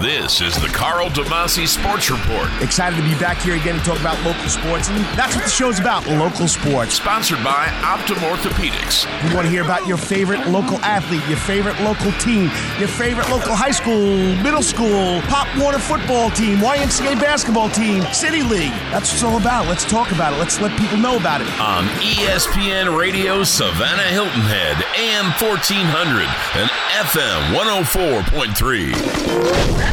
This is the Karl DeMasi Sports Report. Excited to be back here again to talk about local sports, and that's what the show's about local sports. Sponsored by Optim Orthopedics. You want to hear about your favorite local athlete, your favorite local team, your favorite local high school, middle school, Pop Warner football team, YMCA basketball team, City League. That's what it's all about. Let's talk about it. Let's let people know about it. On ESPN Radio Savannah Hilton Head, AM 1400 and FM 104.3.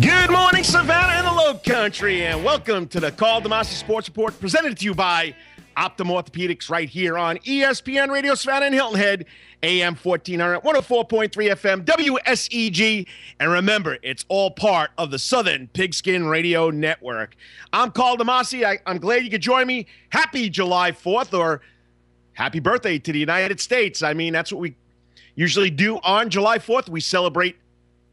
Good morning, Savannah and the Low Country, and welcome to the Karl DeMasi Sports Report presented to you by Optim Orthopedics right here on ESPN Radio Savannah and Hilton Head, AM 1400, 104.3 FM, WSEG. And remember, it's all part of the Southern Pigskin Radio Network. I'm Karl DeMasi. I, I'm glad you could join me. Happy July 4th or happy birthday to the United States. I mean, that's what we usually do on July 4th. We celebrate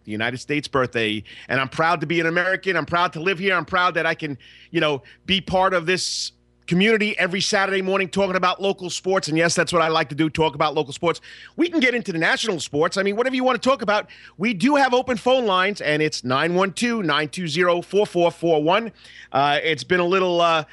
the United States birthday. And I'm proud to be an American. I'm proud to live here. I'm proud that I can, you know, be part of this community every Saturday morning talking about local sports. And yes, that's what I like to do talk about local sports. We can get into the national sports. I mean, whatever you want to talk about, we do have open phone lines, and it's 912 920 4441. Uh, It's been a little. Uh,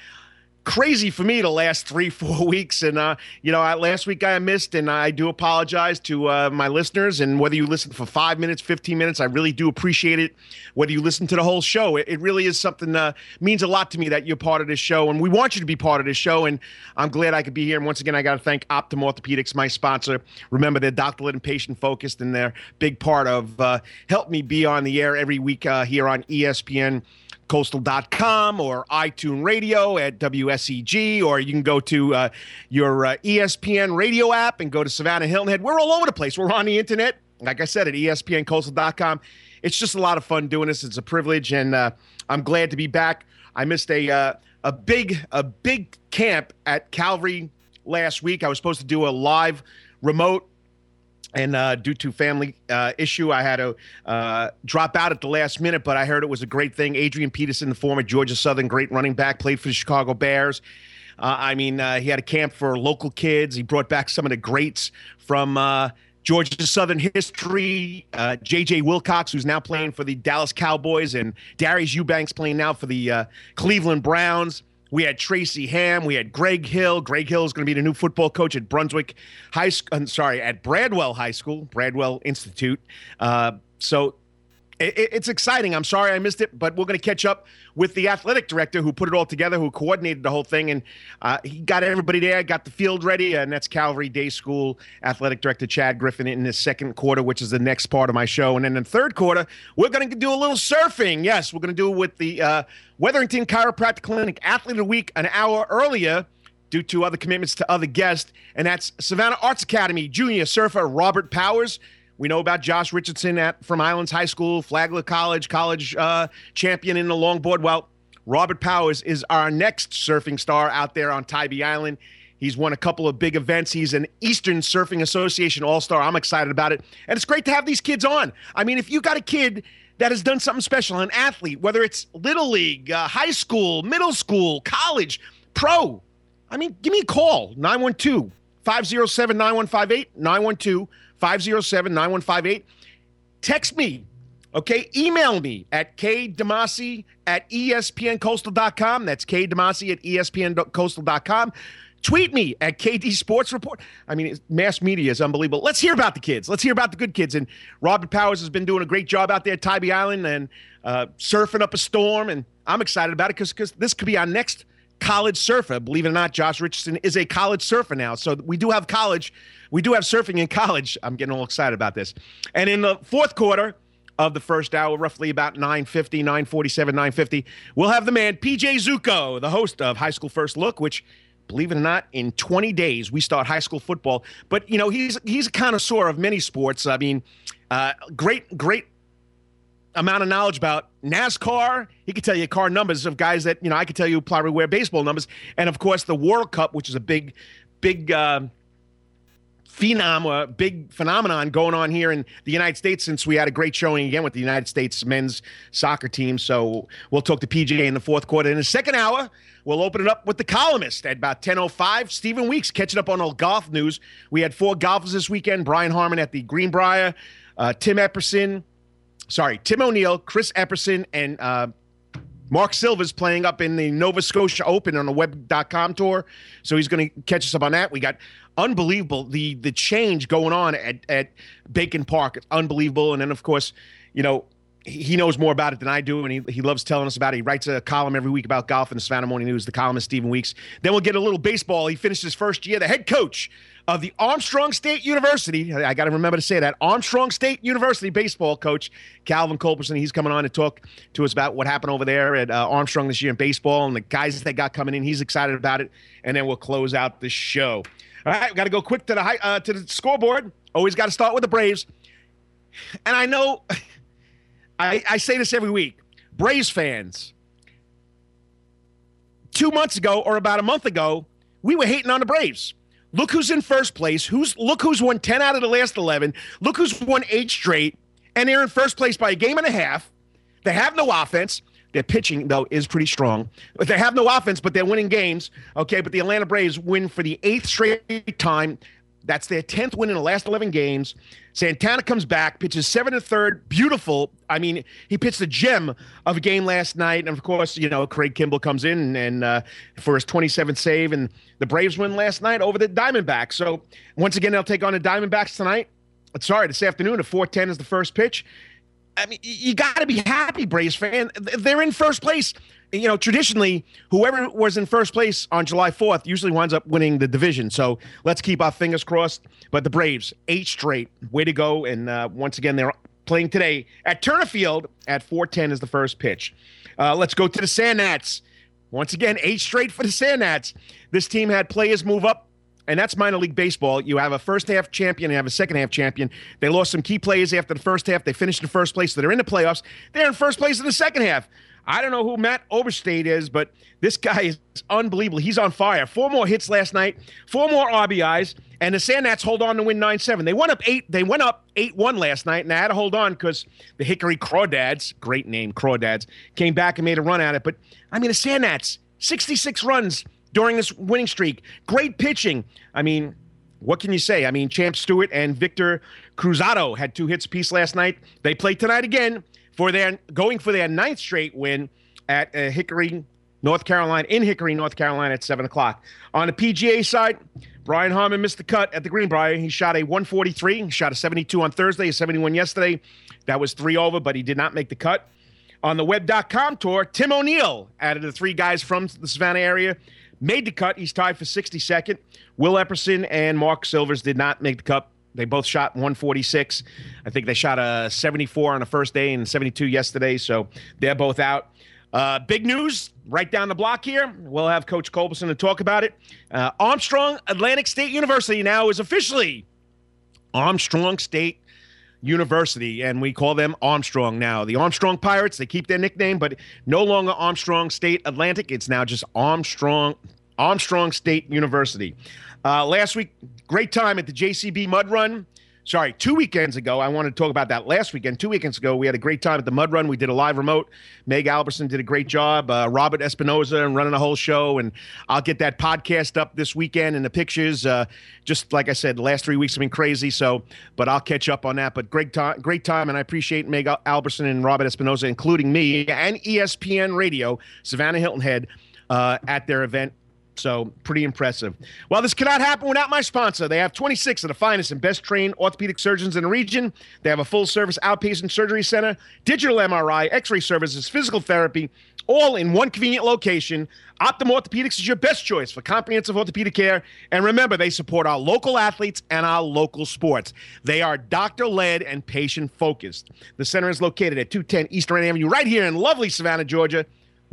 crazy for me the last three four weeks. And uh you know I, last week i missed and i do apologize to uh my listeners. And whether you listen for five minutes 15 minutes i really do appreciate it. Whether you listen to the whole show it, it really is something uh means a lot to me that you're part of this show. And we want you to be part of this show. And i'm glad i could be here. And once again i got to thank optim orthopedics my sponsor. Remember they're doctor-led and patient focused and they're big part of uh help me be on the air every week uh here on espn coastal.com or iTunes Radio at WSEG, or you can go to uh, your uh, ESPN radio app and go to Savannah Hilton Head. We're all over the place. We're on the internet, like I said, at ESPNcoastal.com. It's just a lot of fun doing this. It's a privilege, and uh, I'm glad to be back. I missed a uh, a big a big camp at Calvary last week. I was supposed to do a live remote and uh, due to family uh, issue, I had to uh, drop out at the last minute. But I heard it was a great thing. Adrian Peterson, the former Georgia Southern great running back, played for the Chicago Bears. Uh, I mean, uh, he had a camp for local kids. He brought back some of the greats from uh, Georgia Southern history. Uh, J.J. Wilcox, who's now playing for the Dallas Cowboys, and Darius Eubanks playing now for the uh, Cleveland Browns. We had Tracy Ham. We had Greg Hill. Greg Hill is going to be the new football coach at Brunswick High School. Sorry, at Bradwell High School, Bradwell Institute. Uh, so it's exciting. I'm sorry I missed it, but we're going to catch up with the athletic director who put it all together, who coordinated the whole thing, and uh, he got everybody there, got the field ready, and that's Calvary Day School athletic director Chad Griffin in the second quarter, which is the next part of my show, and then in the third quarter we're going to do a little surfing. Yes, we're going to do it with the uh, Wetherington Chiropractic Clinic Athlete of the Week an hour earlier due to other commitments to other guests, and that's Savannah Arts Academy junior surfer Robert Powers. We know about Josh Richardson at from Islands High School, Flagler College, college uh, champion in the longboard. Well, Robert Powers is our next surfing star out there on Tybee Island. He's won a couple of big events. He's an Eastern Surfing Association All Star. I'm excited about it. And it's great to have these kids on. I mean, if you got a kid that has done something special, an athlete, whether it's Little League, uh, high school, middle school, college, pro, I mean, give me a call 912 507 9158. 912 507 9158. Text me, okay? Email me at kdemasi at espncoastal.com. That's kdemasi at espncoastal.com. Tweet me at KD Sports Report. I mean, mass media is unbelievable. Let's hear about the kids. Let's hear about the good kids. And Robert Powers has been doing a great job out there at Tybee Island and uh, surfing up a storm. And I'm excited about it because this could be our next college surfer. Believe it or not, Josh Richardson is a college surfer now. So we do have college. We do have surfing in college. I'm getting all excited about this. And in the fourth quarter of the first hour, roughly about 950, 947, 950, we'll have the man, PJ Zuko, the host of High School First Look, which believe it or not, in 20 days we start high school football. But you know, he's he's a connoisseur of many sports. I mean, uh, great great amount of knowledge about NASCAR. He could tell you car numbers of guys that you know I could tell you probably wear baseball numbers, and of course the World Cup, which is a big big. Uh, phenom, big phenomenon going on here in the United States since we had a great showing again with the United States men's soccer team. So we'll talk to PJ in the fourth quarter. In the second hour, we'll open it up with the columnist at about 10.05. Stephen Weeks catching up on all golf news. We had four golfers this weekend. Brian Harman at the Greenbrier, uh, Tim Epperson, sorry, Tim O'Neal, Chris Epperson, and uh, Mark Silva's playing up in the Nova Scotia Open on a web.com tour. So he's going to catch us up on that. We got unbelievable the the change going on at, at Bacon Park. It's unbelievable. And then of course, you know, he knows more about it than I do, and he, he loves telling us about it. He writes a column every week about golf in the Savannah Morning News, the columnist Stephen Weeks. Then we'll get a little baseball. He finished his first year, the head coach of the Armstrong State University. I got to remember to say that. Armstrong State University baseball coach, Calvin Culberson. He's coming on to talk to us about what happened over there at uh, Armstrong this year in baseball and the guys that got coming in. He's excited about it. And then we'll close out the show. All right, we got to go quick to the high, uh, to the scoreboard. Always got to start with the Braves. And I know I, I say this every week. Braves fans, two months ago or about a month ago, we were hating on the Braves. Look who's in first place. Who's look who's won 10 out of the last 11. Look who's won eight straight, and they're in first place by a game and a half. They have no offense. Their pitching, though, is pretty strong. But they have no offense, but they're winning games. Okay, but the Atlanta Braves win for the eighth straight time. That's their 10th win in the last 11 games. Santana comes back, pitches seven and third. Beautiful. I mean, he pitched a gem of a game last night. And of course, you know, Craig Kimbrel comes in and, and uh, for his 27th save. And the Braves win last night over the Diamondbacks. So once again, they'll take on the Diamondbacks tonight. Sorry, this afternoon at 410 is the first pitch. I mean, you got to be happy, Braves fan. They're in first place you know, traditionally, whoever was in first place on July 4th usually winds up winning the division. So let's keep our fingers crossed. But the Braves, eight straight, way to go. And uh, once again, they're playing today at Turner Field at 410 is the first pitch. Uh, let's go to the Sand Gnats. Once again, eight straight for the Sand Gnats. This team had players move up and that's minor league baseball. You have a first half champion, you have a second half champion. They lost some key players after the first half. They finished in first place, so they're in the playoffs. They're in first place in the second half. I don't know who Matt Oberste is, but this guy is unbelievable. He's on fire. Four more hits last night, four more RBIs, and the Sand Gnats hold on to win nine seven. They went up eight. They went up eight one last night, and I had to hold on because the Hickory Crawdads, great name, Crawdads, came back and made a run at it. But I mean, the Sand Gnats, sixty six runs during this winning streak. Great pitching. I mean, what can you say? I mean, Champ Stewart and Victor Cruzado had two hits apiece last night. They play tonight again for their going for their ninth straight win at uh, Hickory, North Carolina, in Hickory, North Carolina at seven o'clock. On the PGA side, Brian Harman missed the cut at the Greenbrier. He shot a 143, he shot a 72 on Thursday, a 71 yesterday. That was three over, but he did not make the cut. On the web.com tour, Tim O'Neal, of the three guys from the Savannah area, made the cut. He's tied for 62nd. Will Epperson and Mark Silvers did not make the cut. They both shot 146. I think they shot a 74 on the first day and 72 yesterday. So they're both out. Uh, big news right down the block here. We'll have Coach Culberson to talk about it. Uh, Armstrong Atlantic State University now is officially Armstrong State University, and we call them Armstrong now. The Armstrong Pirates, they keep their nickname, but no longer Armstrong State Atlantic. It's now just Armstrong Armstrong State University. Uh, last week, great time at the JCB Mud Run. Sorry, two weekends ago. I wanted to talk about that last weekend. Two weekends ago, we had a great time at the Mud Run. We did a live remote. Meg Alberson did a great job. Uh, Robert Espinoza and running a whole show. And I'll get that podcast up this weekend and the pictures. Uh, just like I said, the last three weeks have been crazy. So, but I'll catch up on that. But great time, great time, and I appreciate Meg Alberson and Robert Espinoza, including me and ESPN Radio, Savannah Hilton Head, uh, at their event so pretty impressive. Well, this cannot happen without my sponsor. They have 26 of the finest and best trained orthopedic surgeons in the region. They have a full service outpatient surgery center, digital MRI, X-ray services, physical therapy, all in one convenient location. Optim Orthopedics is your best choice for comprehensive orthopedic care. And remember, they support our local athletes and our local sports. They are doctor led and patient focused. The center is located at 210 Eastern Avenue, right here in lovely Savannah, Georgia.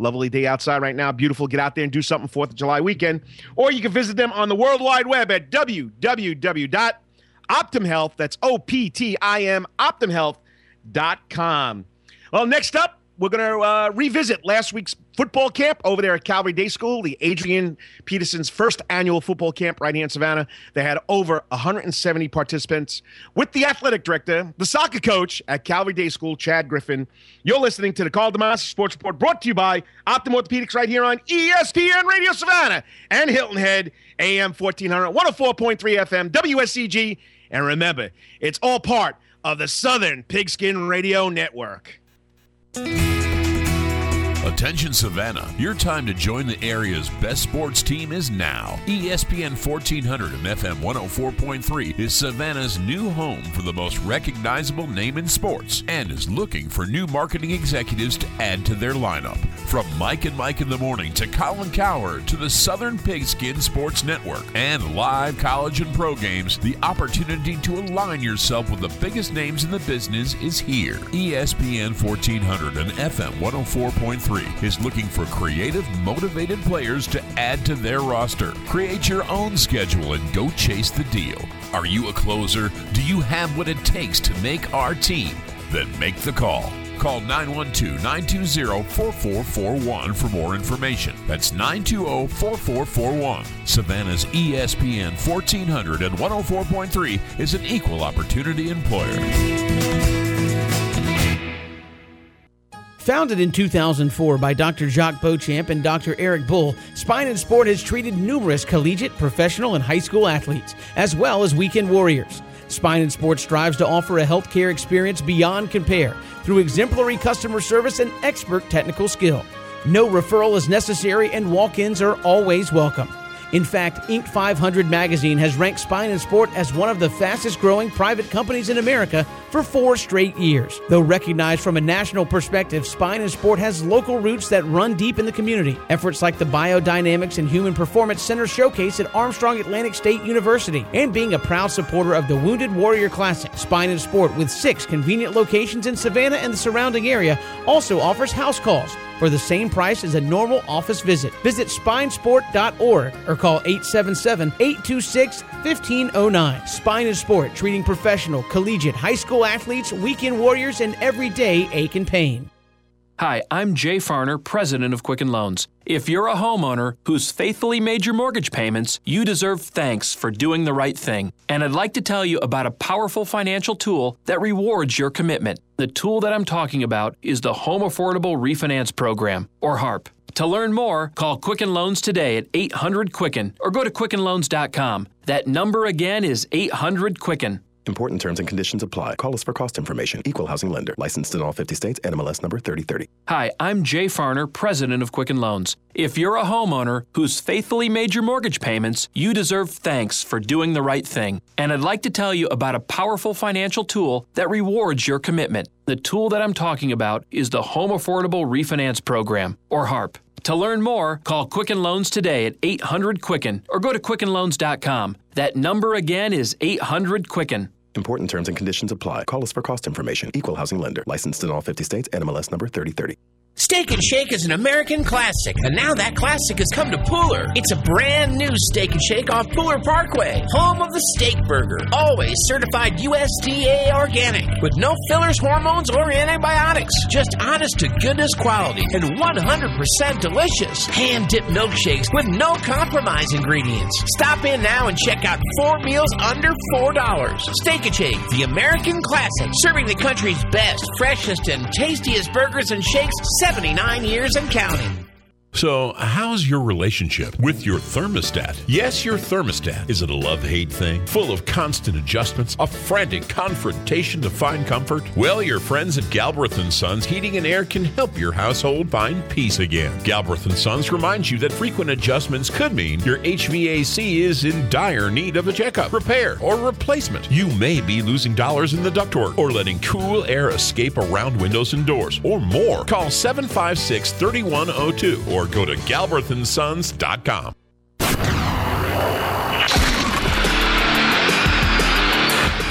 Lovely day outside right now. Beautiful. Get out there and do something 4th of July weekend. Or you can visit them on the World Wide Web at www.optimhealth, that's O P T I M, optimhealth.com. Well, next up, we're going to uh, revisit last week's football camp over there at Calvary Day School, the Adrian Peterson's first annual football camp right here in Savannah. They had over 170 participants with the athletic director, the soccer coach at Calvary Day School, Chad Griffin. You're listening to the Call Karl DeMasi Sports Report brought to you by Optim Orthopedics right here on ESPN Radio Savannah and Hilton Head, AM 1400, 104.3 FM, WSEG. And remember, it's all part of the Southern Pigskin Radio Network. Thank you. Attention Savannah, your time to join the area's best sports team is now. ESPN 1400 and FM 104.3 is Savannah's new home for the most recognizable name in sports and is looking for new marketing executives to add to their lineup. From Mike and Mike in the Morning to Colin Cowherd to the Southern Pigskin Sports Network and live college and pro games, the opportunity to align yourself with the biggest names in the business is here. ESPN 1400 and FM 104.3 is looking for creative, motivated players to add to their roster. Create your own schedule and go chase the deal. Are you a closer? Do you have what it takes to make our team? Then make the call. Call 912 920 4441 for more information. That's 920 4441. Savannah's ESPN 1400 and 104.3 is an equal opportunity employer. Founded in 2004 by Dr. Jacques Beauchamp and Dr. Eric Bull, Spine and Sport has treated numerous collegiate, professional, and high school athletes, as well as weekend warriors. Spine and Sport strives to offer a healthcare experience beyond compare through exemplary customer service and expert technical skill. No referral is necessary, and walk ins are always welcome. In fact, Inc. 500 magazine has ranked Spine and Sport as one of the fastest growing private companies in America for four straight years. Though recognized from a national perspective, Spine and Sport has local roots that run deep in the community. Efforts like the Biodynamics and Human Performance Center showcase at Armstrong Atlantic State University and being a proud supporter of the Wounded Warrior Classic. Spine and Sport, with six convenient locations in Savannah and the surrounding area, also offers house calls for the same price as a normal office visit. Visit spinesport.org or call 877 826 1509. Spine and Sport, treating professional, collegiate, high school athletes, weekend warriors, and everyday ache and pain. Hi, I'm Jay Farner, president of Quicken Loans. If you're a homeowner who's faithfully made your mortgage payments, you deserve thanks for doing the right thing. And I'd like to tell you about a powerful financial tool that rewards your commitment. The tool that I'm talking about is the Home Affordable Refinance Program, or HARP. To learn more, call Quicken Loans today at 800 Quicken or go to quickenloans.com. That number again is 800 Quicken. Important terms and conditions apply. Call us for cost information. Equal housing lender. Licensed in all 50 states. NMLS number 3030. Hi, I'm Jay Farner, president of Quicken Loans. If you're a homeowner who's faithfully made your mortgage payments, you deserve thanks for doing the right thing. And I'd like to tell you about a powerful financial tool that rewards your commitment. The tool that I'm talking about is the Home Affordable Refinance Program, or HARP. To learn more, call Quicken Loans today at 800 Quicken or go to quickenloans.com. That number again is 800 Quicken. Important terms and conditions apply. Call us for cost information. Equal housing lender. Licensed in all 50 states. NMLS number 3030. Steak and Shake is an American classic, and now that classic has come to Pooler. It's a brand new Steak and Shake off Pooler Parkway, home of the steak burger, always certified USDA organic, with no fillers, hormones, or antibiotics. Just honest to goodness quality and 100% delicious. Hand dipped milkshakes with no compromise ingredients. Stop in now and check out four meals under $4. Steak and Shake, the American classic, serving the country's best, freshest, and tastiest burgers and shakes 79 years and counting. So, how's your relationship with your thermostat? Yes, your thermostat. Is it a love hate thing? Full of constant adjustments? A frantic confrontation to find comfort? Well, your friends at Galbraith and Sons Heating and Air can help your household find peace again. Galbraith and Sons reminds you that frequent adjustments could mean your HVAC is in dire need of a checkup, repair, or replacement. You may be losing dollars in the ductwork or letting cool air escape around windows and doors, or more. Call 756 3102 or go to galbraithandsons.com.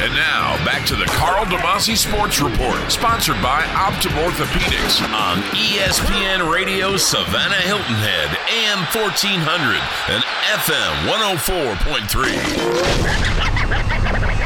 And now back to the Karl DeMasi Sports Report, sponsored by Optim Orthopedics on ESPN Radio Savannah Hilton Head, AM 1400 and FM 104.3.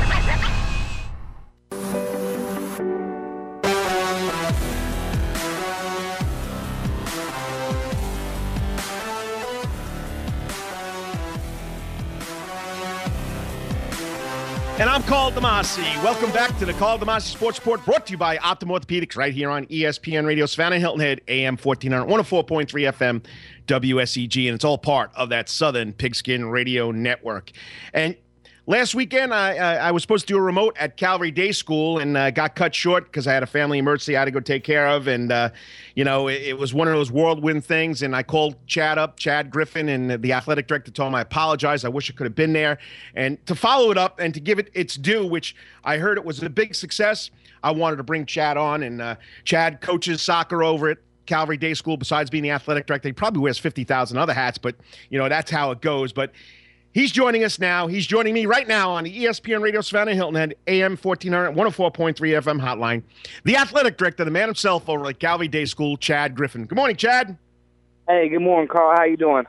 Karl DeMasi. Welcome back to the Karl DeMasi Sports Report brought to you by Optim Orthopedics right here on ESPN Radio Savannah Hilton Head, AM 1400, 104.3 FM, WSEG. And it's all part of that Southern Pigskin Radio Network. And Last weekend, I, I, I was supposed to do a remote at Calvary Day School and uh, got cut short because I had a family emergency I had to go take care of. And, uh, you know, it, it, was one of those whirlwind things. And I called Chad up, Chad Griffin, and the athletic director told him I apologize. I wish I could have been there. And to follow it up and to give it its due, which I heard it was a big success, I wanted to bring Chad on. And uh, Chad coaches soccer over at Calvary Day School. Besides being the athletic director, he probably wears 50,000 other hats, but, you know, that's how it goes. But He's joining us now. He's joining me right now on the ESPN Radio Savannah Hilton Head, AM 1400, 104.3 FM hotline. The athletic director, the man himself over at Calvary Day School, Chad Griffin. Good morning, Chad. Hey, good morning, Karl. How you doing?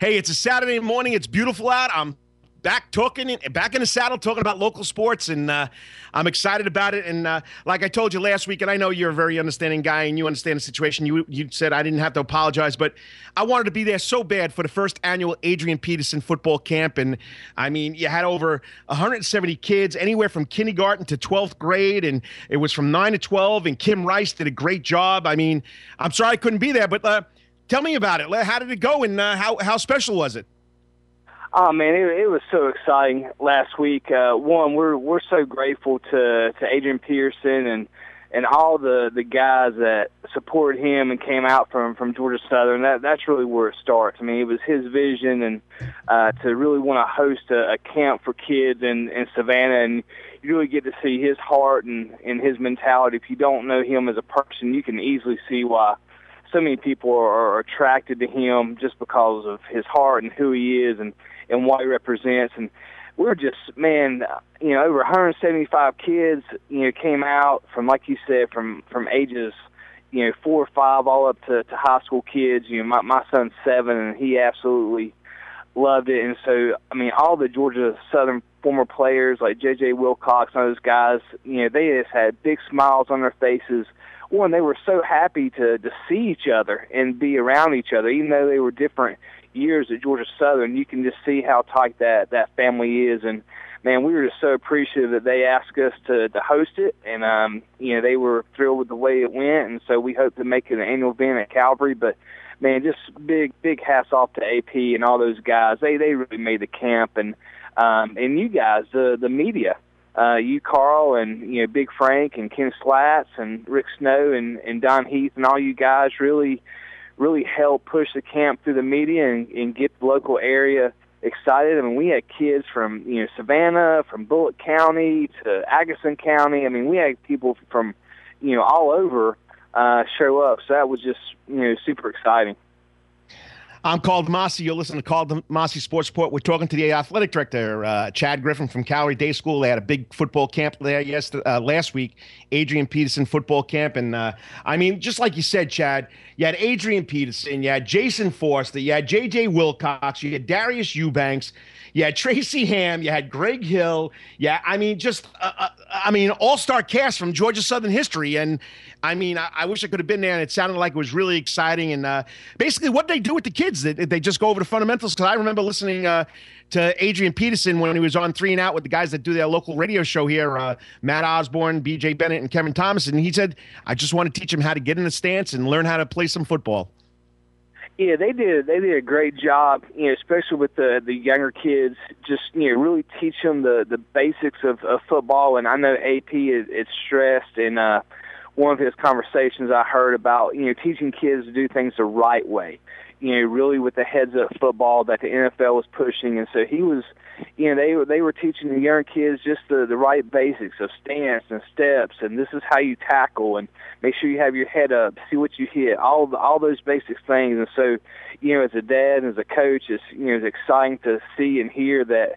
Hey, it's a Saturday morning. It's beautiful out. I'm back talking, back in the saddle, talking about local sports, and uh, I'm excited about it. And uh, like I told you last week, and I know you're a very understanding guy and you understand the situation. You you said I didn't have to apologize, but I wanted to be there so bad for the first annual Adrian Peterson football camp, and I mean, you had over 170 kids, anywhere from kindergarten to 12th grade, and it was from nine to 12. And Kim Rice did a great job. I mean, I'm sorry I couldn't be there, but. Uh, tell me about it. How did it go, and uh, how how special was it? Oh man, it, it was so exciting last week. Uh, one, we're we're so grateful to to Adrian Pearson and and all the the guys that supported him and came out from from Georgia Southern. That that's really where it starts. I mean, it was his vision and uh, to really want to host a, a camp for kids in in Savannah, and you really get to see his heart and and his mentality. If you don't know him as a person, you can easily see why so many people are, are attracted to him just because of his heart and who he is and and what he represents. And we're just, man, you know, over 175 kids, you know, came out from, like you said, from from ages, you know, four or five, all up to, to high school kids. You know, my my son's seven, and he absolutely loved it. And so, I mean, all the Georgia Southern former players like J.J. Wilcox and those guys, you know, they just had big smiles on their faces. One, they were so happy to to see each other and be around each other, even though they were different years at Georgia Southern, you can just see how tight that that family is. And man, we were just so appreciative that they asked us to to host it, and um, you know they were thrilled with the way it went, and so we hope to make it an annual event at Calvary. But man, just big big hats off to AP and all those guys. They they really made the camp, and um, and you guys, the the media. Uh, you, Karl, and you know Big Frank and Ken Slats and Rick Snow and, and Don Heath and all you guys really really help push the camp through the media and, and get the local area excited. I mean, we had kids from you know Savannah, from Bulloch County to Agassiz County. I mean, we had people from you know all over uh, show up. So that was just you know super exciting. I'm Karl DeMasi. You're listening to Karl DeMasi Sports Report. We're talking to the athletic director, uh, Chad Griffin from Calvary Day School. They had a big football camp there yesterday, uh, last week, Adrian Peterson football camp. And uh, I mean, just like you said, Chad, you had Adrian Peterson, you had Jayson Foster, you had J.J. Wilcox, you had Darius Eubanks, you had Tracy Ham, you had Greg Hill. Yeah, I mean, just, uh, uh, I mean, all star cast from Georgia Southern history. And I mean, I, I, wish I could have been there, and it sounded like it was really exciting. And uh, basically, what they do with the kids, they, they just go over the fundamentals. Because I remember listening uh, to Adrian Peterson when he was on Three and Out with the guys that do their local radio show here, uh, Matt Osborne, B.J. Bennett, and Kevin Thomas, and he said, "I just want to teach them how to get in the stance and learn how to play some football." Yeah, they did. They did a great job, you know, especially with the the younger kids. Just you know, really teach them the the basics of, of football. And I know AP is it's stressed and. uh one of his conversations I heard about, you know, teaching kids to do things the right way, you know, really with the heads up football that the NFL was pushing. And so he was, you know, they were, they were teaching the young kids just the, the right basics of stance and steps. And this is how you tackle and make sure you have your head up, see what you hit, all, the, all those basic things. And so, you know, as a dad and as a coach, it's, you know, it's exciting to see and hear that,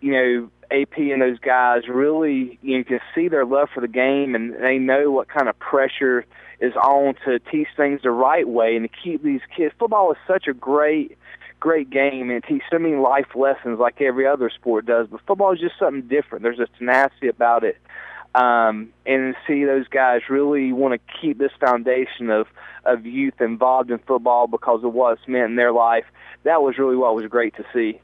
you know, AP and those guys really you can see their love for the game and they know what kind of pressure is on to teach things the right way and to keep these kids. Football is such a great, great game and teach so many life lessons like every other sport does. But football is just something different. There's a tenacity about it. Um, and see those guys really want to keep this foundation of, of youth involved in football because of what it's meant in their life. That was really what was great to see.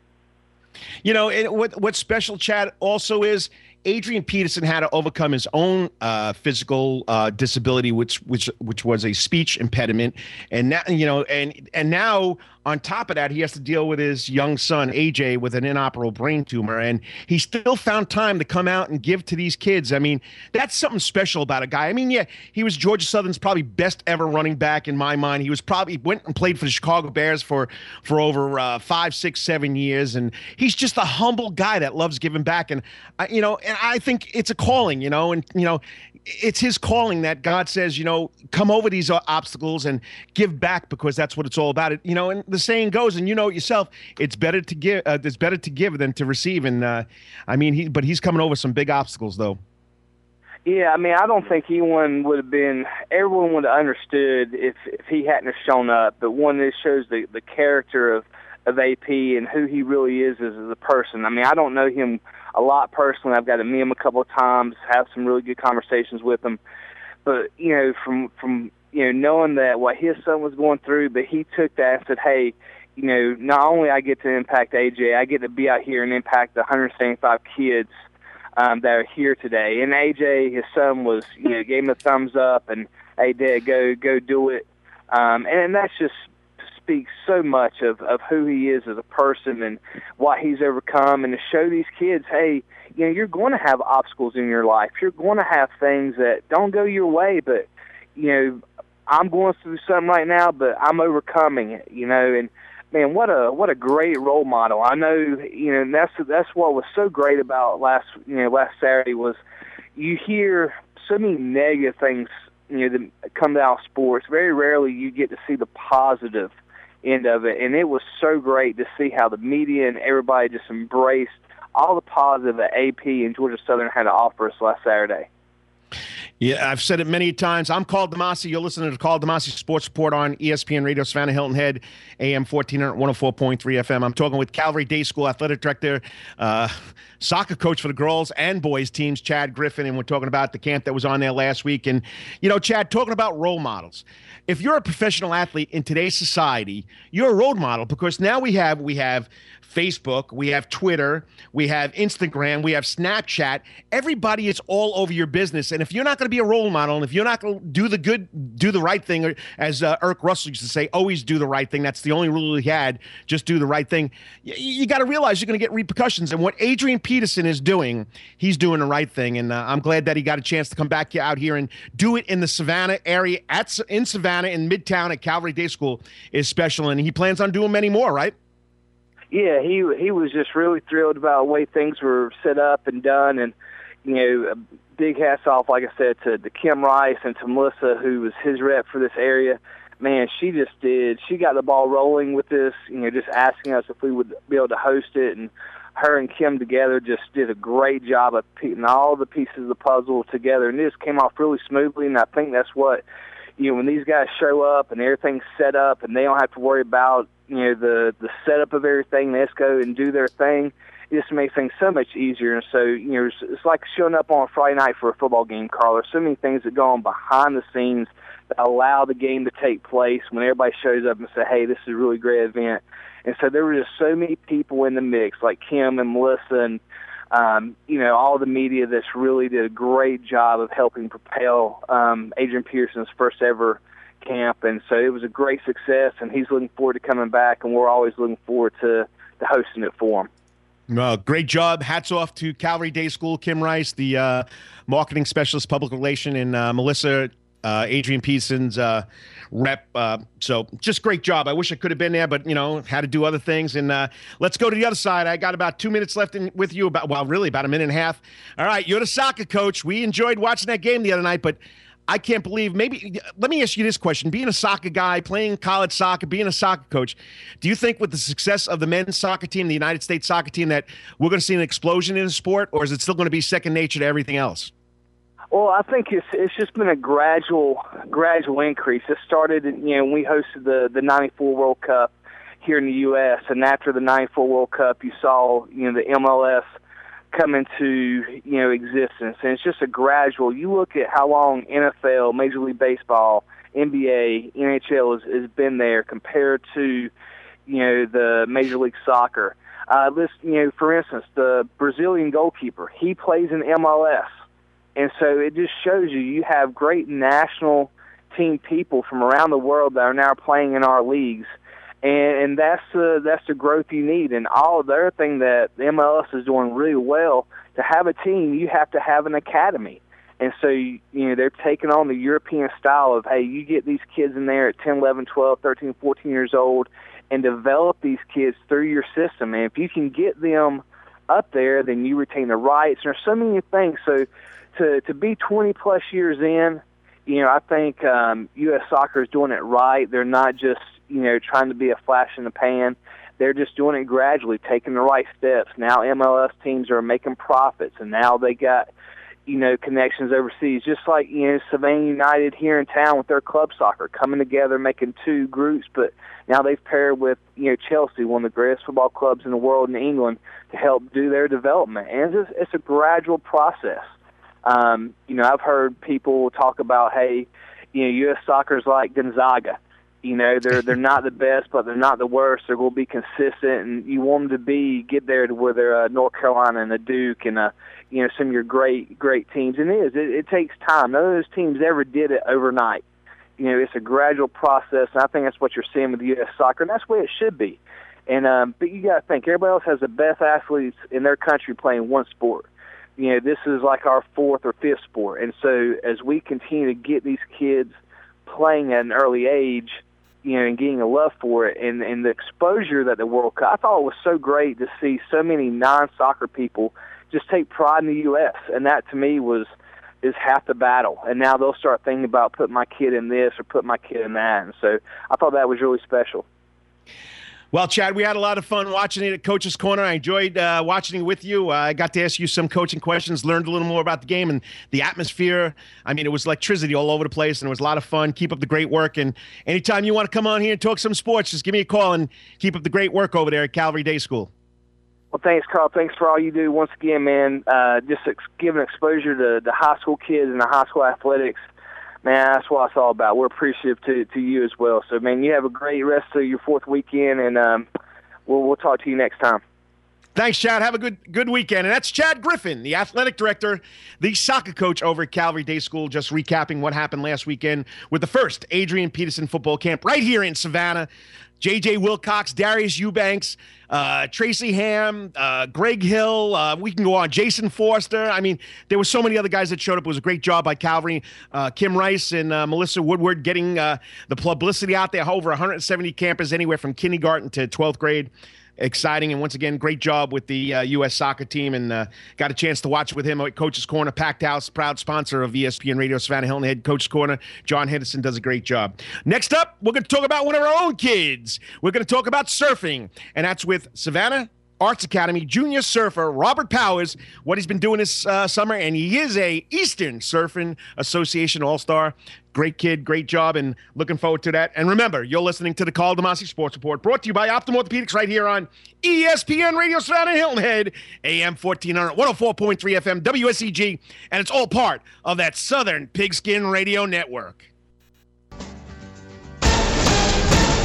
You know, and what special, Chad, also is Adrian Peterson had to overcome his own uh, physical uh, disability, which which which was a speech impediment, and now you know, and and now on top of that, he has to deal with his young son AJ with an inoperable brain tumor, and he still found time to come out and give to these kids. I mean, that's something special about a guy. I mean, yeah, he was Georgia Southern's probably best ever running back in my mind. He was probably went and played for the Chicago Bears for for over uh, five, six, seven years, and he's just a humble guy that loves giving back. And you know, and I think it's a calling, you know, and you know, it's his calling that God says, you know, come over these obstacles and give back because that's what it's all about. It, you know, and the saying goes, and you know it yourself, it's better to give, uh, it's better to give than to receive. And uh, I mean, he, but he's coming over some big obstacles though. Yeah, I mean, I don't think anyone would have been, everyone would have understood if if he hadn't have shown up. But one, this shows the the character of of AP and who he really is as a person. I mean, I don't know him a lot personally. I've got to meet him a couple of times, have some really good conversations with him. But you know, from from you know knowing that what his son was going through, but he took that and said, "Hey, you know, not only I get to impact AJ, I get to be out here and impact the 175 kids um, that are here today." And AJ, his son, was you know gave him a thumbs up and, "Hey, Dad, go go do it." Um, and that's just speaks so much of of who he is as a person and what he's overcome, and to show these kids, hey, you know, you're going to have obstacles in your life. You're going to have things that don't go your way, but you know, I'm going through something right now, but I'm overcoming it. You know, and man, what a what a great role model. I know, you know, and that's that's what was so great about last you know last Saturday was you hear so many negative things you know that come out of sports. Very rarely you get to see the positive end of it. And it was so great to see how the media and everybody just embraced all the positive that AP and Georgia Southern had to offer us last Saturday. Yeah, I've said it many times. I'm Karl DeMasi. You're listening to Karl DeMasi Sports Report on ESPN Radio, Savannah Hilton Head, AM 1400, 104.3 FM. I'm talking with Calvary Day School Athletic Director, uh, soccer coach for the girls and boys teams, Chad Griffin, and we're talking about the camp that was on there last week. And, you know, Chad, talking about role models. If you're a professional athlete in today's society, you're a role model because now we have we have Facebook, we have Twitter, we have Instagram, we have Snapchat. Everybody is all over your business. And if you're not going to be a role model, and if you're not going to do the good, do the right thing, or as uh, Erk Russell used to say, always do the right thing. That's the only rule he had. Just do the right thing. You, you got to realize you're going to get repercussions. And what Adrian Peterson is doing, he's doing the right thing. And uh, I'm glad that he got a chance to come back out here and do it in the Savannah area, at in Savannah, in Midtown at Calvary Day School is special. And he plans on doing many more, right? yeah, he he was just really thrilled about the way things were set up and done, and you know, big hats off, like I said, to, to Kim Rice and to Melissa, who was his rep for this area. Man, she just did. She got the ball rolling with this. You know, just asking us if we would be able to host it, and her and Kim together just did a great job of putting all the pieces of the puzzle together, and this came off really smoothly. And I think that's what you know when these guys show up and everything's set up, and they don't have to worry about you know the the setup of everything. Let's go and do their thing. It just makes things so much easier. And so you know, it's, it's like showing up on a Friday night for a football game, Karl. There's so many things that go on behind the scenes that allow the game to take place when everybody shows up and say, "Hey, this is a really great event." And so there were just so many people in the mix, like Kim and Melissa and um, you know, all the media that's really did a great job of helping propel um, Adrian Peterson's first ever camp, and so it was a great success. And he's looking forward to coming back, and we're always looking forward to, to hosting it for him. Uh, great job. Hats off to Calvary Day School, Kim Rice, the uh, marketing specialist, public relation, and uh, Melissa, uh, Adrian Peterson's uh, rep. Uh, so just great job. I wish I could have been there, but you know, had to do other things. And let's go to the other side. I got about two minutes left in, with you. About well, really about a minute and a half. All right, you're the soccer coach. We enjoyed watching that game the other night, but I can't believe maybe let me ask you this question. Being a soccer guy, playing college soccer, being a soccer coach, do you think with the success of the men's soccer team, the United States soccer team, that we're going to see an explosion in the sport, or is it still going to be second nature to everything else? Well, I think it's it's just been a gradual gradual increase. It started, you know, we hosted the the '94 World Cup here in the U.S. and after the '94 World Cup, you saw, you know, the MLS come into you know existence, and it's just a gradual. You look at how long NFL, Major League Baseball, NBA, NHL has, has been there compared to you know the Major League Soccer. Uh, this, you know, for instance, the Brazilian goalkeeper, he plays in MLS, and so it just shows you you have great national team people from around the world that are now playing in our leagues, and, and that's the that's the growth you need. And all the other thing that the MLS is doing really well to have a team, you have to have an academy. And so, you know, they're taking on the European style of, hey, you get these kids in there at 10, 11, 12, 13, 14 years old and develop these kids through your system. And if you can get them up there, then you retain the rights. And there's so many things. So to, to be 20 plus years in, you know, I think um, U.S. soccer is doing it right. They're not just, you know, trying to be a flash in the pan. They're just doing it gradually, taking the right steps. Now MLS teams are making profits, and now they got – you know, connections overseas, just like, you know, Savannah United here in town with their club soccer, coming together, making two groups, but now they've paired with, you know, Chelsea, one of the greatest football clubs in the world in England, to help do their development. And it's, it's a gradual process. Um, you know, I've heard people talk about, hey, you know, U.S. soccer's like Gonzaga. You know, they're they're not the best, but they're not the worst. They're going to be consistent, and you want them to be get there to where they're a North Carolina and a Duke and a you know some of your great great teams. And it is it, it takes time. None of those teams ever did it overnight. You know, it's a gradual process, and I think that's what you're seeing with U.S. soccer, and that's the way it should be. And um, but you got to think everybody else has the best athletes in their country playing one sport. You know, this is like our fourth or fifth sport, and so as we continue to get these kids playing at an early age, you know, and getting a love for it, and and the exposure that the World Cup, I thought it was so great to see so many non-soccer people just take pride in the U.S. And that to me was is half the battle. And now they'll start thinking about putting my kid in this or putting my kid in that. And so I thought that was really special. Well, Chad, we had a lot of fun watching it at Coach's Corner. I enjoyed uh, watching it with you. Uh, I got to ask you some coaching questions, learned a little more about the game and the atmosphere. I mean, it was electricity all over the place, and it was a lot of fun. Keep up the great work. And anytime you want to come on here and talk some sports, just give me a call and keep up the great work over there at Calvary Day School. Well, thanks, Karl. Thanks for all you do. Once again, man, uh, just ex- giving exposure to the high school kids and the high school athletics. Man, that's what it's all about. We're appreciative to to you as well. So, man, you have a great rest of your fourth weekend, and um, we'll we'll talk to you next time. Thanks, Chad. Have a good good weekend. And that's Chad Griffin, the athletic director, the soccer coach over at Calvary Day School, just recapping what happened last weekend with the first Adrian Peterson football camp right here in Savannah. J.J. Wilcox, Darius Eubanks, uh, Tracy Ham, uh, Greg Hill. Uh, we can go on. Jayson Foster. I mean, there were so many other guys that showed up. It was a great job by Calvary. Uh, Kim Rice and uh, Melissa Woodward getting uh, the publicity out there. Over 170 campers, anywhere from kindergarten to 12th grade exciting. And once again, great job with the uh, U.S. soccer team. And uh, got a chance to watch with him at Coach's Corner, packed house, proud sponsor of ESPN Radio Savannah Hilton Head Coach's Corner. John Henderson does a great job. Next up, we're going to talk about one of our own kids. We're going to talk about surfing, and that's with Savannah Arts Academy junior surfer Robert Powers, what he's been doing this uh, summer, and he is a Eastern Surfing Association All Star. Great kid, great job, and looking forward to that. And remember, you're listening to the Karl DeMasi Sports Report, brought to you by Optim Orthopedics right here on ESPN Radio Savannah Hilton Head, AM 1400, 104.3 FM, WSEG, and it's all part of that Southern Pigskin Radio Network.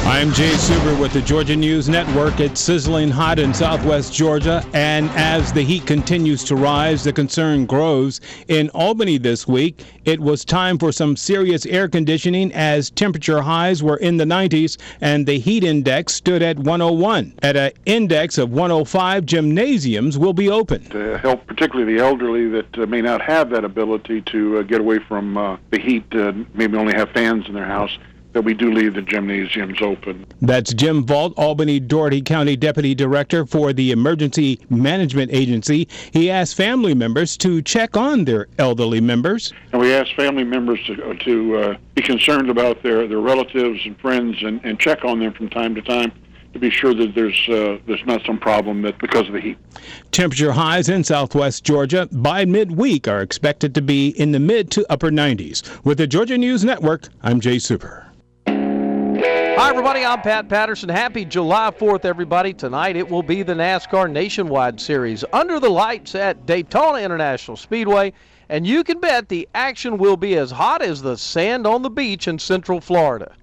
I'm Jay Suber with the Georgia News Network. It's sizzling hot in southwest Georgia, and as the heat continues to rise, the concern grows. In Albany this week, it was time for some serious air conditioning as temperature highs were in the 90s and the heat index stood at 101. At an index of 105, gymnasiums will be open. To help particularly the elderly that uh, may not have that ability to uh, get away from uh, the heat, uh, maybe only have fans in their house that we do leave the gymnasiums open. That's Jim Vault, Albany Dougherty County Deputy Director for the Emergency Management Agency. He asked family members to check on their elderly members. And we ask family members to, to uh, be concerned about their, their relatives and friends and, and check on them from time to time to be sure that there's uh, there's not some problem that because of the heat. Temperature highs in southwest Georgia by midweek are expected to be in the mid to upper 90s. With the Georgia News Network, I'm Jay Super. Hi, everybody. I'm Pat Patterson. Happy July 4th, everybody. Tonight it will be the NASCAR Nationwide Series under the lights at Daytona International Speedway. And you can bet the action will be as hot as the sand on the beach in Central Florida.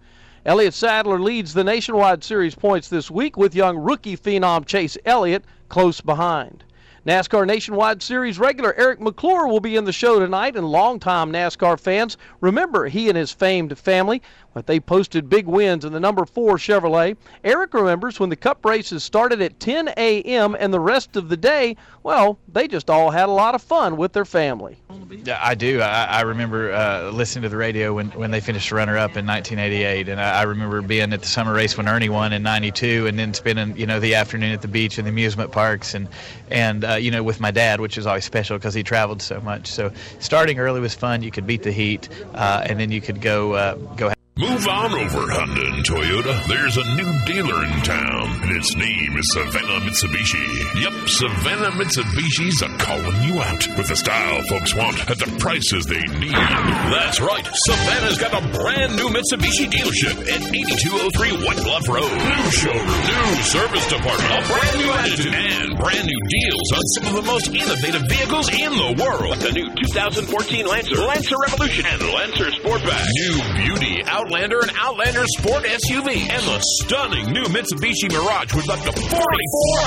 Elliott Sadler leads the Nationwide Series points this week with young rookie phenom Chase Elliott close behind. NASCAR Nationwide Series regular Eric McClure will be in the show tonight, and longtime NASCAR fans remember he and his famed family but they posted big wins in the number four Chevrolet. Eric remembers when the Cup races started at 10 a.m. and the rest of the day, well, they just all had a lot of fun with their family. Yeah, I do. I, I remember uh, listening to the radio when, when they finished runner-up in 1988, and I, I remember being at the summer race when Ernie won in '92, and then spending you know the afternoon at the beach and the amusement parks, and and uh, you know with my dad, which is always special because he traveled so much. So starting early was fun. You could beat the heat, uh, and then you could go uh, go. Move on over, Honda and Toyota. There's a new dealer in town, and its name is Savannah Mitsubishi. Yep, Savannah Mitsubishi's are calling you out with the style folks want at the prices they need. That's right, Savannah's got a brand new Mitsubishi dealership at 8203 White Bluff Road. New showroom, new service department, a brand new attitude, and brand new deals on some of the most innovative vehicles in the world. Like the new 2014 Lancer, Lancer Revolution, and Lancer Sportback. New beauty out Outlander and Outlander Sport SUV, and the stunning new Mitsubishi Mirage with up to 44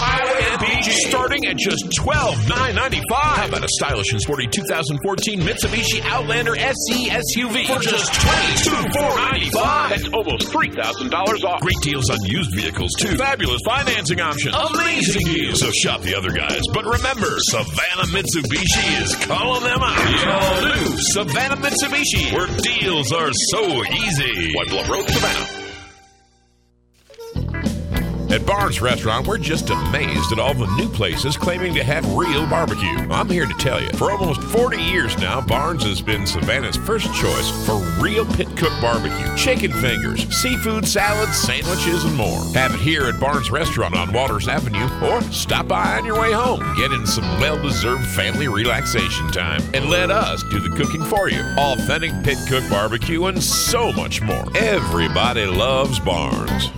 highway MPG, starting at just 12,995. How about a stylish and sporty 2014 Mitsubishi Outlander SE SUV for just $22,495? That's almost $3,000 off. Great deals on used vehicles, too. Fabulous financing options. Amazing deals. So shop the other guys. But remember, Savannah Mitsubishi is calling them out. The all new Savannah Mitsubishi, where deals are so easy. White Bluff Road, Savannah. At Barnes Restaurant, we're just amazed at all the new places claiming to have real barbecue. I'm here to tell you, for almost 40 years now, Barnes has been Savannah's first choice for real pit cook barbecue, chicken fingers, seafood salads, sandwiches, and more. Have it here at Barnes Restaurant on Waters Avenue, or stop by on your way home. Get in some well deserved family relaxation time, and let us do the cooking for you. Authentic pit cook barbecue, and so much more. Everybody loves Barnes.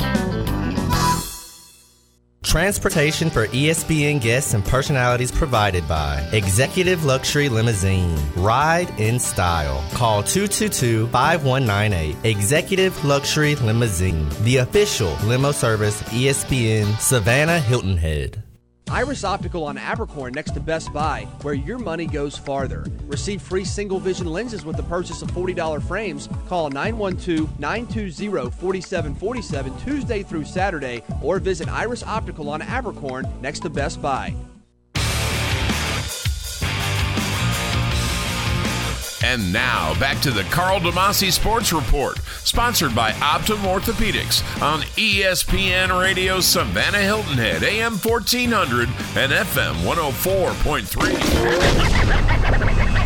Transportation for ESPN guests and personalities provided by Executive Luxury Limousine. Ride in style. Call 222 5198. Executive Luxury Limousine. The official limo service ESPN Savannah Hilton Head. Iris Optical on Abercorn next to Best Buy, where your money goes farther. Receive free single vision lenses with the purchase of $40 frames. Call 912 920 4747 Tuesday through Saturday or visit Iris Optical on Abercorn next to Best Buy. And now back to the Karl DeMasi Sports Report, sponsored by Optim Orthopedics on ESPN Radio Savannah Hilton Head, AM 1400 and FM 104.3.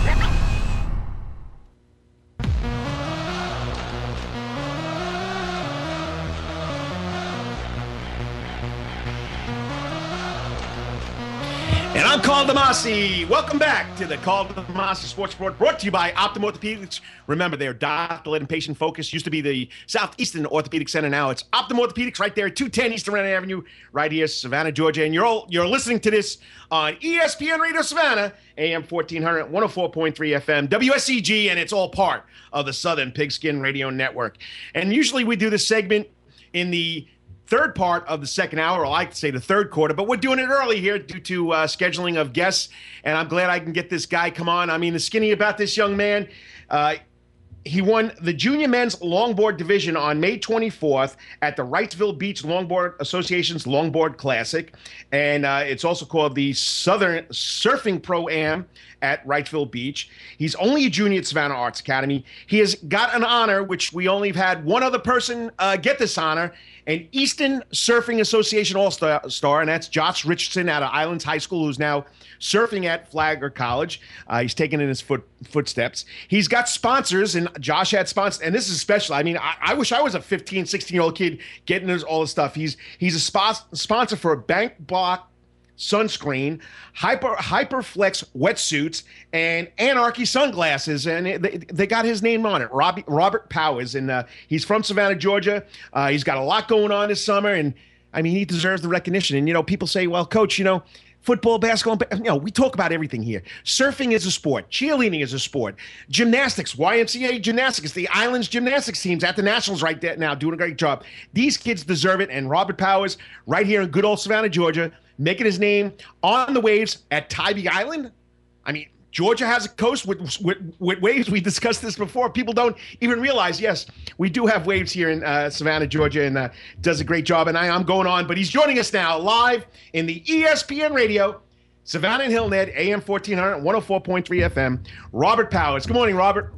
DeMasi. Welcome back to the Karl DeMasi Sports Report, brought to you by Optim Orthopedics. Remember, they're doctor-led and patient focused. Used to be the Southeastern Orthopedic Center. Now it's Optim Orthopedics right there, 210 East DeRenne Avenue, right here, Savannah, Georgia. And you're all, you're listening to this on ESPN Radio Savannah, AM 1400, 104.3 FM, WSEG, and it's all part of the Southern Pigskin Radio Network. And usually we do this segment in the third part of the second hour. Or I like to say the third quarter, but we're doing it early here due to uh, scheduling of guests. And I'm glad I can get this guy come on. I mean, the skinny about this young man. Uh, he won the junior men's longboard division on May 24th at the Wrightsville Beach Longboard Association's Longboard Classic. And uh, it's also called the Southern Surfing Pro Am at Wrightsville Beach. He's only a junior at Savannah Arts Academy. He has got an honor, which we only have had one other person uh, get this honor, an Eastern Surfing Association All Star, and that's Josh Richardson out of Islands High School, who's now surfing at Flagler College. Uh, he's taken in his foot, footsteps. He's got sponsors, and Josh had sponsors, and this is special. I mean, I, I wish I was a 15, 16 year old kid getting this, all this stuff. He's he's a spos- sponsor for a bank block sunscreen, hyper hyperflex wetsuits, and anarchy sunglasses, and they, they got his name on it, Robbie, Robert Powers, and uh, he's from Savannah, Georgia. Uh, he's got a lot going on this summer, and I mean he deserves the recognition. And you know, people say, well, coach, you know. football, basketball. You know, we talk about everything here. Surfing is a sport. Cheerleading is a sport. Gymnastics, YMCA gymnastics, the Islands gymnastics teams at the Nationals right there now doing a great job. These kids deserve it. And Robert Powers, right here in good old Savannah, Georgia, making his name on the waves at Tybee Island. I mean, Georgia has a coast with, with, with, waves. We discussed this before. People don't even realize, yes, we do have waves here in uh, Savannah, Georgia, and uh, does a great job. And I, am going on, but he's joining us now live in the ESPN radio, Savannah and Hilton Head, AM 1400, 104.3 FM. Robert Powers. Good morning, Robert.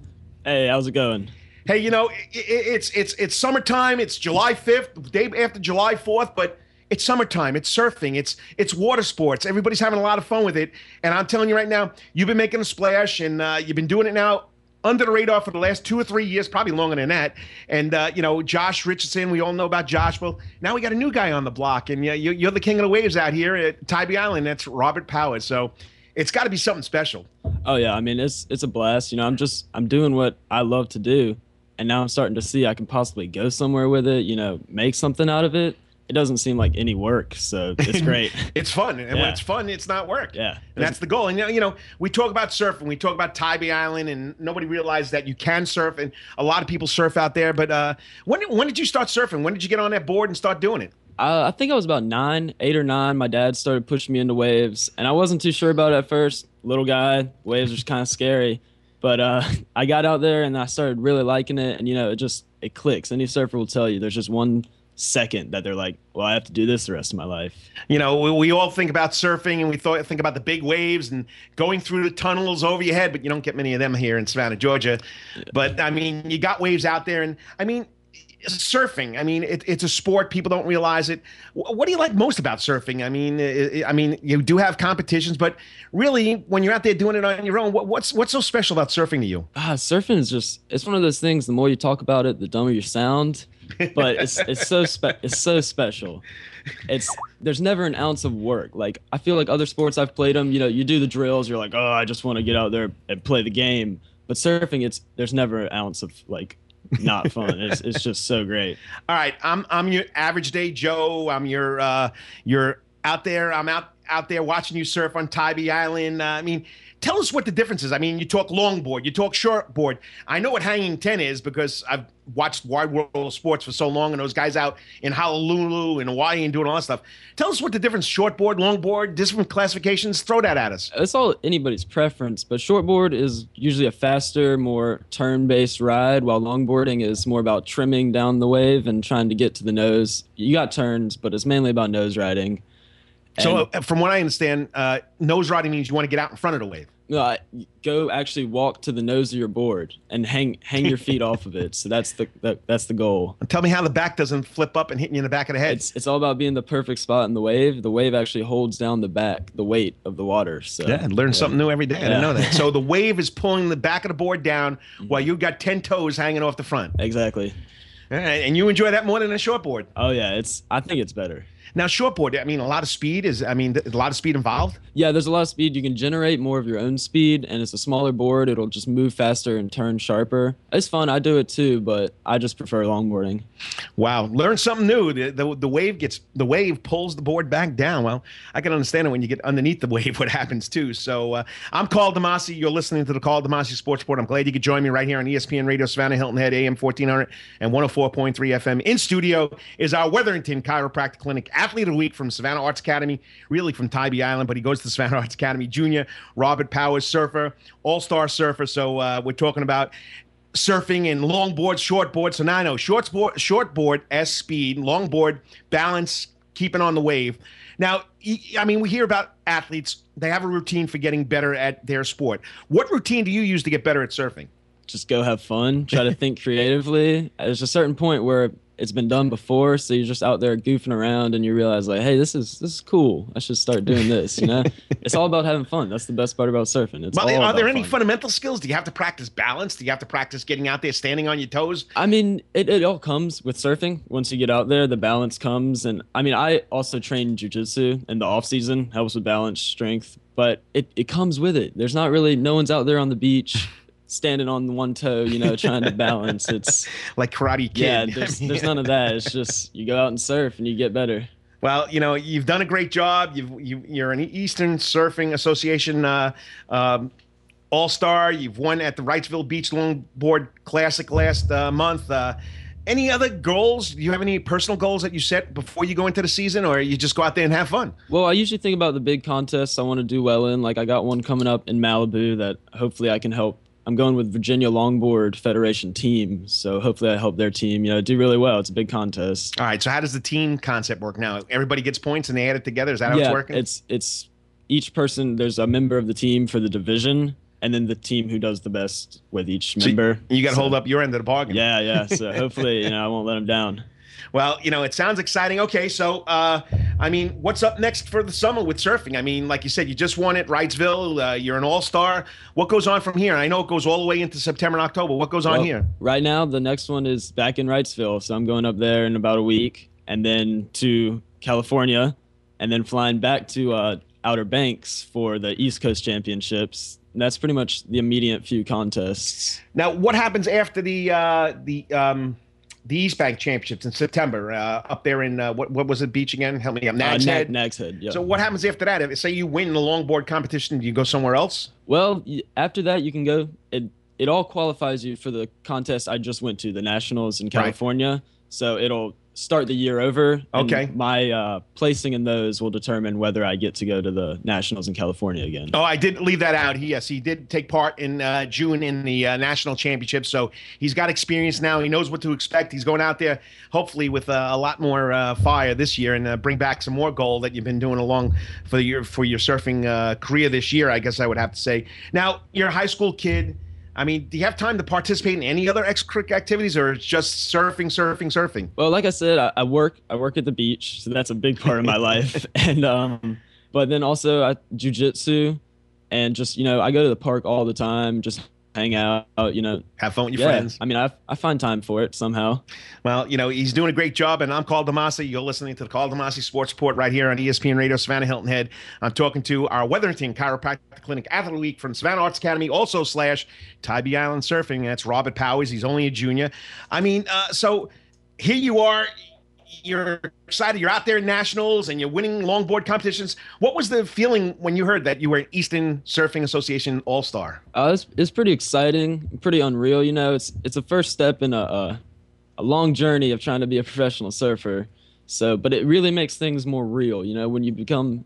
Hey, how's it going? Hey, you know, it, it's it's it's summertime. It's July 5th, day after July 4th, but it's summertime. It's surfing. It's it's water sports. Everybody's having a lot of fun with it. And I'm telling you right now, you've been making a splash, and uh, you've been doing it now under the radar for the last two or three years, probably longer than that. And uh, you know, Josh Richardson, we all know about Josh. Well, now we got a new guy on the block, and you, you're the king of the waves out here at Tybee Island. That's Robert Powers. So it's got to be something special. Oh yeah, I mean it's it's a blast. You know, I'm just I'm doing what I love to do, and now I'm starting to see I can possibly go somewhere with it. You know, make something out of it it doesn't seem like any work, so it's great. it's fun, and yeah. when it's fun, it's not work. Yeah, and that's the goal. And you know, we talk about surfing, we talk about Tybee Island, and nobody realized that you can surf, and a lot of people surf out there. But uh, when when did you start surfing? When did you get on that board and start doing it? Uh, I think I was about nine, eight or nine. My dad started pushing me into waves, and I wasn't too sure about it at first. Little guy, waves are kind of scary, but uh, I got out there and I started really liking it. And you know, it just it clicks. Any surfer will tell you there's just one second that they're like, well, I have to do this the rest of my life. You know, we, we all think about surfing and we thought, think about the big waves and going through the tunnels over your head, but you don't get many of them here in Savannah, Georgia. Yeah. But I mean, you got waves out there, and I mean, surfing. I mean, it, it's a sport. People don't realize it. What do you like most about surfing? I mean, it, I mean, you do have competitions, but really, when you're out there doing it on your own, what, what's what's so special about surfing to you? Ah, surfing is just it's one of those things. The more you talk about it, the dumber you sound but it's it's so spe- it's so special. It's there's never an ounce of work. Like I feel like other sports I've played them, you know, you do the drills, you're like, oh, I just want to get out there and play the game. But surfing, it's there's never an ounce of like not fun. It's it's just so great. All right, I'm I'm your average day Joe. I'm your uh, you're out there. I'm out out there watching you surf on Tybee Island. Uh, I mean Tell us what the difference is. I mean, you talk longboard, you talk shortboard. I know what hanging 10 is because I've watched Wide World of Sports for so long and those guys out in Honolulu and Hawaii and doing all that stuff. Tell us what the difference shortboard, longboard, different classifications. Throw that at us. It's all anybody's preference, but shortboard is usually a faster, more turn based ride, while longboarding is more about trimming down the wave and trying to get to the nose. You got turns, but it's mainly about nose riding. So, uh, from what I understand, uh, nose riding means you want to get out in front of the wave. No, I, go actually walk to the nose of your board and hang hang your feet off of it. So that's the, the, that's the goal. And tell me how the back doesn't flip up and hit you in the back of the head. It's it's all about being the perfect spot in the wave. The wave actually holds down the back, the weight of the water. So yeah, learn yeah. something new every day. I didn't know that. So the wave is pulling the back of the board down mm-hmm. while you've got ten toes hanging off the front. Exactly. All right, And you enjoy that more than a shortboard. Oh yeah, it's I think it's better. Now, shortboard, I mean, a lot of speed is, I mean, a lot of speed involved. Yeah, there's a lot of speed. You can generate more of your own speed, and it's a smaller board. It'll just move faster and turn sharper. It's fun. I do it too, but I just prefer longboarding. Wow, learn something new. The, the, the wave gets the wave pulls the board back down. Well, I can understand it when you get underneath the wave. What happens too? So uh, I'm Karl DeMasi. You're listening to the Karl DeMasi Sports Report. I'm glad you could join me right here on ESPN Radio Savannah Hilton Head AM 1400 and 104.3 FM. In studio is our Wetherington Chiropractic Clinic athlete of the week from Savannah Arts Academy, really from Tybee Island, but he goes to Savannah Arts Academy Junior. Robert Powers, surfer, all star surfer. So uh, we're talking about surfing and longboard, shortboard. So now I know shortboard, shortboard, S speed, longboard, balance, keeping on the wave. Now, I mean, we hear about athletes, they have a routine for getting better at their sport. What routine do you use to get better at surfing? Just go have fun, try to think creatively. There's a certain point where it's been done before, so you're just out there goofing around and you realize like, hey, this is this is cool. I should start doing this. You know, it's all about having fun. That's the best part about surfing. It's well, are there any fun. fundamental skills? Do you have to practice balance? Do you have to practice getting out there, standing on your toes? I mean, it, it all comes with surfing. Once you get out there, the balance comes. And I mean, I also train jujitsu in the off season, helps with balance, strength, but it, it comes with it. There's not really no one's out there on the beach standing on one toe, you know, trying to balance. It's like Karate Kid. Yeah, there's, there's none of that. It's just you go out and surf and you get better. Well, you know, you've done a great job. You've, you, you're an Eastern Surfing Association uh, um, All Star. You've won at the Wrightsville Beach Longboard Classic last uh, month. Uh, any other goals? Do you have any personal goals that you set before you go into the season, or you just go out there and have fun? Well, I usually think about the big contests I want to do well in. Like I got one coming up in Malibu that hopefully I can help. I'm going with Virginia Longboard Federation team, so hopefully I help their team, you know, do really well. It's a big contest. All right. So how does the team concept work now? Everybody gets points and they add it together. Is that how yeah, it's working? it's it's each person. There's a member of the team for the division, and then the team who does the best with each So member. you got to So- hold up your end of the bargain. Yeah, yeah. So hopefully, you know, I won't let them down. Well, you know, it sounds exciting. Okay, so uh, I mean, what's up next for the summer with surfing? I mean, like you said, you just won at Wrightsville. Uh, you're an all-star. What goes on from here? I know it goes all the way into September and October. What goes on here? Right now, the next one is back in Wrightsville, so I'm going up there in about a week, and then to California, and then flying back to uh, Outer Banks for the East Coast Championships. And that's pretty much the immediate few contests. Now, what happens after the uh, the um, the East Bank Championships in September uh, up there in uh, what what was it beach again? Help me up. Nags uh, Head. Na- Nags Head, yeah. So what happens after that? If say you win the longboard competition, do you go somewhere else? Well, after that, you can go. It it all qualifies you for the contest I just went to, the Nationals in California. So it'll start the year over. Okay. My uh, placing in those will determine whether I get to go to the Nationals in California again. Oh, I didn't leave that out. He, yes, he did take part in uh, June in the uh, national championship. So he's got experience now. He knows what to expect. He's going out there, hopefully, with uh, a lot more uh, fire this year and uh, bring back some more gold that you've been doing along for your for your surfing uh, career this year. I guess I would have to say. Now, you're a high school kid. I mean, do you have time to participate in any other extracurricular activities, or just surfing, surfing, surfing? Well, like I said, I, I work I work at the beach, so that's a big part of my life. And um, but then also I jujitsu, and just you know I go to the park all the time, just hang out, you know, have fun with your yeah, friends. I mean, I I find time for it somehow. Well, you know, he's doing a great job, and I'm Karl DeMasi. You're listening to the Karl DeMasi Sports Report right here on ESPN Radio, Savannah Hilton Head. I'm talking to our Wetherington Chiropractic Clinic Athlete of the Week from Savannah Arts Academy, also slash Tybee Island Surfing. That's Robert Powers. He's only a junior. I mean, uh, so here you are. You're excited. You're out there in nationals and you're winning longboard competitions. What was the feeling when you heard that you were an Eastern Surfing Association All Star? Uh, it's, it's pretty exciting, pretty unreal. You know, it's it's a first step in a, a a long journey of trying to be a professional surfer. So, but it really makes things more real. You know, when you become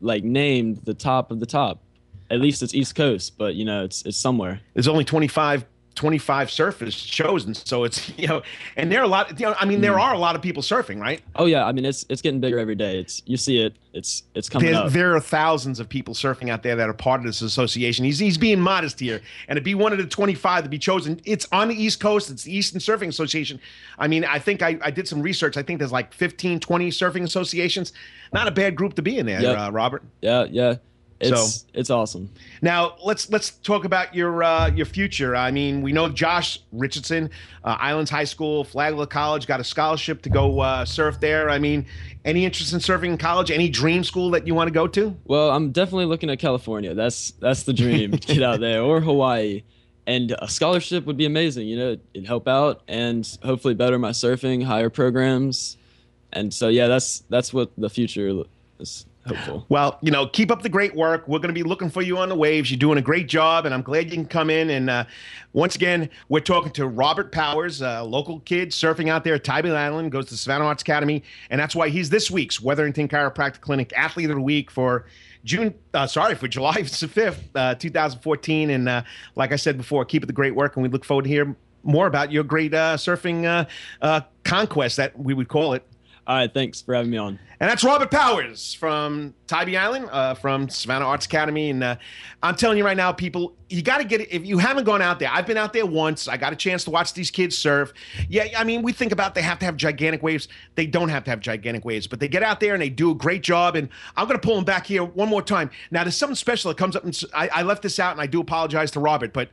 like named the top of the top. At least it's East Coast, but you know, it's it's somewhere. there's only 25 25 surfers chosen so it's you know and there are a lot you know i mean there are a lot of people surfing right Oh yeah, I mean it's it's getting bigger every day. It's you see it. It's it's coming there, up. there are thousands of people surfing out there that are part of this association he's, he's being modest here and to be one of the 25 to be chosen it's on the east coast it's the eastern surfing association i mean i think i, I did some research i think there's like 15 20 surfing associations not a bad group to be in there Yep. uh, robert Yeah, yeah. It's So- it's awesome. Now let's let's talk about your uh, your future. I mean, we know Josh Richardson, uh, Islands High School, Flagler College, got a scholarship to go uh, surf there. I mean, any interest in surfing in college? Any dream school that you want to go to? Well, I'm definitely looking at California. That's that's the dream. Get out there or Hawaii. And a scholarship would be amazing. You know, it'd help out and hopefully better my surfing, higher programs. And so yeah, that's that's what the future is hopeful. Well, you know, keep up the great work. We're going to be looking for you on the waves. You're doing a great job, and I'm glad you can come in. And uh, once again, we're talking to Robert Powers, a local kid surfing out there at Tybee Island, goes to Savannah Arts Academy, and that's why he's this week's Wetherington Chiropractic Clinic Athlete of the Week for June. Uh, sorry, for July 5th, uh, 2014. And uh, like I said before, keep up the great work, and we look forward to hear more about your great uh, surfing uh, conquest that we would call it. All right, thanks for having me on. And that's Robert Powers from Tybee Island, uh, from Savannah Arts Academy. And uh, I'm telling you right now, people, you got to get it. If you haven't gone out there, I've been out there once. I got a chance to watch these kids surf. Yeah, I mean, we think about they have to have gigantic waves. They don't have to have gigantic waves, but they get out there and they do a great job. And I'm going to pull them back here one more time. Now, there's something special that comes up. And I, I left this out, and I do apologize to Robert, but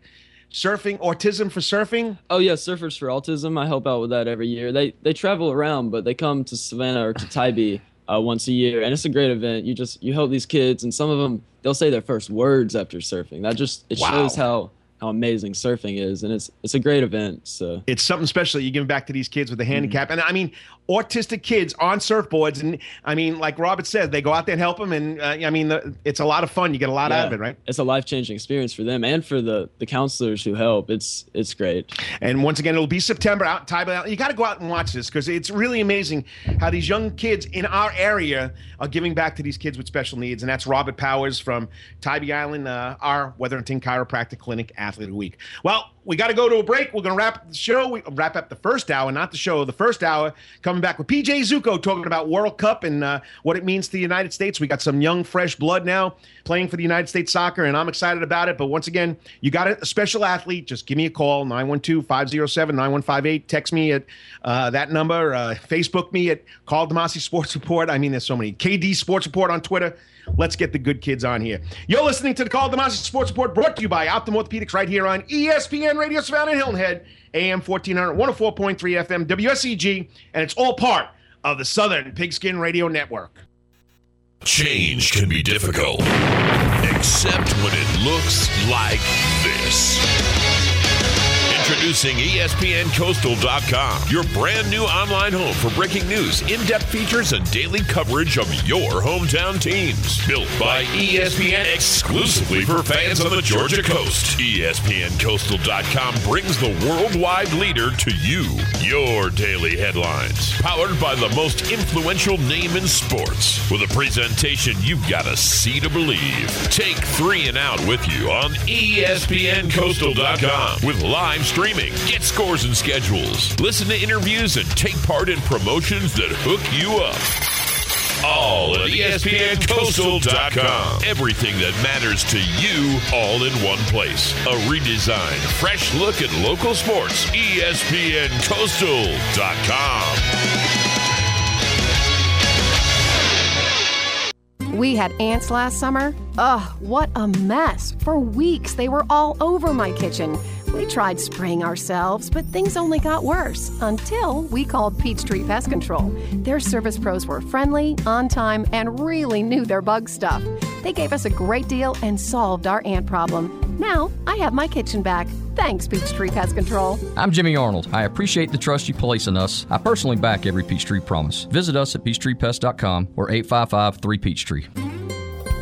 surfing, autism for surfing. Oh yeah, Surfers for Autism. I help out with that every year. They they travel around, but they come to Savannah or to Tybee uh, once a year, and it's a great event. You just you help these kids, and some of them they'll say their first words after surfing. That just it Wow. shows how how amazing surfing is, and it's it's a great event. So it's something special you give back to these kids with a handicap, mm-hmm. and I mean autistic kids on surfboards, and I mean like Robert said, they go out there and help them, and uh, I mean the, it's a lot of fun. You get a lot yeah, out of it, right? It's a life changing experience for them and for the the counselors who help. It's it's great. And once again, it'll be September out. Tybee. You got to go out and watch this because it's really amazing how these young kids in our area are giving back to these kids with special needs, and that's Robert Powers from Tybee Island, uh, our Wetherington Chiropractic Clinic Athlete of the Week. Well, we got to go to a break. We're going to wrap up the show. We wrap up the first hour, not the show. The first hour coming back with PJ Zuko talking about World Cup and uh, what it means to the United States. We got some young, fresh blood now playing for the United States soccer, and I'm excited about it. But once again, you got a special athlete. Just give me a call 912 507 9158. Text me at uh, that number. Uh, Facebook me at Karl DeMasi Sports Report. I mean, there's so many. KD Sports Report on Twitter. Let's get the good kids on here. You're listening to the Karl DeMasi Sports Report brought to you by Optim Orthopedics right here on ESPN Radio Savannah and Hilton Head, AM 1400, 104.3 FM, WSEG, and it's all part of the Southern Pigskin Radio Network. Change can be difficult, except when it looks like this. Introducing ESPNCoastal.com, your brand new online home for breaking news, in depth features, and daily coverage of your hometown teams. Built by ESPN exclusively for fans on the Georgia coast. ESPNCoastal.com brings the worldwide leader to you. Your daily headlines. Powered by the most influential name in sports. With a presentation you've got to see to believe. Take three and out with you on ESPNCoastal.com with live streaming, get scores and schedules, listen to interviews, and take part in promotions that hook you up. All at ESPNCoastal.com. Everything that matters to you all in one place. A redesigned, fresh look at local sports. ESPNCoastal.com. We had ants last summer. Ugh, what a mess. For weeks, they were all over my kitchen. We tried spraying ourselves, but things only got worse until we called Peachtree Pest Control. Their service pros were friendly, on time, and really knew their bug stuff. They gave us a great deal and solved our ant problem. Now I have my kitchen back. Thanks, Peachtree Pest Control. I'm Jimmy Arnold. I appreciate the trust you place in us. I personally back every Peachtree promise. Visit us at peachtreepest.com or 855 3 Peachtree.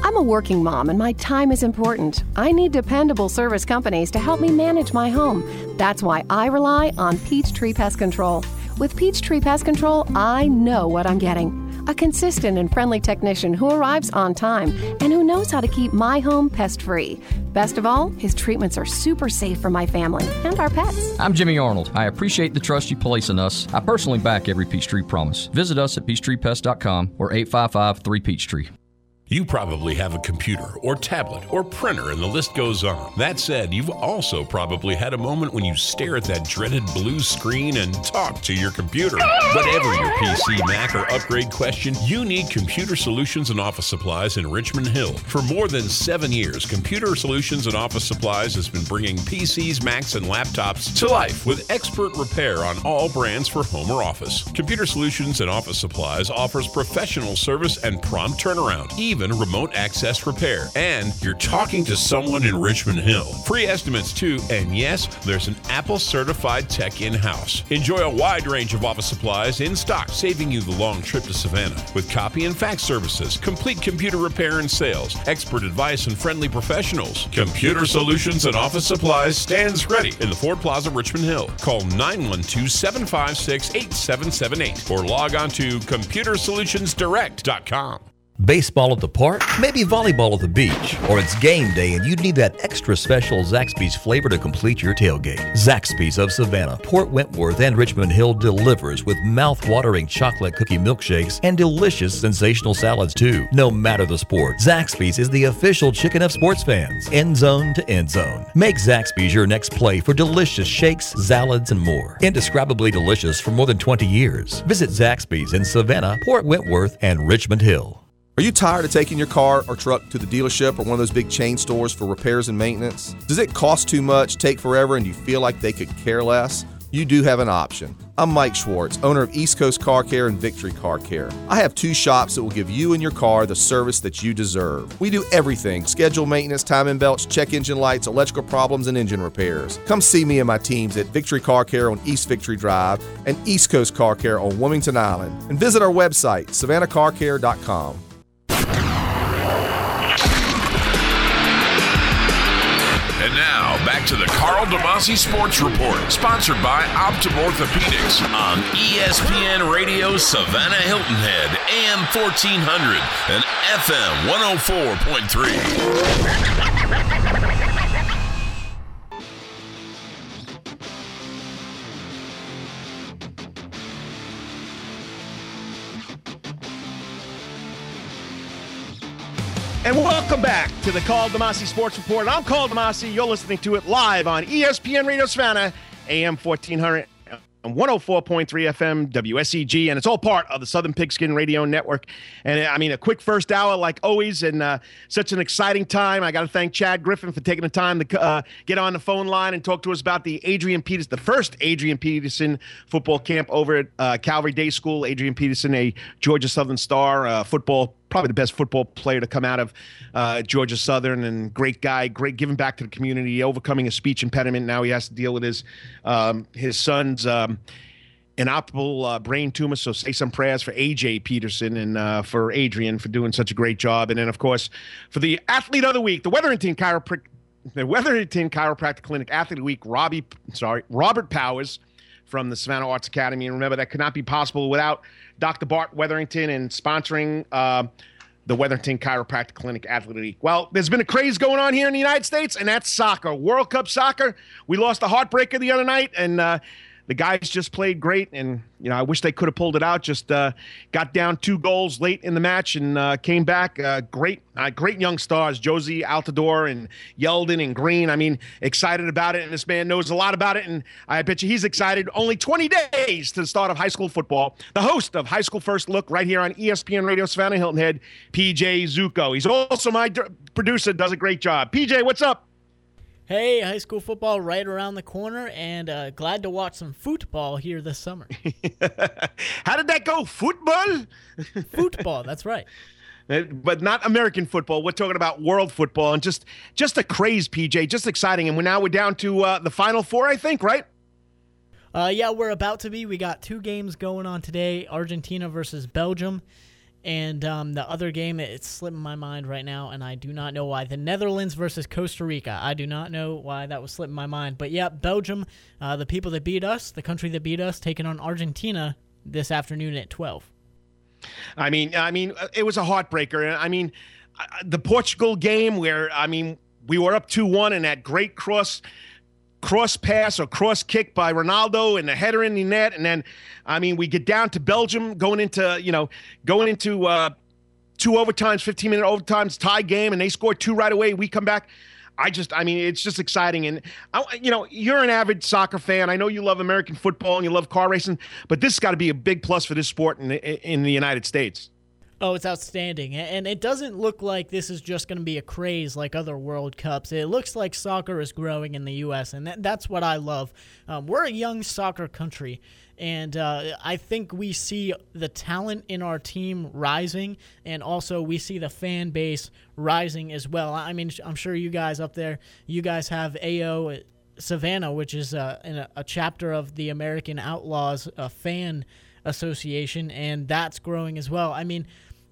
I'm a working mom and my time is important. I need dependable service companies to help me manage my home. That's why I rely on Peachtree Pest Control. With Peachtree Pest Control, I know what I'm getting. A consistent and friendly technician who arrives on time and who knows how to keep my home pest free. Best of all, his treatments are super safe for my family and our pets. I'm Jimmy Arnold. I appreciate the trust you place in us. I personally back every Peachtree promise. Visit us at peachtreepest.com or 855 3 Peachtree. You probably have a computer or tablet or printer, and the list goes on. That said, you've also probably had a moment when you stare at that dreaded blue screen and talk to your computer. Whatever your PC, Mac, or upgrade question, you need Computer Solutions and Office Supplies in Richmond Hill. For more than seven years, Computer Solutions and Office Supplies has been bringing PCs, Macs, and laptops to life with expert repair on all brands for home or office. Computer Solutions and Office Supplies offers professional service and prompt turnaround, even remote access repair. And you're talking to someone in Richmond Hill. Free estimates too, and yes, there's an Apple certified tech in house. Enjoy a wide range of office supplies in stock, saving you the long trip to Savannah. With copy and fax services, complete computer repair and sales, expert advice, and friendly professionals, Computer Solutions and Office Supplies stands ready in the Ford Plaza, Richmond Hill. Call 912 756 8778 or log on to computersolutionsdirect.com. Baseball at the park, maybe volleyball at the beach, or it's game day and you'd need that extra special Zaxby's flavor to complete your tailgate. Zaxby's of Savannah, Port Wentworth, and Richmond Hill delivers with mouth-watering chocolate cookie milkshakes and delicious sensational salads too. No matter the sport, Zaxby's is the official chicken of sports fans, end zone to end zone. Make Zaxby's your next play for delicious shakes, salads, and more. Indescribably delicious for more than 20 years. Visit Zaxby's in Savannah, Port Wentworth, and Richmond Hill. Are you tired of taking your car or truck to the dealership or one of those big chain stores for repairs and maintenance? Does it cost too much, take forever, and you feel like they could care less? you do have an option. I'm Mike Schwartz, owner of East Coast Car Care and Victory Car Care. I have two shops that will give you and your car the service that you deserve. We do everything schedule maintenance, timing belts, check engine lights, electrical problems, and engine repairs. Come see me and my teams at Victory Car Care on East Victory Drive and East Coast Car Care on Wilmington Island. And visit our website, savannahcarcare.com. to the Karl DeMasi Sports Report, sponsored by Optim Orthopedics on ESPN Radio Savannah Hilton Head, AM 1400 and FM 104.3. And welcome back to the Karl DeMasi Sports Report. I'm Karl DeMasi. You're listening to it live on ESPN Radio Savannah, AM 1400 and 104.3 FM WSEG, and it's all part of the Southern Pigskin Radio Network. And I mean, a quick first hour, like always, and uh, such an exciting time. I got to thank Chad Griffin for taking the time to uh, get on the phone line and talk to us about the Adrian Peterson, the first Adrian Peterson football camp over at uh, Calvary Day School. Adrian Peterson, a Georgia Southern star, uh, football probably the best football player to come out of uh, Georgia Southern and great guy, great giving back to the community, overcoming a speech impediment. Now he has to deal with his um, his son's um, inoperable uh, brain tumor. So say some prayers for AJ Peterson and uh, for Adrian for doing such a great job. And then of course for the athlete of the week, the Wetherington Chiropractic. The Wetherington Chiropractic Clinic Athlete of the Week, Robbie, sorry, Robert Powers from the Savannah Arts Academy. And remember, that could not be possible without Dr. Bart Wetherington and sponsoring uh, the Wetherington Chiropractic Clinic Athlete Week. Well, there's been a craze going on here in the United States, and that's soccer. World Cup soccer. We lost a heartbreaker the other night, and uh, the guys just played great. And, you know, I wish they could have pulled it out. Just uh, got down two goals late in the match and uh, came back. Uh, great, uh, great young stars, Jozy Altidore and Yedlin and Green. I mean, excited about it. And this man knows a lot about it. And I bet you he's excited. Only 20 days to the start of high school football. The host of High School First Look right here on ESPN Radio Savannah Hilton Head, PJ Zuko. He's also my d- producer, does a great job. PJ, what's up? Hey, high school football right around the corner, and uh, glad to watch some football here this summer. How did that go? Football? football, that's right. Uh, But not American football. We're talking about world football and just just a craze, PJ. Just exciting. And we're now we're down to uh, the final four, I think, right? Uh, yeah, we're about to be. We got two games going on today: Argentina versus Belgium, and um, the other game it's slipping my mind right now, and I do not know why. The Netherlands versus Costa Rica. I do not know why that was slipping my mind, but yeah, Belgium, uh, the people that beat us, the country that beat us, taking on Argentina this afternoon at twelve. I mean, I mean, uh, it was a heartbreaker. I mean, uh, the Portugal game where I mean we were up two one and that great cross cross pass or cross kick by Ronaldo and the header in the net, and then I mean we get down to Belgium going into you know going into uh, two overtimes, fifteen minute overtimes, tie game, and they score two right away. We come back. I just, I mean, it's just exciting. And, I, you know, you're an avid soccer fan. I know you love American football and you love car racing, but this has got to be a big plus for this sport in in the United States. Oh, it's outstanding. And it doesn't look like this is just going to be a craze like other World Cups. It looks like soccer is growing in the U.S., and that's what I love. Um, we're a young soccer country, and uh, I think we see the talent in our team rising, and also we see the fan base rising as well. I mean, I'm sure you guys up there, you guys have AO Savannah, which is uh, a chapter of the American Outlaws uh, fan association, and that's growing as well. I mean,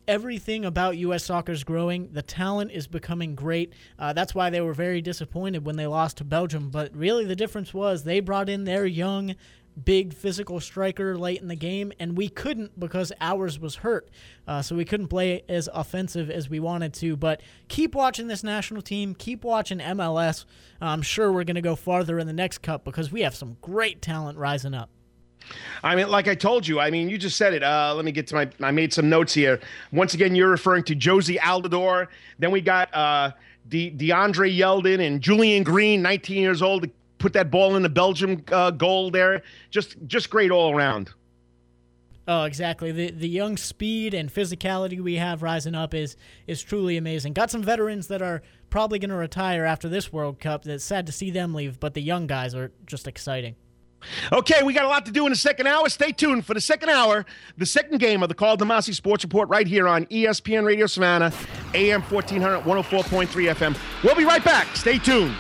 everything about U.S. soccer is growing. The talent is becoming great. Uh, that's why they were very disappointed when they lost to Belgium. But really, the difference was they brought in their young, big physical striker late in the game, and we couldn't because ours was hurt. Uh, so we couldn't play as offensive as we wanted to. But keep watching this national team. Keep watching MLS. I'm sure we're going to go farther in the next cup because we have some great talent rising up. I mean, like I told you, I mean, you just said it. Uh, let me get to my, I made some notes here. Once again, you're referring to Jozy Altidore. Then we got uh, De- DeAndre Yedlin and Julian Green, 19 years old, to put that ball in the Belgium uh, goal there. Just, just great all around. Oh, exactly. The the young speed and physicality we have rising up is is truly amazing. Got some veterans that are probably going to retire after this World Cup. That's sad to see them leave, but the young guys are just exciting. Okay, we got a lot to do in the second hour. Stay tuned for the second hour, the second game of the Karl DeMasi Sports Report right here on ESPN Radio Savannah, AM 1400, 104.3 FM. We'll be right back. Stay tuned.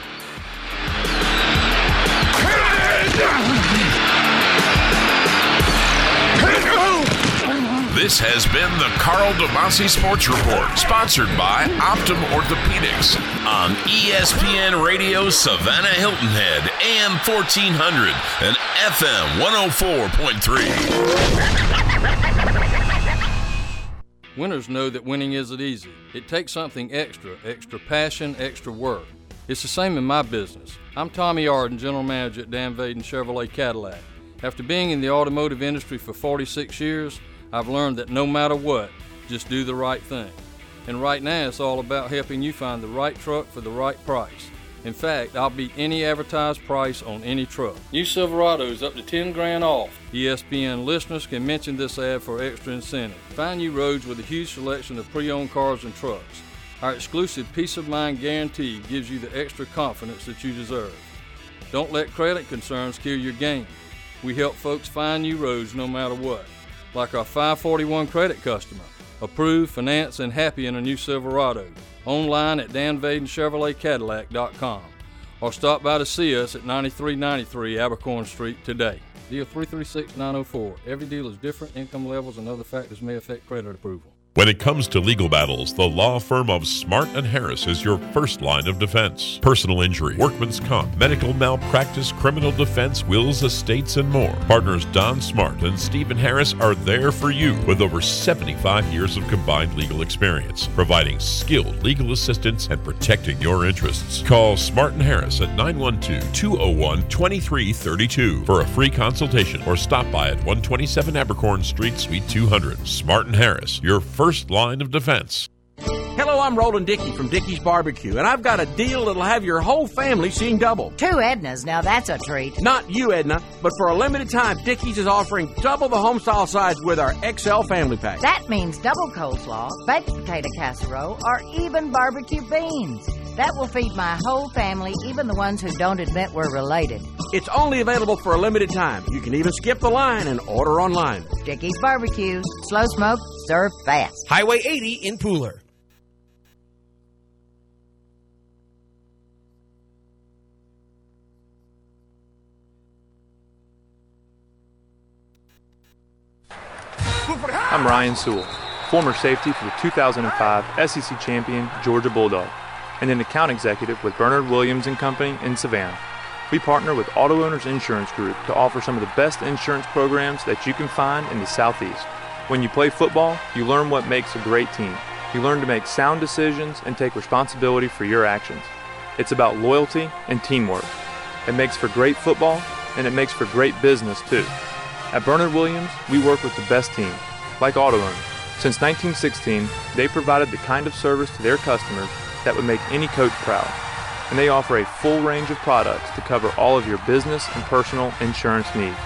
This has been the Karl DeMasi Sports Report, sponsored by Optim Orthopedics on ESPN Radio Savannah Hilton Head, AM 1400 and FM 104.3. Winners know that winning isn't easy. It takes something extra, extra passion, extra work. It's the same in my business. I'm Tommy Arden, General Manager at Dan Vaden Chevrolet Cadillac. After being in the automotive industry for 46 years, I've learned that no matter what, just do the right thing. And right now, it's all about helping you find the right truck for the right price. In fact, I'll beat any advertised price on any truck. New Silverados up to 10 grand off. ESPN listeners can mention this ad for extra incentive. Find new roads with a huge selection of pre-owned cars and trucks. Our exclusive peace of mind guarantee gives you the extra confidence that you deserve. Don't let credit concerns kill your game. We help folks find new roads no matter what like our 541 credit customer. Approved, finance, and happy in a new Silverado. Online at danvadenchevroletcadillac.com or stop by to see us at 9393 Abercorn Street today. Deal 336904. Every deal is different. Income levels and other factors may affect credit approval. When it comes to legal battles, the law firm of Smart and Harris is your first line of defense. Personal injury, workman's comp, medical malpractice, criminal defense, wills, estates, and more. Partners Don Smart and Stephen Harris are there for you with over 75 years of combined legal experience, providing skilled legal assistance and protecting your interests. Call Smart and Harris at 912-201-2332 for a free consultation or stop by at 127 Abercorn Street, Suite 200. Smart and Harris, your first line of defense. Hello, I'm Roland Dickey from Dickey's Barbecue, and I've got a deal that'll have your whole family seeing double. Two Ednas, now that's a treat. Not you, Edna, but for a limited time, Dickey's is offering double the homestyle size with our XL family pack. That means double coleslaw, baked potato casserole, or even barbecue beans. That will feed my whole family, even the ones who don't admit we're related. It's only available for a limited time. You can even skip the line and order online. Dickey's Barbecue, slow smoke, serve fast. Highway 80 in Pooler. I'm Ryan Sewell, former safety for the 2005 SEC champion Georgia Bulldog, and an account executive with Bernard Williams and Company in Savannah. We partner with Auto Owners Insurance Group to offer some of the best insurance programs that you can find in the Southeast. When you play football, you learn what makes a great team. You learn to make sound decisions and take responsibility for your actions. It's about loyalty and teamwork. It makes for great football and it makes for great business too. At Bernard Williams, we work with the best team, like Auto Owners. Since 1916, they provided the kind of service to their customers that would make any coach proud. And they offer a full range of products to cover all of your business and personal insurance needs.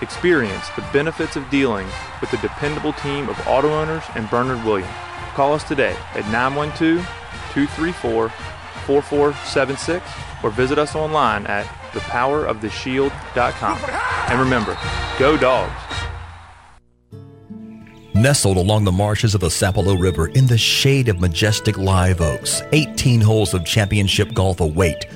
Experience the benefits of dealing with the dependable team of auto owners and Bernard Williams. Call us today at 912 234 4476 or visit us online at thepoweroftheshield.com. And remember, go dogs. Nestled along the marshes of the Sapelo River in the shade of majestic live oaks, 18 holes of championship golf await.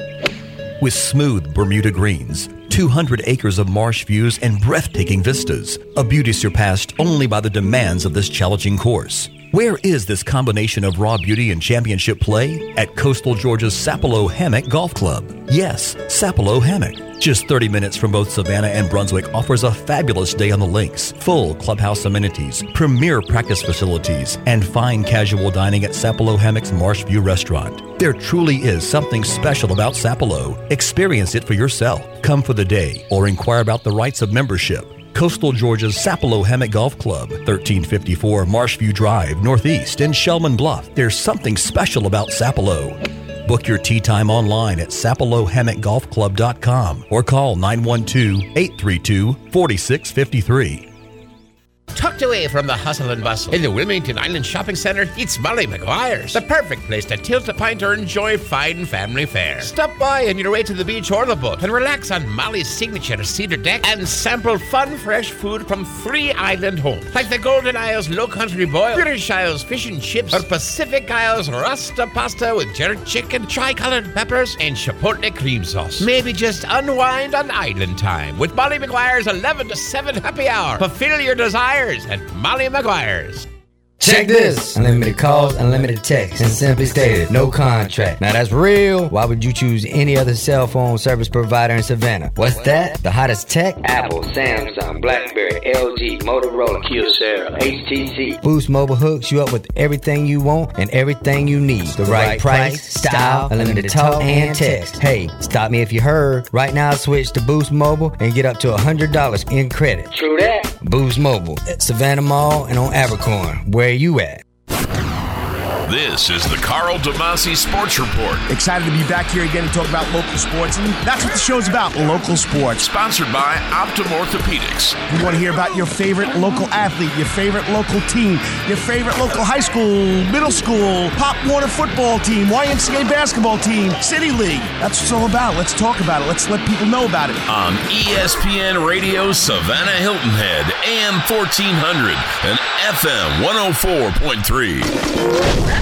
With smooth Bermuda greens, 200 acres of marsh views, and breathtaking vistas, a beauty surpassed only by the demands of this challenging course. Where is this combination of raw beauty and championship play? At Coastal Georgia's Sapelo Hammock Golf Club. Yes, Sapelo Hammock. Just 30 minutes from both Savannah and Brunswick offers a fabulous day on the links, full clubhouse amenities, premier practice facilities, and fine casual dining at Sapelo Hammock's Marshview Restaurant. There truly is something special about Sapelo. Experience it for yourself. Come for the day or inquire about the rights of membership. Coastal Georgia's Sapelo Hammock Golf Club, 1354 Marshview Drive, Northeast in Shellman Bluff. There's something special about Sapelo. Book your tee time online at sapelohammockgolfclub.com or call 912 832 4653. Tucked away from the hustle and bustle in the Wilmington Island Shopping Center, it's Molly McGuire's, the perfect place to tilt a pint or enjoy fine family fare. Stop by on your way to the beach or the boat and relax on Molly's signature cedar deck and sample fun, fresh food from three island homes, like the Golden Isles Low Country Boil, British Isles Fish and Chips, or Pacific Isles Rasta Pasta with jerk chicken, tri-colored peppers, and chipotle cream sauce. Maybe just unwind on island time with Molly McGuire's 11 to 7 happy hour. Fulfill your at Molly McGuire's. Check this. Unlimited calls, unlimited texts, and simply stated, no contract. Now that's real. Why would you choose any other cell phone service provider in Savannah? What's that? The hottest tech? Apple, Samsung, BlackBerry, LG, Motorola, Kyocera, HTC. Boost Mobile hooks you up with everything you want and everything you need. The, right, price, style, unlimited talk, and text. Hey, stop me if you heard. Right now, switch to Boost Mobile and get up to $100 in credit. True that. Boost Mobile at Savannah Mall and on Abercorn. Where you at? This is the Karl DeMasi Sports Report. Excited to be back here again to talk about local sports, and that's what the show's about local sports. Sponsored by Optim Orthopedics. We want to hear about your favorite local athlete, your favorite local team, your favorite local high school, middle school, Pop Warner football team, YMCA basketball team, City League. That's what it's all about. Let's talk about it. Let's let people know about it. On ESPN Radio Savannah Hilton Head, AM 1400 and FM 104.3.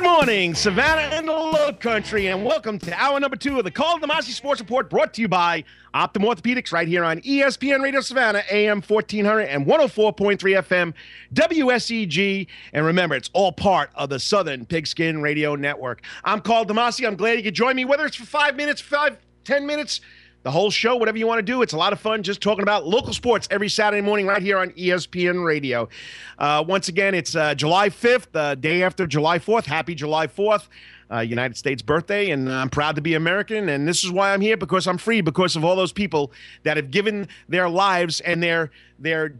Good morning, Savannah and the Low Country, and welcome to hour number two of the Karl DeMasi Sports Report brought to you by Optim Orthopedics right here on ESPN Radio Savannah, AM 1400 and 104.3 FM, WSEG. And remember, it's all part of the Southern Pigskin Radio Network. I'm Karl DeMasi. I'm glad you could join me, whether it's for five minutes, five, ten minutes, the whole show, whatever you want to do. It's a lot of fun just talking about local sports every Saturday morning right here on ESPN Radio. Uh, once again, it's uh, July 5th, the day after July 4th. Happy July 4th. Uh, United States birthday, and I'm proud to be American. And this is why I'm here because I'm free because of all those people that have given their lives and their their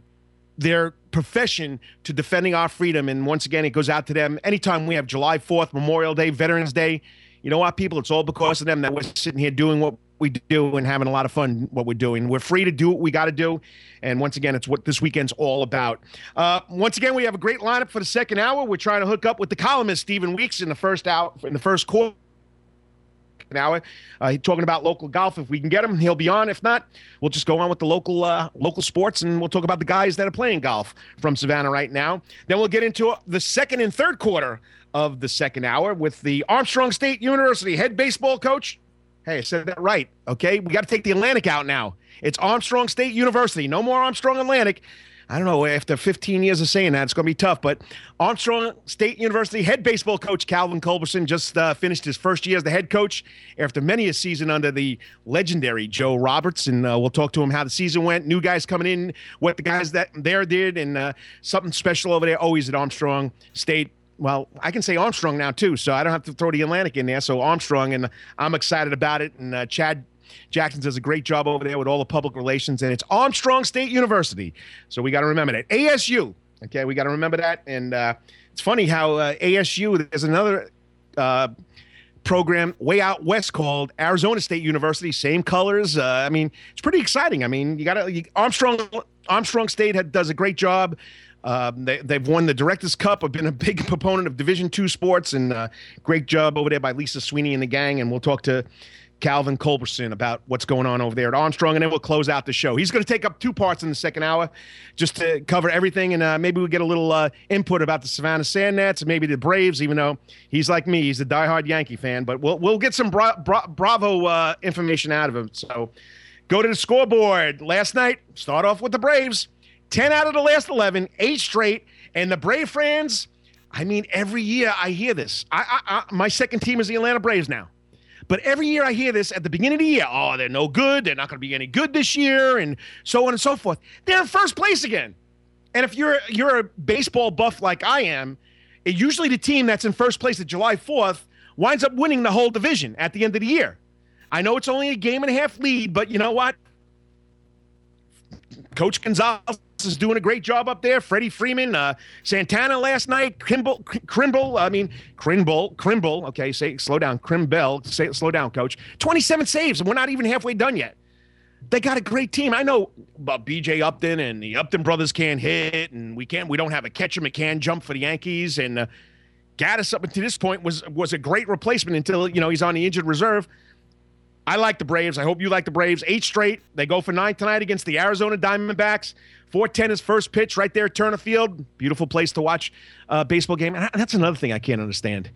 their profession to defending our freedom. And once again, it goes out to them. Anytime we have July 4th, Memorial Day, Veterans Day, you know what, people? It's all because of them that we're sitting here doing what we do and having a lot of fun what we're doing. We're free to do what we got to do. And once again, it's what this weekend's all about. Uh, once again, we have a great lineup for the second hour. We're trying to hook up with the columnist Stephen Weeks in the first hour, in the first quarter. Hour, uh, talking about local golf. If we can get him, he'll be on. If not, we'll just go on with the local uh, local sports, and we'll talk about the guys that are playing golf from Savannah right now. Then we'll get into the second and third quarter of the second hour with the Armstrong State University head baseball coach Hey, I said that right. Okay. We got to take the Atlantic out now. It's Armstrong State University. No more Armstrong Atlantic. I don't know. After 15 years of saying that, it's going to be tough. But Armstrong State University head baseball coach Calvin Culberson just uh, finished his first year as the head coach after many a season under the legendary Joe Roberts. And uh, we'll talk to him how the season went, new guys coming in, what the guys that there did, and uh, something special over there always at Armstrong State well, I can say Armstrong now too, so I don't have to throw the Atlantic in there. So Armstrong, and I'm excited about it. And uh, Chad Jackson does a great job over there with all the public relations, and it's Armstrong State University. So we got to remember that ASU. Okay, we got to remember that. And uh, it's funny how uh, ASU. There's another. Uh, program way out west called Arizona State University. Same colors. Uh, I mean, it's pretty exciting. I mean, you got to Armstrong. Armstrong State had, does a great job. Um, they, they've won the Directors Cup. I've been a big proponent of Division two sports, and uh, great job over there by Lisa Sweeney and the gang. And we'll talk to Calvin Culberson about what's going on over there at Armstrong, and then we'll close out the show. He's going to take up two parts in the second hour, just to cover everything, and uh, maybe we'll get a little uh, input about the Savannah Sand Gnats and maybe the Braves. Even though he's like me, he's a diehard Yankee fan, but we'll we'll get some bra- bra- Bravo uh, information out of him. So go to the scoreboard. Last night, start off with the Braves. 10 out of the last 11, eight straight. And the Brave fans, I mean, every year I hear this. I, I, I, my second team is the Atlanta Braves now. But every year I hear this at the beginning of the year. Oh, they're no good. They're not going to be any good this year, and so on and so forth. They're in first place again. And if you're you're a baseball buff like I am, it, usually the team that's in first place at July 4th winds up winning the whole division at the end of the year. I know it's only a game and a half lead, but you know what? Coach Gonzalez is doing a great job up there. Freddie Freeman, uh, Santana last night, Kimble, Crimble, I mean, Crimble, Crimble, okay, say, slow down, Crimbell, say, slow down, coach. 27 saves, and we're not even halfway done yet. They got a great team. I know about BJ Upton and the Upton brothers can't hit, and we can't, we don't have a catcher McCann jump for the Yankees, and uh, Gattis up until this point was was a great replacement until, you know, he's on the injured reserve. I like the Braves. I hope you like the Braves. Eight straight. They go for nine tonight against the Arizona Diamondbacks. 410 is first pitch right there at Turner Field. Beautiful place to watch a baseball game. And that's another thing I can't understand.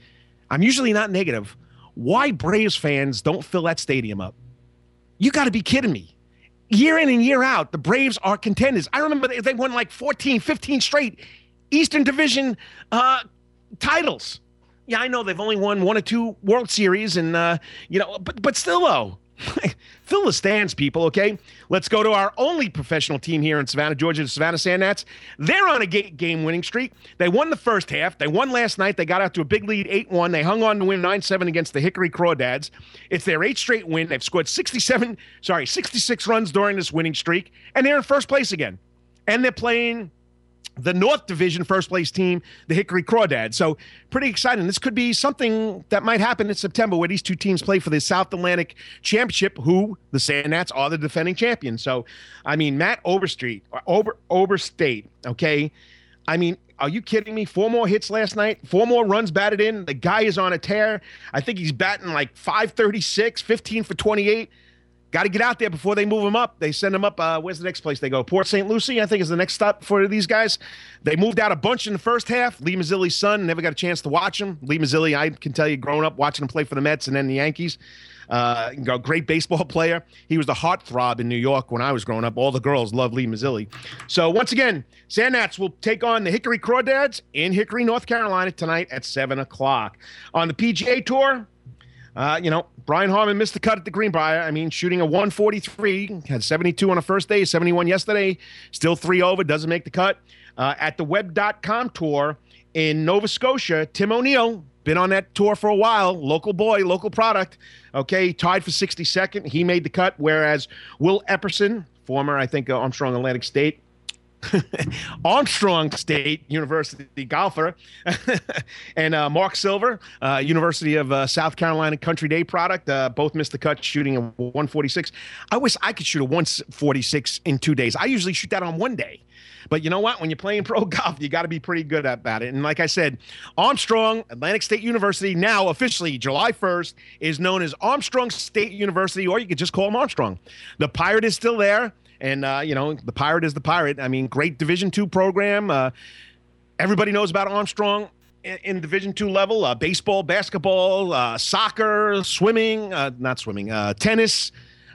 I'm usually not negative. Why Braves fans don't fill that stadium up? You got to be kidding me. Year in and year out, the Braves are contenders. I remember they won like 14, 15 straight Eastern Division uh, titles. Yeah, I know they've only won one or two World Series, and uh, you know, but but still though, fill the stands, people. Okay, let's go to our only professional team here in Savannah, Georgia, the Savannah Sand Gnats. They're on a game-winning streak. They won the first half. They won last night. They got out to a big lead, eight-one. They hung on to win nine-seven against the Hickory Crawdads. It's their eighth straight win. They've scored sixty-seven, sorry, sixty-six runs during this winning streak, and they're in first place again. And they're playing the North Division first place team, the Hickory Crawdads. So pretty exciting. This could be something that might happen in September where these two teams play for the South Atlantic Championship, who the Sand Gnats are the defending champions. So, I mean, Matt Overstreet, Ober, Overstate, okay? I mean, are you kidding me? Four more hits last night, four more runs batted in. The guy is on a tear. I think he's batting like 536, 15 for 28. Got to get out there before they move them up. They send them up. Uh, where's the next place they go? Port St. Lucie, I think, is the next stop for these guys. They moved out a bunch in the first half. Lee Mazzilli's son, never got a chance to watch him. Lee Mazzilli, I can tell you, growing up watching him play for the Mets and then the Yankees. Uh, great baseball player. He was the heartthrob in New York when I was growing up. All the girls loved Lee Mazzilli. So once again, Sand Gnats will take on the Hickory Crawdads in Hickory, North Carolina tonight at 7 o'clock. On the PGA Tour, uh, you know, Brian Harman missed the cut at the Greenbrier. I mean, shooting a 143, had 72 on the first day, 71 yesterday, still three over, doesn't make the cut. Uh, at the web.com tour in Nova Scotia, Tim O'Neal, been on that tour for a while, local boy, local product. Okay, tied for 62nd. He made the cut, whereas Will Epperson, former, I think, uh, Armstrong Atlantic State, Armstrong State University golfer, and uh, Mark Silver, uh, University of uh, South Carolina Country Day product. Uh, both missed the cut, shooting a 146. I wish I could shoot a 146 in two days. I usually shoot that on one day. But you know what? When you're playing pro golf, you got to be pretty good at it. And like I said, Armstrong Atlantic State University, now officially July 1st, is known as Armstrong State University, or you could just call them Armstrong. The Pirate is still there. And uh, you know, the pirate is the pirate. I mean, great Division two program. Uh, everybody knows about Armstrong in, in Division two level. Uh, baseball, basketball, uh, soccer, swimming, uh, not swimming, tennis.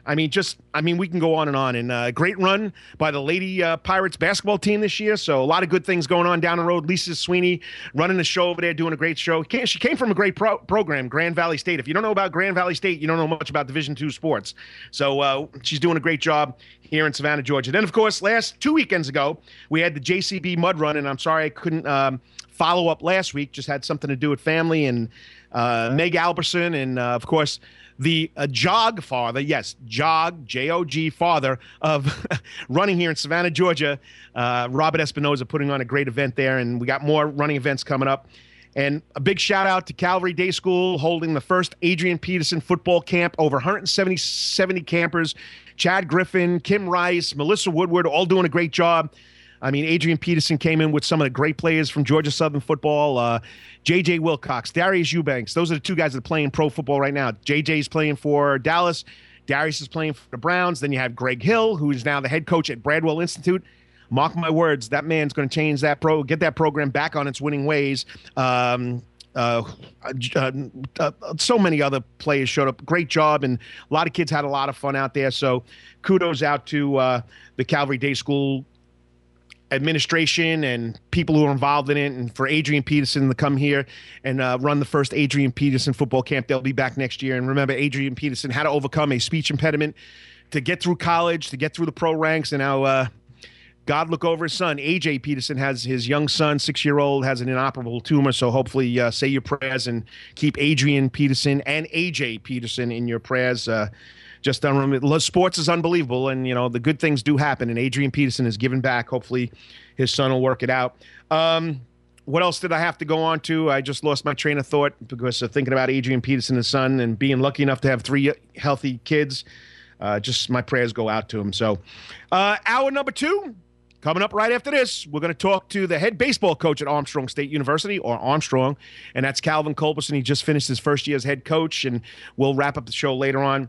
I mean, just I mean, we can go on and on. And uh, great run by the Lady uh, Pirates basketball team this year. So a lot of good things going on down the road. Lisa Sweeney running the show over there, doing a great show. She came from a great pro- program, Grand Valley State. If you don't know about Grand Valley State, you don't know much about Division two sports. So uh, she's doing a great job here in Savannah, Georgia. Then, of course, last two weekends ago, we had the JCB Mud Run, and I'm sorry I couldn't um, follow up last week. Just had something to do with family and uh, Meg Alberson, and uh, of course the uh, jog father, yes, jog, J O G father of running here in Savannah, Georgia. Uh, Robert Espinoza putting on a great event there, and we got more running events coming up. And a big shout out to Calvary Day School holding the first Adrian Peterson football camp. Over 170 70 campers. Chad Griffin, Kim Rice, Melissa Woodward, all doing a great job. I mean, Adrian Peterson came in with some of the great players from Georgia Southern football. Uh, J.J. Wilcox, Darius Eubanks. Those are the two guys that are playing pro football right now. J.J.'s playing for Dallas. Darius is playing for the Browns. Then you have Greg Hill, who is now the head coach at Bradwell Institute. Mark my words, that man's going to change that pro, get that program back on its winning ways. Um, uh, uh, uh, so many other players showed up. Great job, and a lot of kids had a lot of fun out there. So, kudos out to uh, the Calvary Day School administration and people who are involved in it, and for Adrian Peterson to come here and uh, run the first Adrian Peterson football camp. They'll be back next year. And remember, Adrian Peterson had to overcome a speech impediment to get through college, to get through the pro ranks, and now. Uh, God look over his son. AJ Peterson has his young son, six year old, has an inoperable tumor. So hopefully, uh, say your prayers and keep Adrian Peterson and AJ Peterson in your prayers. Uh, just unreal. Sports is unbelievable, and you know the good things do happen. And Adrian Peterson is giving back. Hopefully, his son will work it out. Um, what else did I have to go on to? I just lost my train of thought because of thinking about Adrian Peterson, his son, and being lucky enough to have three healthy kids. Uh, just my prayers go out to him. So, uh, hour number two coming up right after this. We're going to talk to the head baseball coach at Armstrong State University, or Armstrong, and that's Calvin Culberson. He just finished his first year as head coach, and we'll wrap up the show later on.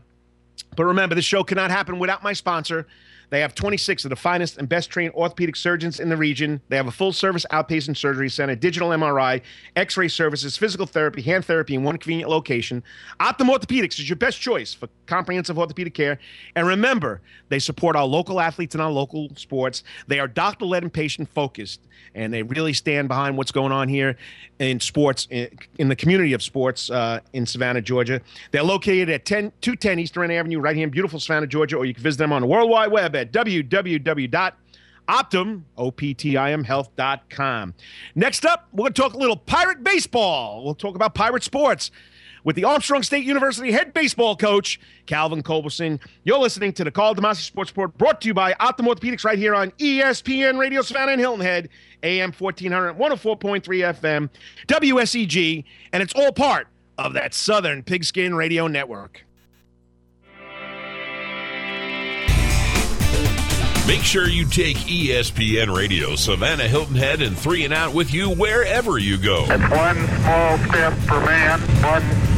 But remember, this show cannot happen without my sponsor. They have 26 of the finest and best trained orthopedic surgeons in the region. They have a full service outpatient surgery center, digital MRI, x ray services, physical therapy, hand therapy in one convenient location. Optim Orthopedics is your best choice for comprehensive orthopedic care. And remember, they support our local athletes and our local sports. They are doctor led and patient focused, and they really stand behind what's going on here in sports, in the community of sports uh, in Savannah, Georgia. They're located at 10, 210 Eastern Avenue, right here in beautiful Savannah, Georgia, or you can visit them on the World Wide Web at. Next up, we're going to talk a little pirate baseball. We'll talk about pirate sports with the Armstrong State University head baseball coach, Calvin Culberson. You're listening to the Karl DeMasi Sports Report brought to you by Optim Orthopedics right here on ESPN Radio Savannah and Hilton Head, AM 1400, 104.3 FM, WSEG, and it's all part of that Southern Pigskin Radio Network. Make sure you take ESPN Radio, Savannah Hilton Head, and three and out with you wherever you go. It's one small step for man, one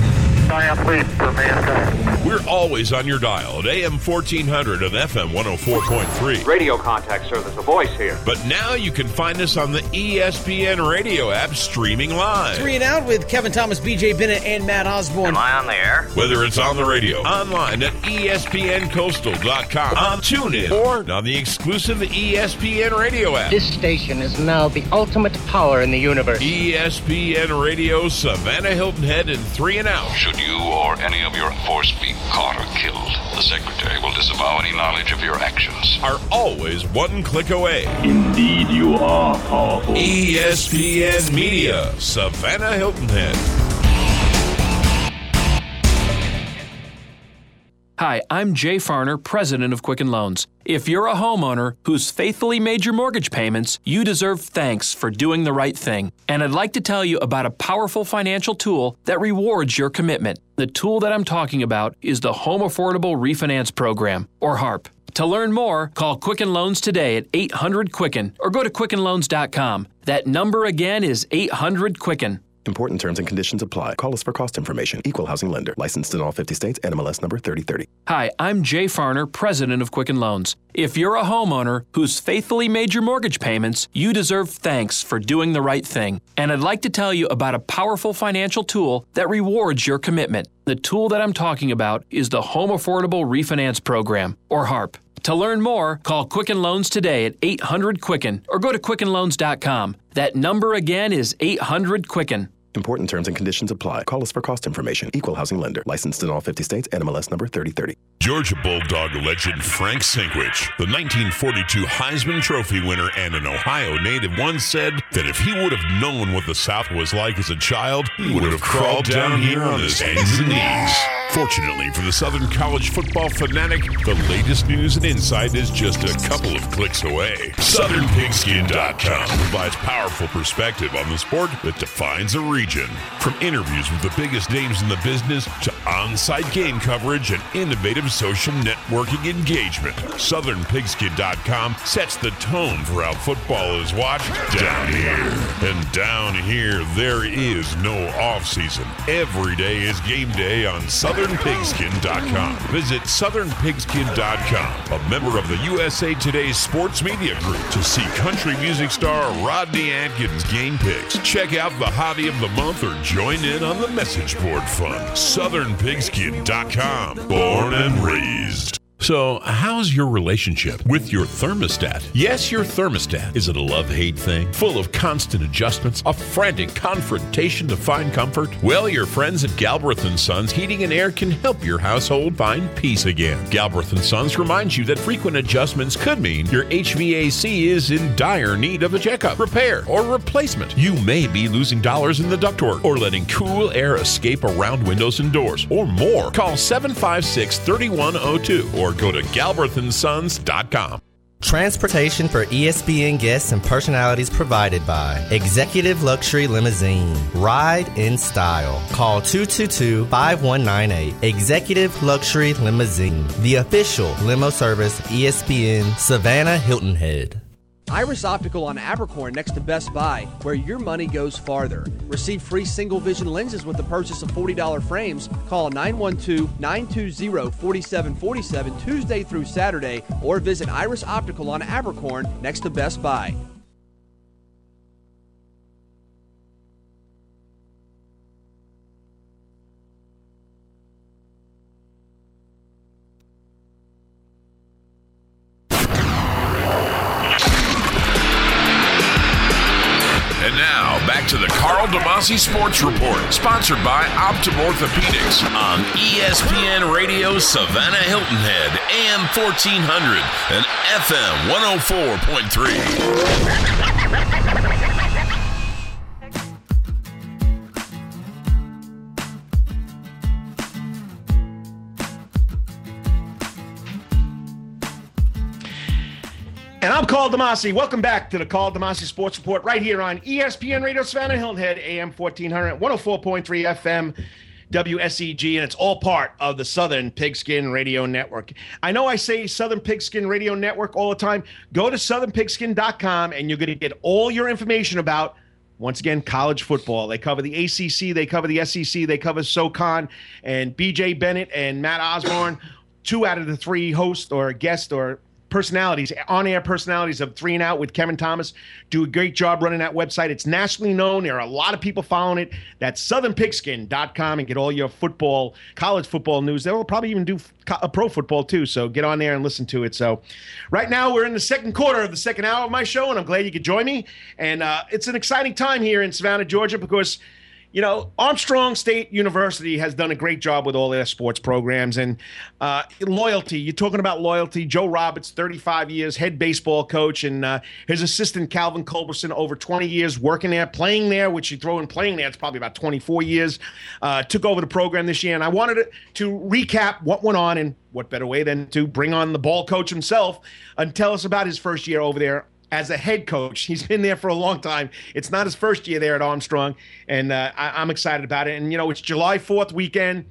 we're always on your dial at AM 1400 and FM 104.3. Radio contact service, a voice here. But now you can find us on the ESPN radio app streaming live. Three and out with Kevin Thomas, BJ Bennett, and Matt Osborne. Am I on the air? Whether it's on the radio, online at ESPNCoastal.com, on uh, TuneIn, or on the exclusive ESPN radio app. This station is now the ultimate power in the universe. ESPN Radio, Savannah Hilton Head, and three and out. Should you or any of your force be caught or killed, the Secretary will disavow any knowledge of your actions. Are always one click away. Indeed, you are powerful. ESPN Media, Savannah Hilton Head. Hi, I'm Jay Farner, president of Quicken Loans. If you're a homeowner who's faithfully made your mortgage payments, you deserve thanks for doing the right thing. And I'd like to tell you about a powerful financial tool that rewards your commitment. The tool that I'm talking about is the Home Affordable Refinance Program, or HARP. To learn more, call Quicken Loans today at 800 Quicken or go to QuickenLoans.com. That number again is 800 Quicken. Important terms and conditions apply. Call us for cost information. Equal housing lender. Licensed in all 50 states. NMLS number 3030. Hi, I'm Jay Farner, president of Quicken Loans. If you're a homeowner who's faithfully made your mortgage payments, you deserve thanks for doing the right thing. And I'd like to tell you about a powerful financial tool that rewards your commitment. The tool that I'm talking about is the Home Affordable Refinance Program, or HARP. To learn more, call Quicken Loans today at 800 Quicken or go to QuickenLoans.com. That number again is 800 Quicken. Important terms and conditions apply. Call us for cost information. Equal housing lender. Licensed in all 50 states. NMLS number 3030. Georgia Bulldog legend Frank Sinkwich, the 1942 Heisman Trophy winner and an Ohio native, once said that if he would have known what the South was like as a child, he would have crawled down here on his hands and knees. Fortunately for the Southern College football fanatic, the latest news and insight is just a couple of clicks away. SouthernPigskin.com provides powerful perspective on the sport that defines a region. From interviews with the biggest names in the business to on site game coverage and innovative social networking engagement, SouthernPigskin.com sets the tone for how football is watched down here. And down here, there is no off season. Every day is game day on SouthernPigskin.com. Visit SouthernPigskin.com, a member of the USA Today Sports Media Group, to see country music star Rodney Atkins game picks. Check out the hobby of the month or join in on the message board fun. SouthernPigskin.com. Born and raised. So, how's your relationship with your thermostat? Yes, your thermostat. Is it a love hate thing? Full of constant adjustments? A frantic confrontation to find comfort? Well, your friends at Galbraith and Sons Heating and Air can help your household find peace again. Galbraith and Sons reminds you that frequent adjustments could mean your HVAC is in dire need of a checkup, repair, or replacement. You may be losing dollars in the ductwork or letting cool air escape around windows and doors, or more. Call 756 3102 or go to galbraithandsons.com. Transportation for ESPN guests and personalities provided by Executive Luxury Limousine. Ride in style. Call 222 5198. Executive Luxury Limousine, the official limo service ESPN Savannah Hilton Head. Iris Optical on Abercorn next to Best Buy, where your money goes farther. Receive free single vision lenses with the purchase of $40 frames. Call 912 920 4747 Tuesday through Saturday or visit Iris Optical on Abercorn next to Best Buy. Sports Report, sponsored by Optim Orthopedics on ESPN Radio Savannah Hilton Head, AM 1400 and FM 104.3. And I'm Karl DeMasi. Welcome back to the Karl DeMasi Sports Report right here on ESPN Radio Savannah Hilton Head, AM 1400, 104.3 FM, WSEG, and it's all part of the Southern Pigskin Radio Network. I know I say Southern Pigskin Radio Network all the time. Go to southernpigskin.com and you're going to get all your information about once again, college football. They cover the ACC, they cover the SEC, they cover SoCon, and BJ Bennett and Matt Osborne, two out of the three hosts or guests or personalities, on air personalities of Three and Out with Kevin Thomas, do a great job running that website. It's nationally known. There are a lot of people following it. That's southernpigskin.com and get all your football, college football news. They'll probably even do a pro football too. So get on there and listen to it. So right now we're in the second quarter of the second hour of my show, and I'm glad you could join me. And uh, it's an exciting time here in Savannah, Georgia, because you know, Armstrong State University has done a great job with all their sports programs and uh, loyalty. You're talking about loyalty. Joe Roberts, 35 years, head baseball coach, and uh, his assistant Calvin Culberson, over 20 years working there, playing there, which you throw in playing there, it's probably about 24 years. Uh, took over the program this year, and I wanted to recap what went on, and what better way than to bring on the ball coach himself and tell us about his first year over there as a head coach. He's been there for a long time. It's not his first year there at Armstrong, and uh, I, am excited about it. And you know, it's July 4th weekend.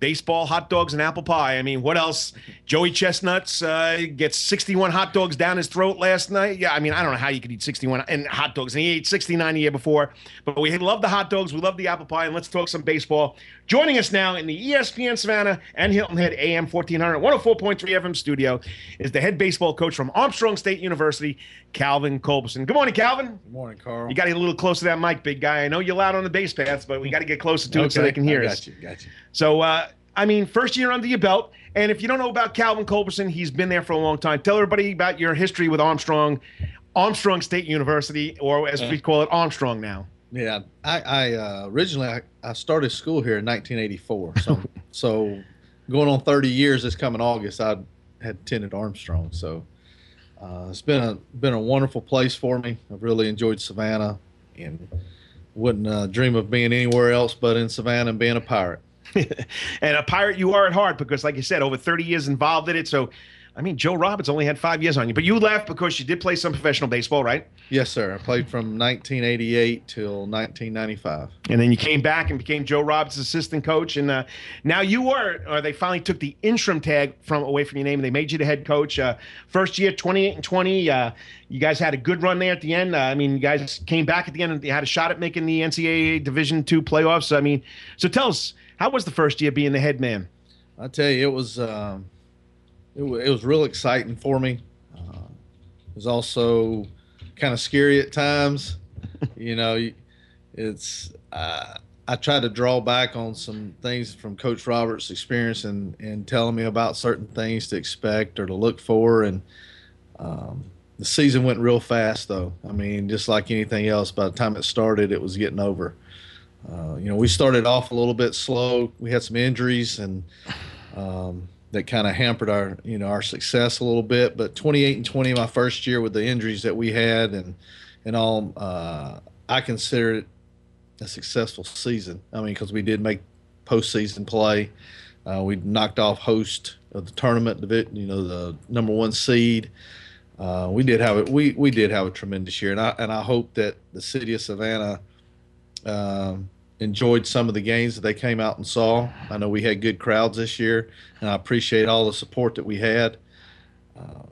Baseball, hot dogs, and apple pie. I mean, what else? Joey Chestnuts uh, gets 61 hot dogs down his throat last night. Yeah, I mean, I don't know how you could eat 61 and hot dogs, and he ate 69 the year before. But we love the hot dogs, we love the apple pie, and let's talk some baseball. Joining us now in the ESPN Savannah and Hilton Head AM 1400, 104.3 FM studio is the head baseball coach from Armstrong State University, Calvin Culberson. Good morning, Calvin. Good morning, Karl. You got to get a little closer to that mic, big guy. I know you're loud on the base paths, but we got to get closer to okay. it so they can hear I us. Got you, got you. So, uh, I mean, first year under your belt. And if you don't know about Calvin Culberson, he's been there for a long time. Tell everybody about your history with Armstrong, Armstrong State University, or as we call it, Armstrong now. Yeah, I, I uh, originally I, I, started school here in 1984. So, so going on 30 years this coming August, I had attended Armstrong. So uh, it's been a been a wonderful place for me. I've really enjoyed Savannah, and wouldn't uh, dream of being anywhere else but in Savannah and being a pirate. and a pirate you are at heart because, like you said, over 30 years involved in it. So, I mean, Joe Roberts only had five years on you, but you left because you did play some professional baseball, right? Yes, sir. I played from 1988 till 1995. And then you came back and became Joe Roberts' assistant coach. And uh, now you were, or they finally took the interim tag from away from your name and they made you the head coach. Uh, first year, 28 and 20. Uh, you guys had a good run there at the end. Uh, I mean, you guys came back at the end and you had a shot at making the NCAA Division two playoffs. I mean, so tell us, how was the first year being the head man? I tell you, it was um, it, w- it was real exciting for me. Uh, it was also kind of scary at times. you know, it's uh, I try to draw back on some things from Coach Roberts' experience and and telling me about certain things to expect or to look for. And um, the season went real fast, though. I mean, just like anything else, by the time it started, it was getting over. Uh, you know, we started off a little bit slow. We had some injuries and. Um, that kind of hampered our you know our success a little bit. But 28 and 20, my first year with the injuries that we had and and all, uh, I consider it a successful season. I mean, because we did make postseason play. Uh, we knocked off host of the tournament, you know, the number one seed. Uh, we did have it. We we did have a tremendous year, and I and I hope that the city of Savannah um, enjoyed some of the games that they came out and saw. I know we had good crowds this year, and I appreciate all the support that we had. Uh,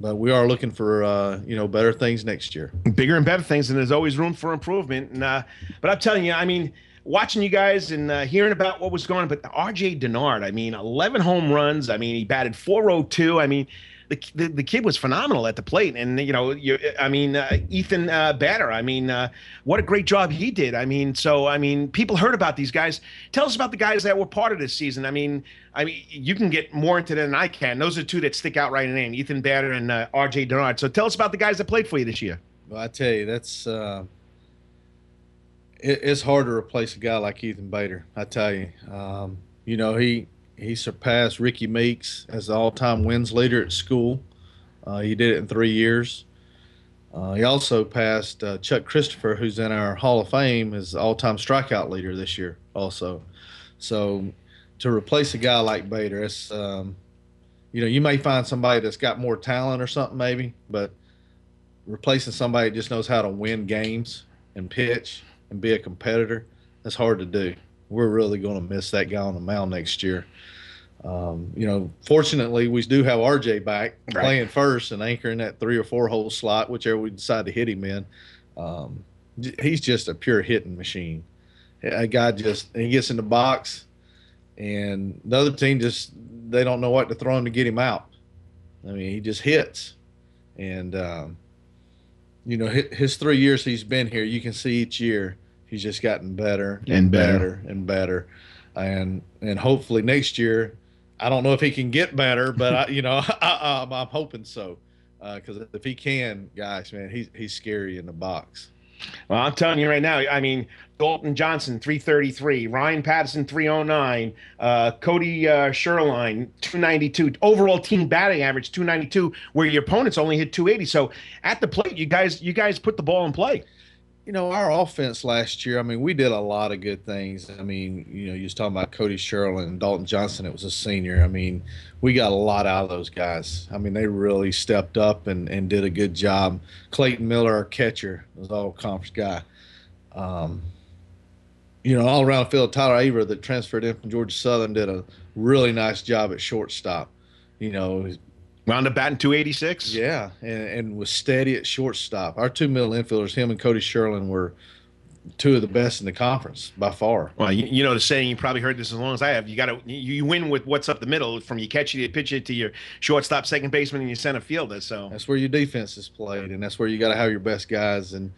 but we are looking for uh, you know better things next year, bigger and better things, and there's always room for improvement. And uh, but I'm telling you, I mean, watching you guys and uh, hearing about what was going on, but R.J. Denard, I mean, 11 home runs. I mean, he batted 402. I mean, the, the, the kid was phenomenal at the plate, and you know, you, I mean, uh, Ethan uh, Bader. I mean, uh, what a great job he did. I mean, so I mean, people heard about these guys. Tell us about the guys that were part of this season. I mean, I mean, you can get more into that than I can. Those are two that stick out right in name, Ethan Bader and uh, R.J. Denard. So tell us about the guys that played for you this year. Well, I tell you, that's uh, it, it's hard to replace a guy like Ethan Bader. I tell you, um, you know, he he surpassed Ricky Meeks as the all-time wins leader at school. Uh, he did it in three years. Uh, he also passed uh, Chuck Christopher, who's in our Hall of Fame, as all-time strikeout leader this year. Also, so to replace a guy like Bader, it's um, you know you may find somebody that's got more talent or something maybe, but replacing somebody that just knows how to win games and pitch and be a competitor, that's hard to do. We're really going to miss that guy on the mound next year. Um, you know, fortunately, we do have RJ back right. playing first and anchoring that three or four hole slot, whichever we decide to hit him in. Um, he's just a pure hitting machine. A guy just he gets in the box, and the other team just they don't know what to throw him to get him out. I mean, he just hits, and um, you know his, his three years he's been here, you can see each year he's just gotten better and, and better. better and better, and and hopefully next year I don't know if he can get better, but I, you know, I, am hoping so. Because uh, if he can, guys, man, he's he's scary in the box. Well, I'm telling you right now. I mean, Dalton Johnson, 333. Ryan Patterson, 309. Uh, Cody uh, Sherlin, 292. Overall team batting average, 292. Where your opponents only hit 280. So at the plate, you guys, you guys put the ball in play you know, our offense last year, I mean, we did a lot of good things. I mean, you know, you was talking about Cody Sherlin and Dalton Johnson. It was a senior. I mean, we got a lot out of those guys. I mean, they really stepped up and, and did a good job. Clayton Miller, our catcher, was all conference guy. Um, you know, all around field, Tyler Aver that transferred in from Georgia Southern did a really nice job at shortstop. You know, Wound up batting 286. Yeah, and, and was steady at shortstop. Our two middle infielders, him and Cody Sherlin, were two of the best in the conference by far. Well, you, you, know the saying. You probably heard this as long as I have. You got to you win with what's up the middle, from you catch it, pitch it to your shortstop, second baseman, and your center fielder. So that's where your defense is played, and that's where you got to have your best guys. And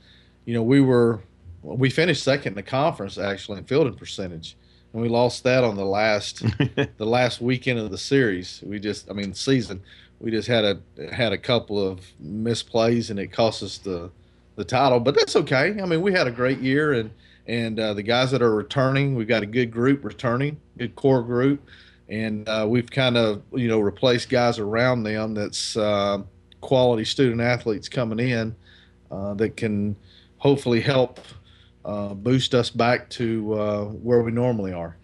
you know, we were we finished second in the conference actually in fielding percentage, and we lost that on the last the last weekend of the series. We just, I mean, season we just had a had a couple of misplays and it cost us the the title. But that's okay. I mean, we had a great year and and uh, the guys that are returning, we've got a good group returning, good core group, and uh, we've kind of you know replaced guys around them that's uh, quality student athletes coming in uh, that can hopefully help uh, boost us back to uh, where we normally are.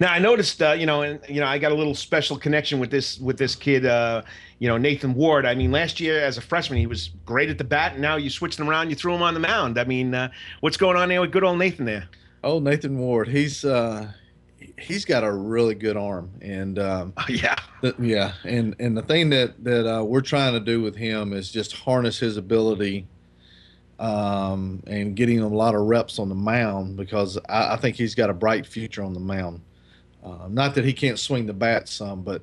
Now I noticed, uh, you know, and you know, I got a little special connection with this with this kid, uh, you know, Nathan Ward. I mean, last year as a freshman, he was great at the bat, and now you switched him around, you threw him on the mound. I mean, uh, what's going on there with good old Nathan there? Oh, Nathan Ward, he's uh, he's got a really good arm, and um, yeah, the, yeah, and and the thing that that we're trying to do with him is just harness his ability um, and getting a lot of reps on the mound because I, I think he's got a bright future on the mound. Uh, not that he can't swing the bat some, but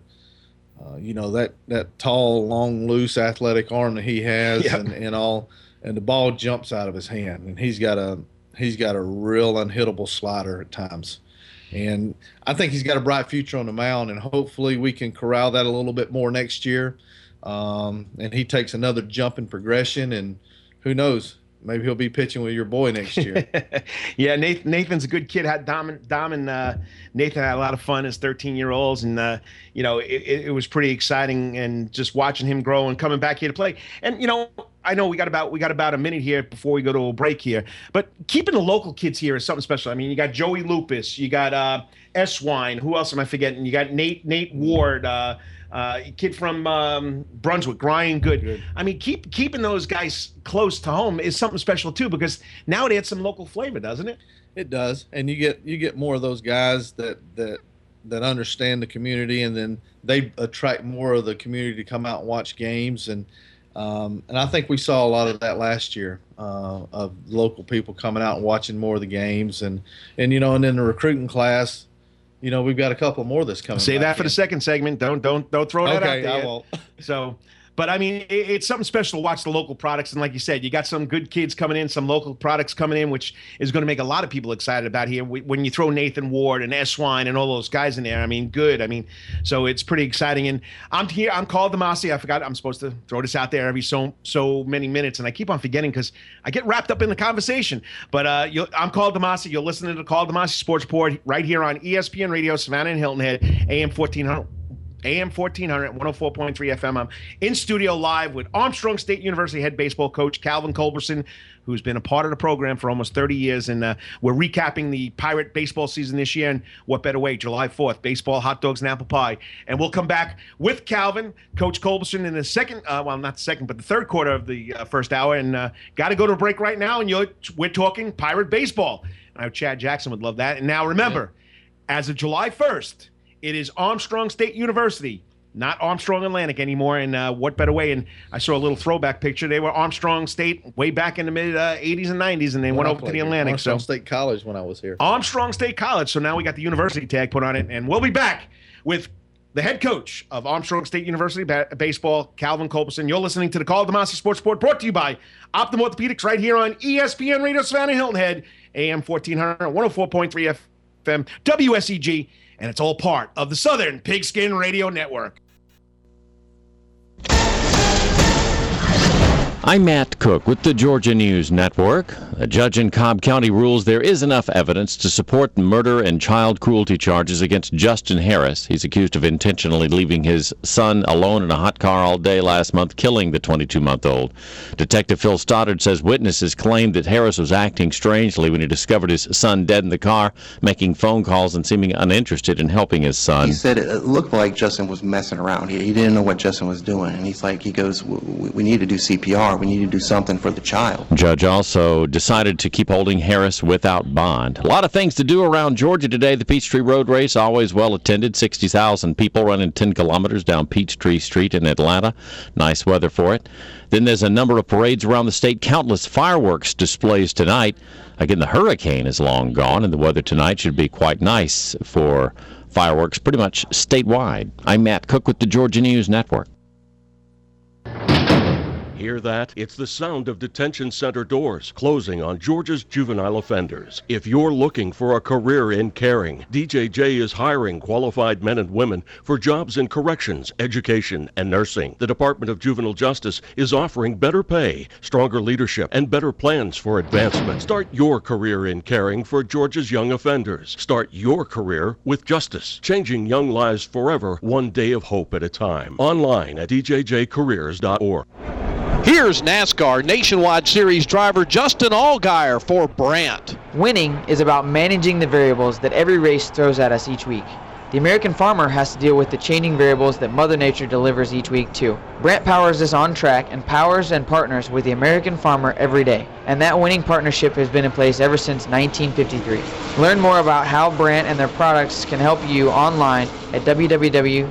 uh, you know that that tall, long, loose, athletic arm that he has, yep. and, and all, and the ball jumps out of his hand, and he's got a he's got a real unhittable slider at times. And I think he's got a bright future on the mound, and hopefully we can corral that a little bit more next year. Um, and he takes another jump in progression, and who knows, maybe he'll be pitching with your boy next year. yeah, Nathan, Nathan's a good kid. Had Dom, Dom and uh, Nathan had a lot of fun as 13 year olds, and uh, you know it, it, was pretty exciting, and just watching him grow and coming back here to play. And you know, I know we got about we got about a minute here before we go to a break here, but keeping the local kids here is something special. I mean, you got Joey Lupus, you got uh, S Wine. Who else am I forgetting? You got Nate Nate Ward. Uh, uh, kid from um, Brunswick, Ryan Good. Good. I mean, keep keeping those guys close to home is something special too, because now it adds some local flavor, doesn't it? It does, and you get you get more of those guys that that that understand the community, and then they attract more of the community to come out and watch games, and um, and I think we saw a lot of that last year uh, of local people coming out and watching more of the games, and and you know, and then the recruiting class you know, we've got a couple more that's coming. Say that for the second segment. Don't don't don't throw that okay, out there. I won't. So but I mean, it, it's something special to watch the local products. And like you said, you got some good kids coming in, some local products coming in, which is going to make a lot of people excited about here. When you throw Nathan Ward and S. Wine and all those guys in there, I mean, good. I mean, so it's pretty exciting. And I'm here. I'm Karl DeMasi. I forgot. I'm supposed to throw this out there every so so many minutes, and I keep on forgetting because I get wrapped up in the conversation. But uh, I'm Karl DeMasi. You're listening to the Karl DeMasi Sports Report right here on ESPN Radio, Savannah and Hilton Head, AM 1400. AM 1400, 104.3 FM. I'm in studio live with Armstrong State University head baseball coach Calvin Culberson, who's been a part of the program for almost 30 years. And uh, we're recapping the Pirate baseball season this year. And what better way? July 4th, baseball, hot dogs, and apple pie. And we'll come back with Calvin, Coach Culberson, in the second, uh, well, not the second, but the third quarter of the uh, first hour. And uh, got to go to a break right now. And you're, we're talking Pirate baseball. I know Chad Jackson would love that. And now remember, yeah. as of July 1st, it is Armstrong State University, not Armstrong Atlantic anymore. And uh, what better way? And I saw a little throwback picture. They were Armstrong State way back in the mid uh, 80s and 90s, and they when went over to the Atlantic. Armstrong so State College when I was here. Armstrong State College. So now we got the university tag put on it, and we'll be back with the head coach of Armstrong State University ba- baseball, Calvin Culberson. You're listening to the Karl DeMasi Sports Report, brought to you by Optim Orthopedics, right here on ESPN Radio Savannah Hilton Head, AM 1400, 104.3 FM, WSEG and it's all part of the Southern Pigskin Radio Network. I'm Matt Cook with the Georgia News Network. A judge in Cobb County rules there is enough evidence to support murder and child cruelty charges against Justin Harris. He's accused of intentionally leaving his son alone in a hot car all day last month, killing the 22 month old. Detective Phil Stoddard says witnesses claimed that Harris was acting strangely when he discovered his son dead in the car, making phone calls and seeming uninterested in helping his son. He said it looked like Justin was messing around. He, he didn't know what Justin was doing. And he's like, he goes, we need to do CPR we need to do something for the child. Judge also decided to keep holding Harris without bond. A lot of things to do around Georgia today. The Peachtree Road Race, always well attended. 60,000 people running 10 kilometers down Peachtree Street in Atlanta. Nice weather for it. Then there's a number of parades around the state, countless fireworks displays tonight. Again, the hurricane is long gone, and the weather tonight should be quite nice for fireworks pretty much statewide. I'm Matt Cook with the Georgia News Network. Hear that? It's the sound of detention center doors closing on Georgia's juvenile offenders. If you're looking for a career in caring, DJJ is hiring qualified men and women for jobs in corrections, education, and nursing. The Department of Juvenile Justice is offering better pay, stronger leadership, and better plans for advancement. Start your career in caring for Georgia's young offenders. Start your career with justice, changing young lives forever, one day of hope at a time. Online at djjcareers.org. Here's NASCAR Nationwide Series driver Justin Allgaier for Brandt. Winning is about managing the variables that every race throws at us each week. The American farmer has to deal with the changing variables that Mother Nature delivers each week too. Brandt powers us on track and powers and partners with the American farmer every day. And that winning partnership has been in place ever since 1953. Learn more about how Brandt and their products can help you online at www.brandt.co.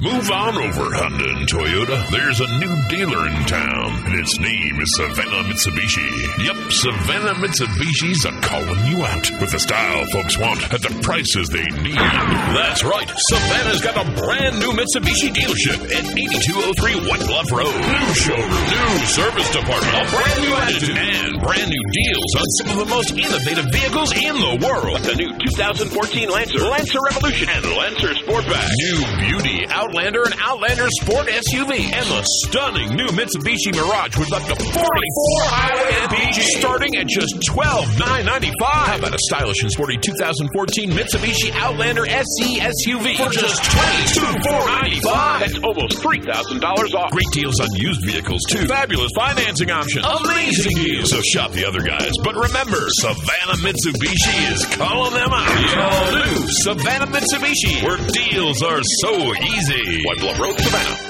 Move on over, Honda and Toyota. There's a new dealer in town, and its name is Savannah Mitsubishi. Yep, Savannah Mitsubishi's are calling you out with the style folks want at the prices they need. That's right, Savannah's got a brand new Mitsubishi dealership at 8203 White Bluff Road. New showroom, new service department, a brand new attitude, and brand new deals on some of the most innovative vehicles in the world. Like the new 2014 Lancer, Lancer Revolution, and Lancer Sportback. New beauty out Outlander and Outlander Sport SUV, and the stunning new Mitsubishi Mirage with up to 44 highway MPG, starting at just 12,995. How about a stylish and sporty 2014 Mitsubishi Outlander SE SUV for just $22,495? That's almost $3,000 off. Great deals on used vehicles, too. Fabulous financing options. Amazing deals. So shop the other guys. But remember, Savannah Mitsubishi is calling them out. The all new Savannah Mitsubishi, where deals are so easy. White Bluff Road, Savannah.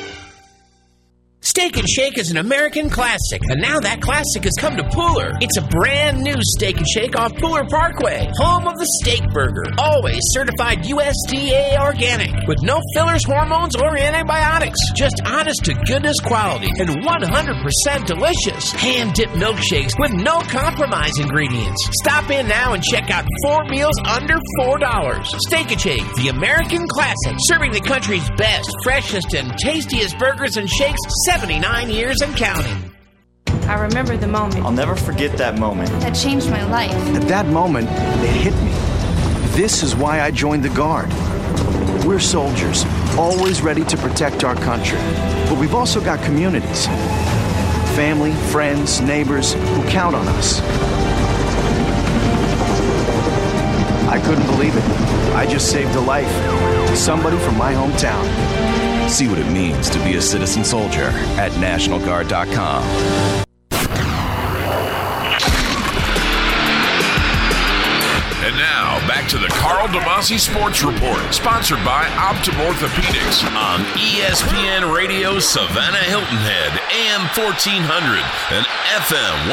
Steak and Shake is an American classic, and now that classic has come to Pooler. It's a brand new Steak and Shake off Pooler Parkway, home of the steak burger. Always certified USDA organic, with no fillers, hormones, or antibiotics. Just honest to goodness quality and 100% delicious. Hand dipped milkshakes with no compromise ingredients. Stop in now and check out four meals under $4. Steak and Shake, the American classic, serving the country's best, freshest, and tastiest burgers and shakes 79 years and counting. I remember the moment. I'll never forget that moment. That changed my life. At that moment, it hit me. This is why I joined the Guard. We're soldiers, always ready to protect our country. But we've also got communities family, friends, neighbors who count on us. I couldn't believe it. I just saved a life. Somebody from my hometown. See what it means to be a citizen soldier at NationalGuard.com. And now, back to the Carl DeMasi Sports Report, sponsored by Optim Orthopedics on ESPN Radio Savannah Hilton Head, AM 1400 and FM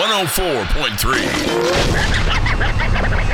104.3.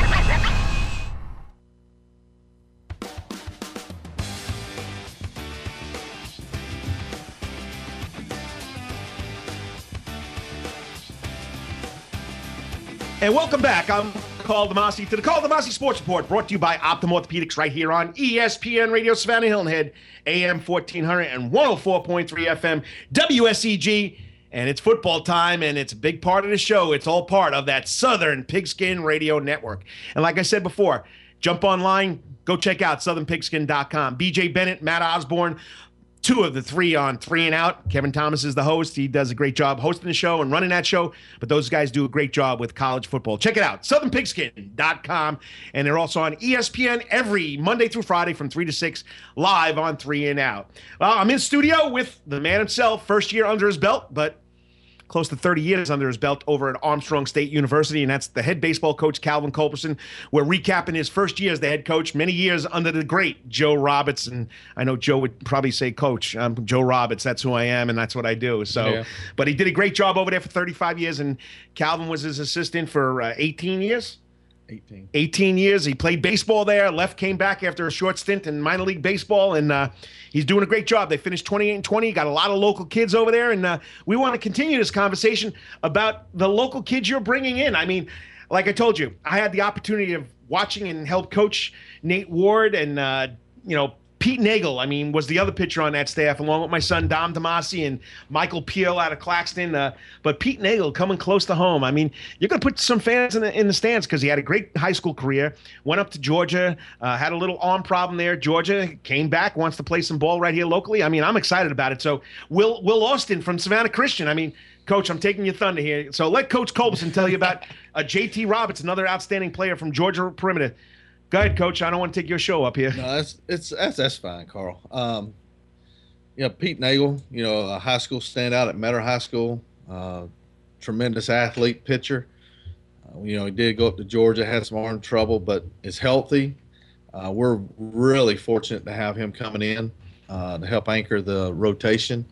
And welcome back. I'm Karl DeMasi to the Karl DeMasi Sports Report, brought to you by Optim Orthopedics right here on ESPN Radio Savannah Hilton Head, AM 1400 and 104.3 FM, WSEG. And it's football time, and it's a big part of the show. It's all part of that Southern Pigskin Radio Network. And like I said before, jump online, go check out southernpigskin.com. BJ Bennett, Matt Osborne, two of the three on three and out. Kevin Thomas is the host. He does a great job hosting the show and running that show, but those guys do a great job with college football. Check it out, southernpigskin.com. And they're also on ESPN every Monday through Friday from 3 to 6, live on three and out. Well, I'm in studio with the man himself, first year under his belt, but close to 30 years under his belt over at Armstrong State University, and that's the head baseball coach, Calvin Culberson. We're recapping his first year as the head coach, many years under the great Joe Roberts. And I know Joe would probably say, Coach, I'm Joe Roberts. That's who I am, and that's what I do. So, Yeah. but he did a great job over there for 35 years, and Calvin was his assistant for uh, 18 years. 18. 18 years. He played baseball there, left, came back after a short stint in minor league baseball, and uh, he's doing a great job. They finished 28 and 20, got a lot of local kids over there, and uh, we want to continue this conversation about the local kids you're bringing in. I mean, like I told you, I had the opportunity of watching and help coach Nate Ward and, uh, you know, Pete Nagel, I mean, was the other pitcher on that staff, along with my son Dom DeMasi and Michael Peel out of Claxton. Uh, but Pete Nagel coming close to home. I mean, you're going to put some fans in the in the stands because he had a great high school career. Went up to Georgia, uh, had a little arm problem there. Georgia came back, wants to play some ball right here locally. I mean, I'm excited about it. So Will Will Austin from Savannah Christian. I mean. Coach, I'm taking your thunder here. So let Coach Culberson tell you about uh, JT Roberts, another outstanding player from Georgia Perimeter. Go ahead, Coach. I don't want to take your show up here. No, that's it's that's that's fine, Karl. Um, Pete Nagel, you know, a high school standout at Metter High School, uh, tremendous athlete, pitcher. Uh, you know, he did go up to Georgia, had some arm trouble, but is healthy. Uh, we're really fortunate to have him coming in uh, to help anchor the rotation.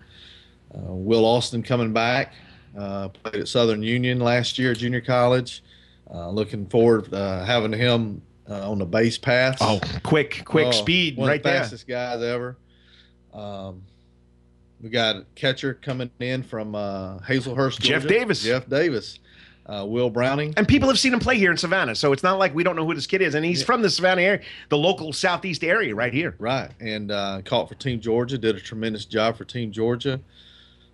Uh, Will Austin coming back, uh, played at Southern Union last year, junior college. Looking forward to having him uh, on the base pass. Oh, quick, quick Oh, speed one right of the there. fastest guys ever. Um, we got a catcher coming in from uh, Hazlehurst, Jeff Davis. Jeff Davis. Uh, Will Browning. And people have seen him play here in Savannah, so it's not like we don't know who this kid is. And he's from the Savannah area, the local southeast area, right here. Right, and uh, caught for Team Georgia. Did a tremendous job for Team Georgia.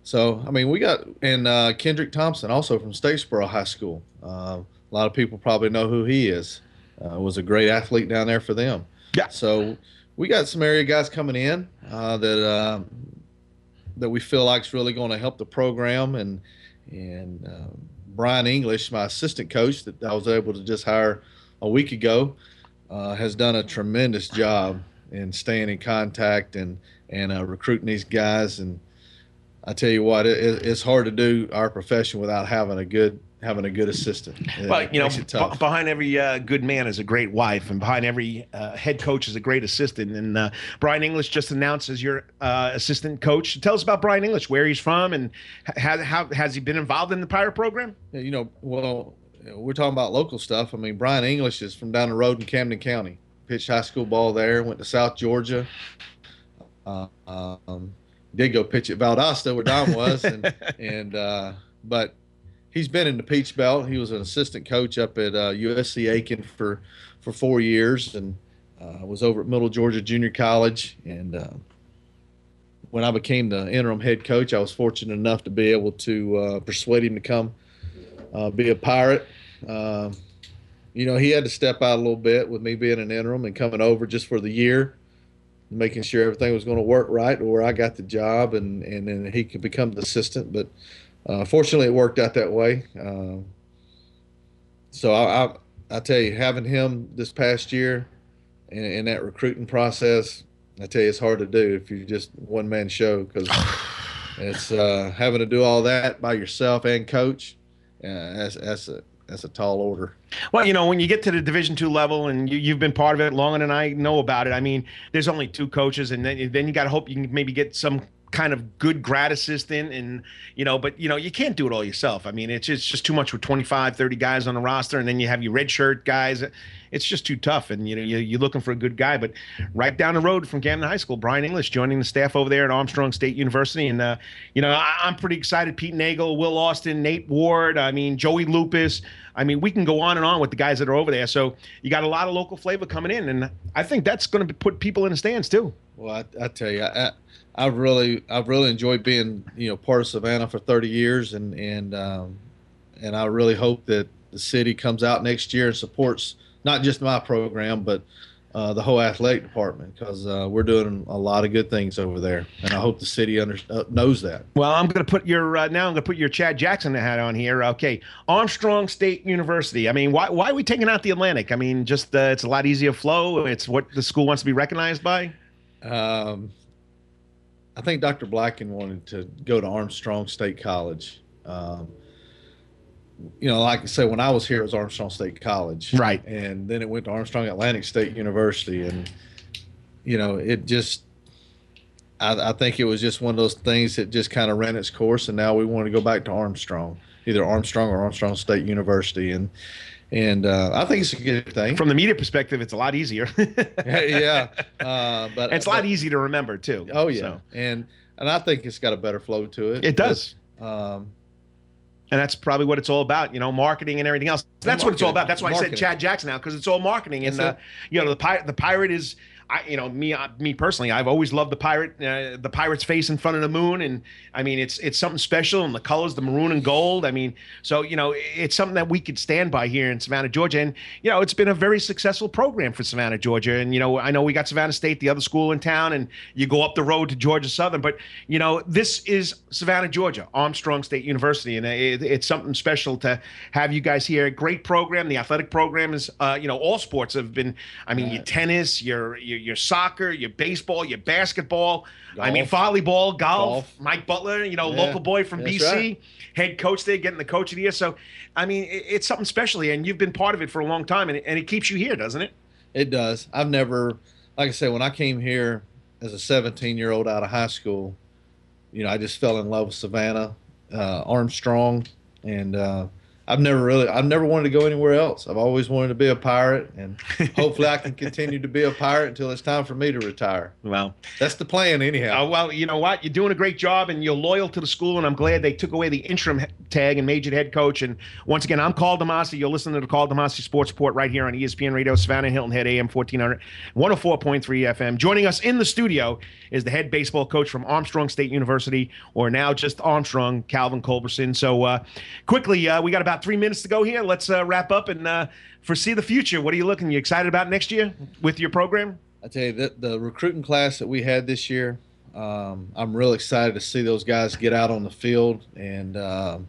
So I mean, we got and uh, Kendrick Thompson also from Statesboro High School. Uh, a lot of people probably know who he is. Uh, was a great athlete down there for them. Yeah. So we got some area guys coming in uh, that uh, that we feel like is really going to help the program and and uh, Brian English, my assistant coach that I was able to just hire a week ago, uh, has done a tremendous job in staying in contact and and uh, recruiting these guys. And I tell you what, it, it's hard to do our profession without having a good having a good assistant. It you know, makes it tough. b- behind every uh, good man is a great wife, and behind every uh, head coach is a great assistant. And uh, Brian English just announced as your uh, assistant coach. Tell us about Brian English, where he's from, and ha- how has he been involved in the Pirate program? Yeah, you know, well, we're talking about local stuff. I mean, Brian English is from down the road in Camden County. Pitched high school ball there. Went to South Georgia. Uh, um, did go pitch at Valdosta where Don was, and and uh, but he's been in the Peach Belt. He was an assistant coach up at uh, USC Aiken for for four years, and uh, was over at Middle Georgia Junior College. And uh, when I became the interim head coach, I was fortunate enough to be able to uh, persuade him to come uh, be a pirate. Uh, you know, he had to step out a little bit with me being an interim and coming over just for the year, making sure everything was going to work right where I got the job and, and then he could become the assistant. But uh, fortunately, it worked out that way. Um, so I, I, I tell you, having him this past year in, in that recruiting process, I tell you, it's hard to do if you're just one man show because it's uh, having to do all that by yourself and coach. Uh, that's that's a that's a tall order. Well, you know, when you get to the Division two level, and you, you've been part of it longer than I know about it. I mean, there's only two coaches, and then then you got to hope you can maybe get some kind of good grad assistant and you know but you know you can't do it all yourself. I mean it's just, it's just too much with 25 30 guys on the roster and then you have your red shirt guys it's just too tough. And you know you- you're looking for a good guy. But right down the road from camden high school brian english joining the staff over there at armstrong state university. And uh, you know I, i'm pretty excited. Pete nagel will austin nate ward i mean joey lupus. I mean we can go on and on with the guys that are over there. So you got a lot of local flavor coming in. And i think that's going to put people in the stands too. Well, I, I tell you, I, I've really, I've really enjoyed being, you know, part of Savannah for 30 years, and and um, and I really hope that the city comes out next year and supports not just my program, but uh, the whole athletic department because uh, we're doing a lot of good things over there, and I hope the city under, uh, knows that. Well, I'm going to put your uh, now. I'm going to put your Chad Jackson hat on here. Okay, Armstrong State University. I mean, why why are we taking out the Atlantic? I mean, just uh, it's a lot easier flow. It's what the school wants to be recognized by. Um, I think Dr. Bleicken wanted to go to Armstrong State College. Um, you know, like I said, when I was here, it was Armstrong State College, right? And then it went to Armstrong Atlantic State University, and you know, it just. I, I think it was just one of those things that just kind of ran its course, and now we want to go back to Armstrong, either Armstrong or Armstrong State University, and and uh, I think it's a good thing. From the media perspective, it's a lot easier. yeah, uh, but it's a lot easier to remember too. Oh yeah, So, and and I think it's got a better flow to it. It does. Um, and that's probably what it's all about, you know, marketing and everything else. That's what it's all about. That's why I said Chad Jackson now because it's all marketing. And uh, you know, the pirate, the pirate is, I, you know, me, uh, me personally, I've always loved the pirate, uh, the pirate's face in front of the moon, and I mean, it's it's something special, and the colors, the maroon and gold. I mean, so you know, it's something that we could stand by here in Savannah, Georgia, and you know, it's been a very successful program for Savannah, Georgia, and you know, I know we got Savannah State, the other school in town, and you go up the road to Georgia Southern, but you know, this is Savannah, Georgia, Armstrong State University, and it, it's something special to have you guys here. Great program. The athletic program is, uh, you know, all sports have been. I mean, your tennis, your, your your soccer, your baseball, your basketball. I mean, volleyball, golf. Golf. Mike Butler, you know, Yeah, local boy from that's BC, right. head coach there, getting the coach of the year. So, I mean, it, it's something special here, and you've been part of it for a long time, and it, and it keeps you here, doesn't it? It does. I've never, like I said, when I came here as a 17 year old out of high school, you know, I just fell in love with Savannah, uh, Armstrong, and uh, I've never really, I've never wanted to go anywhere else. I've always wanted to be a pirate, and hopefully I can continue to be a pirate until it's time for me to retire. Well, that's the plan, anyhow. Uh, well, you know what? You're doing a great job, and you're loyal to the school, and I'm glad they took away the interim tag and made you head coach. And once again, I'm Karl DeMasi. You're listening to the Karl DeMasi Sports Report right here on ESPN Radio, Savannah Hilton Head, AM 1400, 104.3 FM. Joining us in the studio is the head baseball coach from Armstrong State University, or now just Armstrong, Calvin Culberson. So, uh, quickly, uh, we got about three minutes to go here. Let's uh, wrap up and uh, foresee the future. What are you looking? You excited about next year with your program? I tell you, the, the recruiting class that we had this year, um, I'm real excited to see those guys get out on the field and. Um,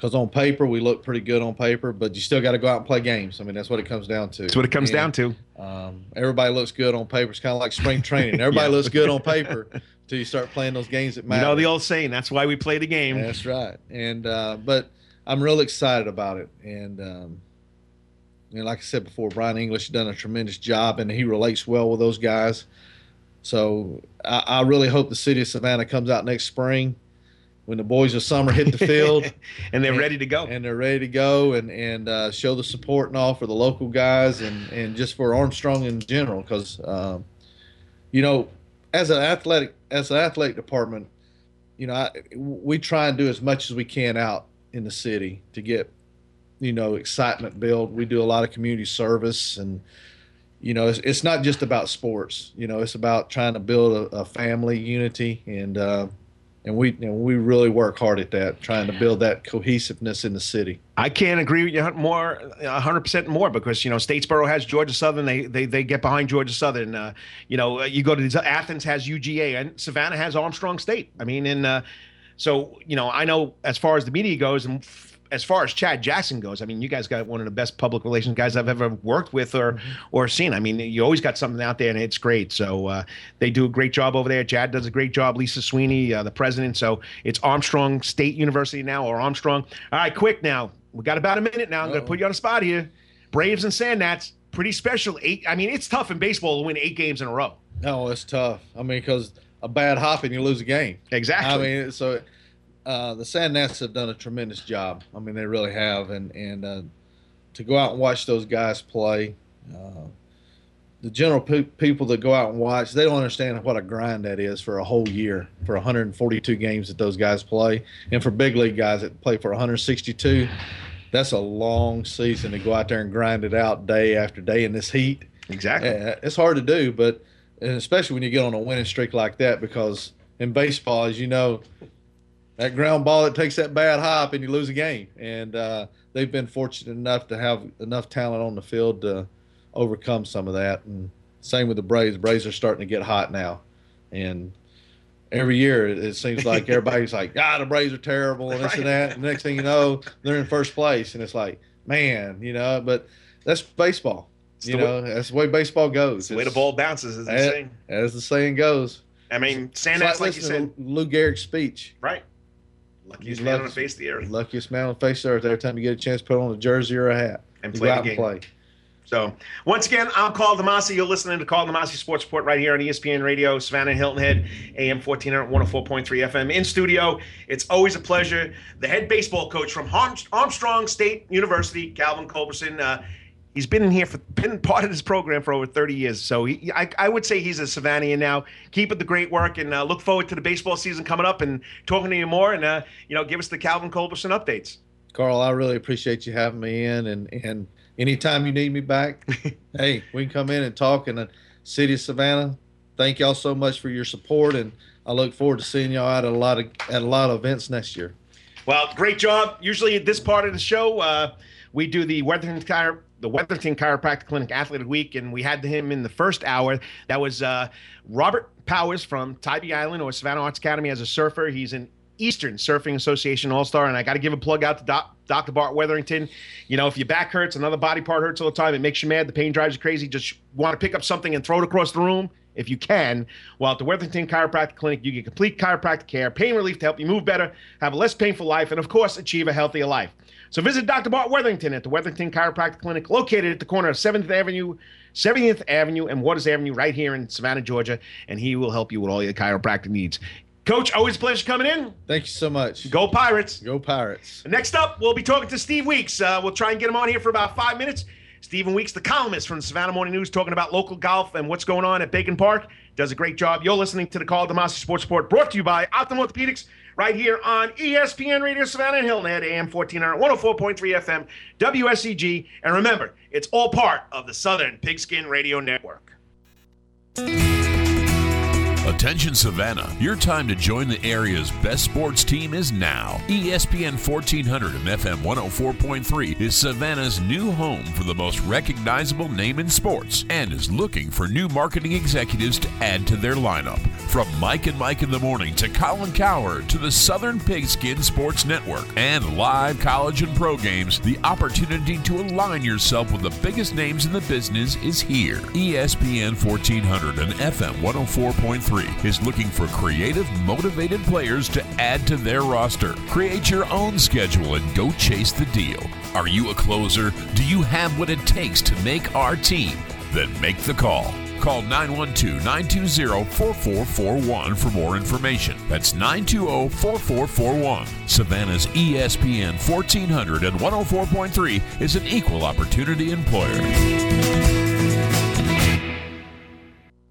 because on paper we look pretty good on paper, but you still got to go out and play games. I mean, that's what it comes down to. That's what it comes and, down to. Um, everybody looks good on paper. It's kind of like spring training. Everybody yeah. looks good on paper until you start playing those games that matter. You know the old saying. That's why we play the game. That's right. And uh, but I'm real excited about it. And um, and like I said before, Brian English done a tremendous job, and he relates well with those guys. So I, I really hope the city of Savannah comes out next spring when the boys of summer hit the field and they're and, ready to go and they're ready to go and and uh, show the support and all for the local guys and and just for Armstrong in general because um, you know as an athletic as an athletic department you know I, we try and do as much as we can out in the city to get you know excitement built we do a lot of community service and you know it's, it's not just about sports you know it's about trying to build a, a family unity and uh, and we and we really work hard at that, trying to build that cohesiveness in the city. I can't agree with you more, hundred percent more, because you know Statesboro has Georgia Southern. They they, they get behind Georgia Southern. Uh, you know, you go to Athens has UGA, and Savannah has Armstrong State. I mean, and uh, so you know, I know as far as the media goes, and as far as Chad Jackson goes, I mean, you guys got one of the best public relations guys I've ever worked with or mm-hmm. or seen. I mean, you always got something out there, and it's great. So uh, they do a great job over there. Chad does a great job. Lisa Sweeney, uh, the president. So it's Armstrong State University now, or Armstrong. All right, quick now. We got about a minute now. I'm going to put you on a spot here. Braves and Sand Gnats, pretty special. Eight. I mean, it's tough in baseball to win eight games in a row. No, it's tough. I mean, because a bad hop and you lose a game. Exactly. I mean, so uh, the Sand Gnats have done a tremendous job. I mean, they really have, and and uh, to go out and watch those guys play, uh, the general pe- people that go out and watch, they don't understand what a grind that is for a whole year, for 142 games that those guys play, and for big league guys that play for 162. That's a long season to go out there and grind it out day after day in this heat. Exactly. It's hard to do, but especially when you get on a winning streak like that, because in baseball, as you know, that ground ball that takes that bad hop and you lose a game. And uh, they've been fortunate enough to have enough talent on the field to overcome some of that. And same with the Braves. Braves are starting to get hot now, and every year it seems like everybody's like, "Ah, the Braves are terrible," and this right. and that. And the next thing you know, they're in first place, and it's like, man, you know. But that's baseball. It's you know, way, that's the way baseball goes. the way the ball bounces, as they say. As the saying goes. I mean, Sand Gnats, like, like you said, Lou Gehrig's speech. Right. Luckiest man on the face of the earth. Luckiest man on the face of the earth. Every time you get a chance, put on a jersey or a hat and play the game. play. So once again, I'm Karl DeMasi. You're listening to Karl DeMasi Sports Report right here on ESPN Radio, Savannah Hilton Head, AM 1400, 104.3 FM. In studio, it's always a pleasure. The head baseball coach from Armstrong State University, Calvin Culberson. Uh, he's been in here for been part of this program for over 30 years. So he, I, I would say he's a Savannian now. Keep up the great work and uh, look forward to the baseball season coming up and talking to you more and uh, you know give us the Calvin Culberson updates. Karl, I really appreciate you having me in and and anytime you need me back, hey, we can come in and talk in the city of Savannah. Thank y'all so much for your support and I look forward to seeing y'all at a lot of at a lot of events next year. Well, great job. Usually at this part of the show, uh, we do the Weatherford Tire the Wetherington Chiropractic Clinic Athlete of the Week, and we had him in the first hour. That was uh, Robert Powers from Tybee Island or Savannah Arts Academy as a surfer. He's an Eastern Surfing Association All Star, and I got to give a plug out to Doc, Dr. Bart Wetherington. You know, if your back hurts, another body part hurts all the time, it makes you mad, the pain drives you crazy, just want to pick up something and throw it across the room if you can. Well, at the Wetherington Chiropractic Clinic, you get complete chiropractic care, pain relief to help you move better, have a less painful life, and of course, achieve a healthier life. So visit Dr. Bart Wetherington at the Wetherington Chiropractic Clinic, located at the corner of 7th Avenue, 70th Avenue, and Waters Avenue, right here in Savannah, Georgia, and he will help you with all your chiropractic needs. Coach, always a pleasure coming in. Thank you so much. Go Pirates. Go Pirates. Next up, we'll be talking to Steve Weeks. Uh, we'll try and get him on here for about five minutes. Stephen Weeks, the columnist from the Savannah Morning News, talking about local golf and what's going on at Bacon Park. Does a great job. You're listening to the Call Karl DeMasi Sports Report, brought to you by Optim Orthopedics, right here on ESPN Radio Savannah and Hilton Head, AM 1400, 104.3 FM, WSEG. And remember, it's all part of the Southern Pigskin Radio Network. Attention Savannah, your time to join the area's best sports team is now. ESPN 1400 and FM 104.3 is Savannah's new home for the most recognizable name in sports and is looking for new marketing executives to add to their lineup. From Mike and Mike in the morning to Colin Cowherd to the Southern Pigskin Sports Network and live college and pro games, the opportunity to align yourself with the biggest names in the business is here. ESPN 1400 and FM 104.3 is looking for creative, motivated players to add to their roster. Create your own schedule and go chase the deal. Are you a closer? Do you have what it takes to make our team? Then make the call. Call 912 920 4441 for more information. That's 920 4441. Savannah's ESPN 1400 and 104.3 is an equal opportunity employer.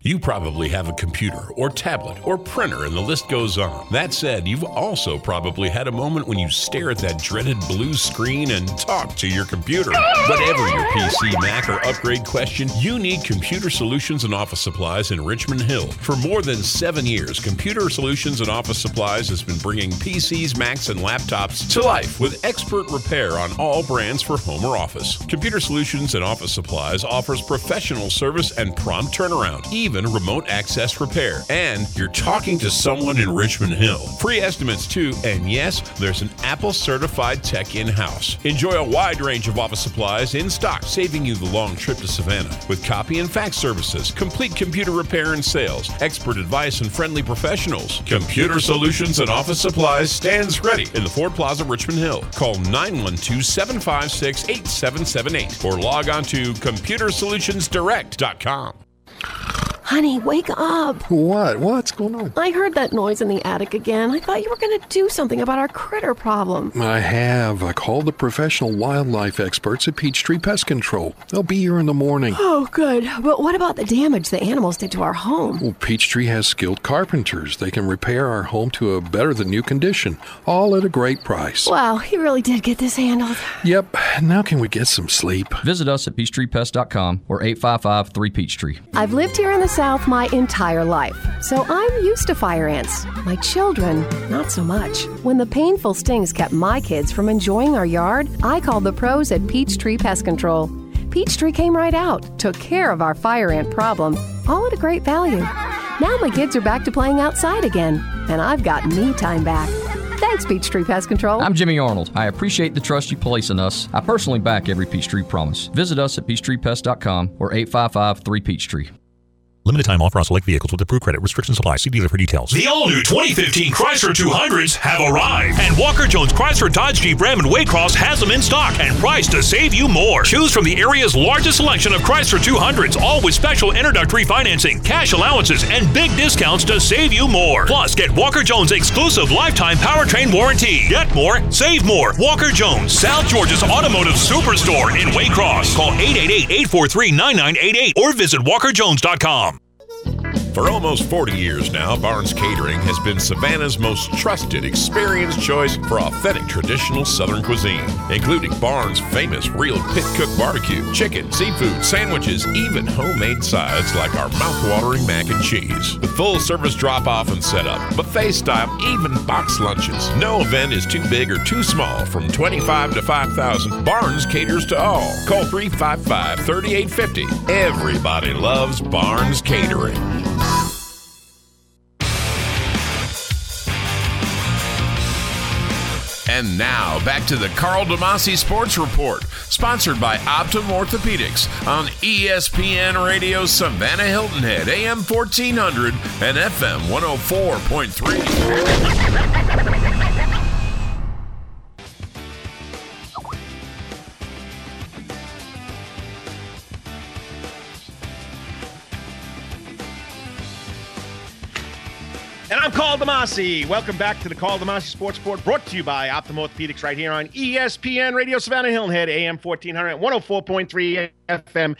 You probably have a computer or tablet or printer, and the list goes on. That said, you've also probably had a moment when you stare at that dreaded blue screen and talk to your computer. Whatever your PC, Mac, or upgrade question, you need Computer Solutions and Office Supplies in Richmond Hill. For more than seven years, Computer Solutions and Office Supplies has been bringing PCs, Macs, and laptops to life with expert repair on all brands for home or office. Computer Solutions and Office Supplies offers professional service and prompt turnaround, even remote access repair. And you're talking to someone in Richmond Hill. Free estimates too, and yes, there's an Apple certified tech in house. Enjoy a wide range of office supplies in stock, saving you the long trip to Savannah. With copy and fax services, complete computer repair and sales, expert advice, and friendly professionals, Computer Solutions and Office Supplies stands ready in the Ford Plaza, Richmond Hill. Call 912 756 8778 or log on to computersolutionsdirect.com. Honey, wake up. What? What's going on? I heard that noise in the attic again. I thought you were going to do something about our critter problem. I have. I called the professional wildlife experts at Peachtree Pest Control. They'll be here in the morning. Oh, good. But what about the damage the animals did to our home? Well, Peachtree has skilled carpenters. They can repair our home to a better than new condition, all at a great price. Wow, he really did get this handled. Yep. Now can we get some sleep? Visit us at peachtreepest.com or 855 3 Peachtree. I've lived here in the South my entire life, so I'm used to fire ants. My children, not so much. When the painful stings kept my kids from enjoying our yard, I called the pros at Peachtree Pest Control. Peachtree came right out, took care of our fire ant problem, all at a great value. Now my kids are back to playing outside again, and I've got me time back. Thanks, Peachtree Pest Control. I'm Jimmy Arnold. I appreciate the trust you place in us. I personally back every Peachtree promise. Visit us at peachtreepest.com or 855 3 Peachtree. Limited time offer on select vehicles with approved credit. Restrictions apply. See dealer for details. The all-new 2015 Chrysler 200s have arrived, and Walker Jones Chrysler Dodge Jeep Ram and Waycross has them in stock and priced to save you more. Choose from the area's largest selection of Chrysler 200s, all with special introductory financing, cash allowances, and big discounts to save you more. Plus, get Walker Jones exclusive lifetime powertrain warranty. Get more, save more. Walker Jones, South Georgia's automotive superstore in Waycross. Call 888-843-9988 or visit walkerjones.com. For almost 40 years now, Barnes Catering has been Savannah's most trusted, experienced choice for authentic traditional Southern cuisine, including Barnes' famous real pit cook barbecue, chicken, seafood, sandwiches, even homemade sides like our mouth-watering mac and cheese. With full service drop-off and setup, buffet style, even box lunches. No event is too big or too small. From 25 to 5,000, Barnes caters to all. Call 355-3850. Everybody loves Barnes Catering. And now back to the Carl DeMasi Sports Report, sponsored by Optim Orthopedics on ESPN Radio Savannah Hilton Head, AM 1400 and FM 104.3. And I'm Karl DeMasi. Welcome back to the Karl DeMasi Sports Report, brought to you by Optim Orthopedics right here on ESPN Radio Savannah Hilton Head, AM 1400, 104.3 FM.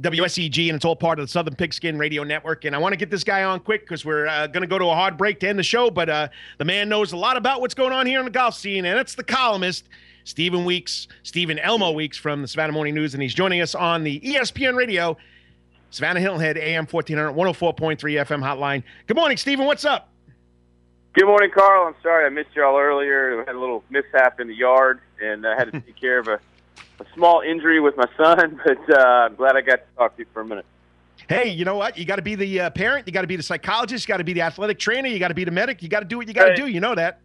WSEG, and it's all part of the Southern Pigskin Radio Network. And I want to get this guy on quick because we're uh, going to go to a hard break to end the show. But uh, the man knows a lot about what's going on here in the golf scene, and it's the columnist, Stephen Weeks, Stephen Elmo Weeks from the Savannah Morning News. And he's joining us on the ESPN Radio, Savannah Hilton Head, AM 1400, 104.3 FM hotline. Good morning, Stephen. What's up? Good morning, Karl. I'm sorry I missed y'all earlier. I had a little mishap in the yard, and I had to take care of a, a small injury with my son. But uh, I'm glad I got to talk to you for a minute. Hey, you know what? You got to be the uh, parent. You got to be the psychologist. You got to be the athletic trainer. You got to be the medic. You got to do what you got to Right. do. You know that.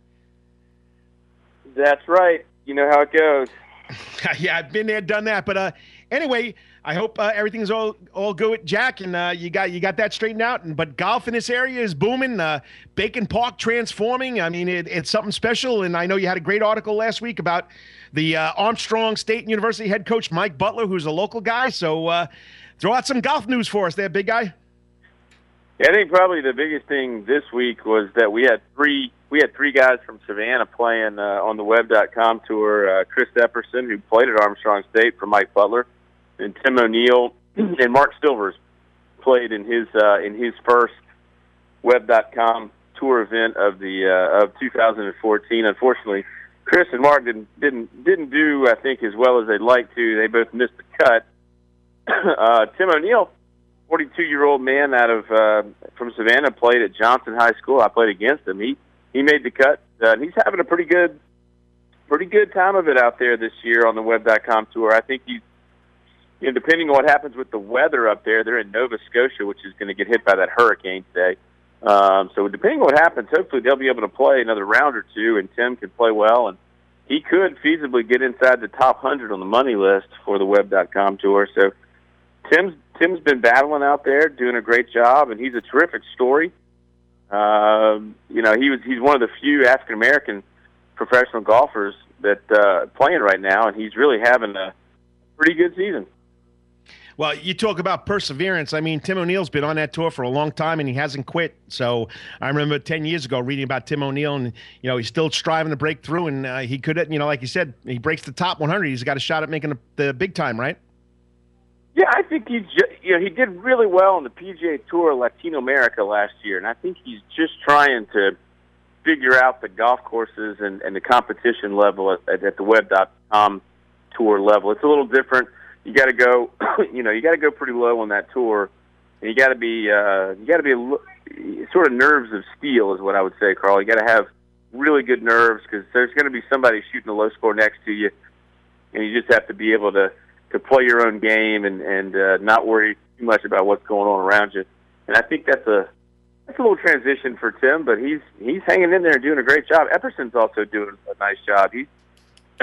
That's right. You know how it goes. yeah, I've been there, done that. But uh, anyway, I hope uh, everything's all all good Jack, and uh, you got you got that straightened out. And but golf in this area is booming. Uh, Bacon Park transforming. I mean, it, it's something special. And I know you had a great article last week about the uh, Armstrong State University head coach Mike Butler, who's a local guy. So uh, throw out some golf news for us, there, big guy. Yeah, I think probably the biggest thing this week was that we had three we had three guys from Savannah playing uh, on the Web.com tour. Chris Epperson, who played at Armstrong State for Mike Butler, and Tim O'Neal and Mark Silvers played in his uh, in his first Web.com tour event of the uh, of 2014. Unfortunately, Chris and Mark didn't didn't didn't do I think as well as they'd like to. They both missed the cut. uh, Tim O'Neal 42 year old man out of uh, from Savannah played at Johnson High School. I played against him. He he made the cut. Uh, he's having a pretty good pretty good time of it out there this year on the Web.com tour. I think he's you know depending on what happens with the weather up there, they're in Nova Scotia, which is going to get hit by that hurricane today. Um, so depending on what happens, hopefully they'll be able to play another round or two, and Tim can play well, and he could feasibly get inside the top hundred on the money list for the Web.com tour. So Tim's Tim's been battling out there, doing a great job, and he's a terrific story. Um, you know, he was he's one of the few African American professional golfers that uh, playing right now, and he's really having a pretty good season. Well, you talk about perseverance. I mean, Tim O'Neal's been on that tour for a long time and he hasn't quit. So I remember 10 years ago reading about Tim O'Neal and, you know, he's still striving to break through. And uh, he could, you know, like you said, he breaks the top 100. He's got a shot at making the, the big time, right? Yeah, I think he you know he did really well on the PGA Tour Latino America last year, and I think he's just trying to figure out the golf courses and, and the competition level at, at the Web.com tour level. It's a little different. You got to go, you know, you got to go pretty low on that tour, and you got to be uh, you got to be a, sort of nerves of steel is what I would say, Karl. You got to have really good nerves because there's going to be somebody shooting a low score next to you, and you just have to be able to to play your own game and and uh, not worry too much about what's going on around you. And I think that's a that's a little transition for Tim, but he's he's hanging in there and doing a great job. Epperson's also doing a nice job. He's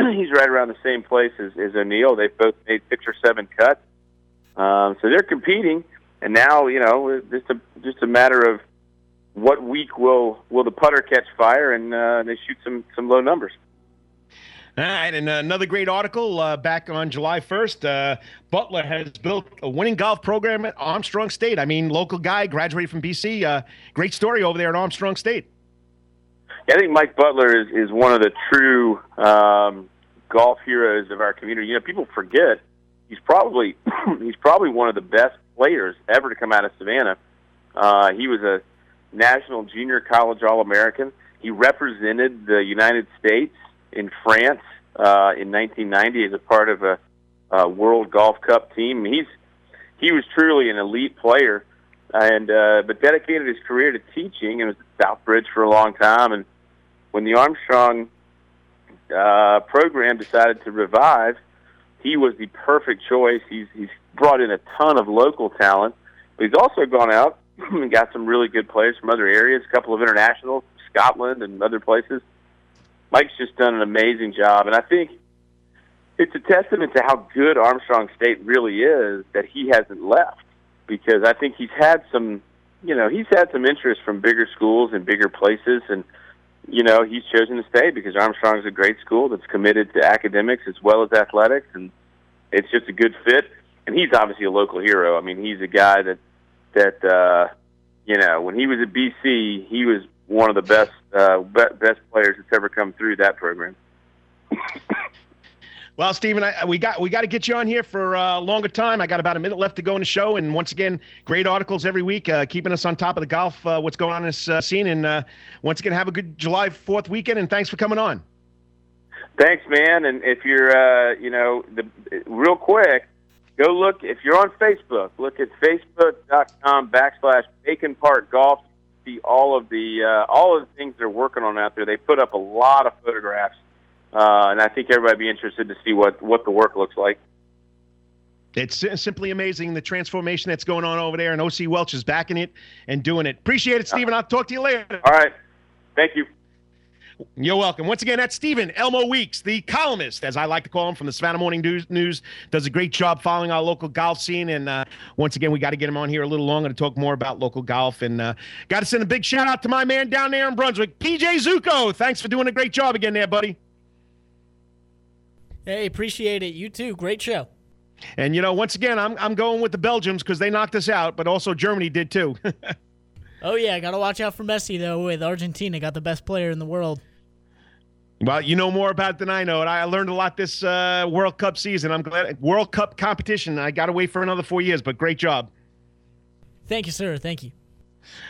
he's right around the same place as, as O'Neal. They've both made six or seven cuts, um, so they're competing. And now you know just a just a matter of what week will will the putter catch fire and uh, they shoot some some low numbers. All right, and another great article uh, back on July 1st. Uh, Butler has built a winning golf program at Armstrong State. I mean, local guy, graduated from BC. Uh, great story over there at Armstrong State. I think Mike Butler is, is one of the true um, golf heroes of our community. You know, people forget he's probably he's probably one of the best players ever to come out of Savannah. Uh, he was a national junior college All American. He represented the United States in France uh, in 1990 as a part of a, a World Golf Cup team. He's he was truly an elite player, and uh, but dedicated his career to teaching and was at Southbridge for a long time. And when the Armstrong uh, program decided to revive, he was the perfect choice. He's he's brought in a ton of local talent, but he's also gone out and got some really good players from other areas, a couple of internationals, Scotland and other places. Mike's just done an amazing job, and I think it's a testament to how good Armstrong State really is that he hasn't left because I think he's had some, you know, he's had some interest from bigger schools and bigger places, and you know, he's chosen to stay because Armstrong's a great school that's committed to academics as well as athletics, and it's just a good fit. And he's obviously a local hero. I mean, he's a guy that that uh, you know, when he was at BC, he was one of the best uh, be- best players that's ever come through that program. Well, Stephen, I, we got we got to get you on here for a uh, longer time. I got about a minute left to go in the show, and once again, great articles every week, uh, keeping us on top of the golf, uh, what's going on in this uh, scene. And uh, once again, have a good July Fourth weekend, and thanks for coming on. Thanks, man. And if you're, you know, the, real quick, go look if you're on Facebook. Look at facebook.com backslash Bacon Park Golf. See all of the all of the things they're working on out there. They put up a lot of photographs uh, and I think everybody would be interested to see what what the work looks like. It's simply amazing the transformation that's going on over there, and OC Welch is backing it and doing it. Appreciate it, Stephen. I'll talk to you later. All right. Thank you. You're welcome. Once again, that's Stephen Elmo Weeks, the columnist, as I like to call him from the Savannah Morning News. News does a great job following our local golf scene. And uh, once again, we got to get him on here a little longer to talk more about local golf. And uh, got to send a big shout out to my man down there in Brunswick, PJ Zuko. Thanks for doing a great job again there, buddy. Hey, appreciate it. You too. Great show. And you know, once again, I'm I'm going with the Belgians because they knocked us out, but also Germany did too. oh yeah, got to watch out for Messi though. With Argentina, got the best player in the world. Well, you know more about it than I know, and I learned a lot this uh, World Cup season. I'm glad World Cup competition. I got to wait for another four years, but great job. Thank you, sir. Thank you.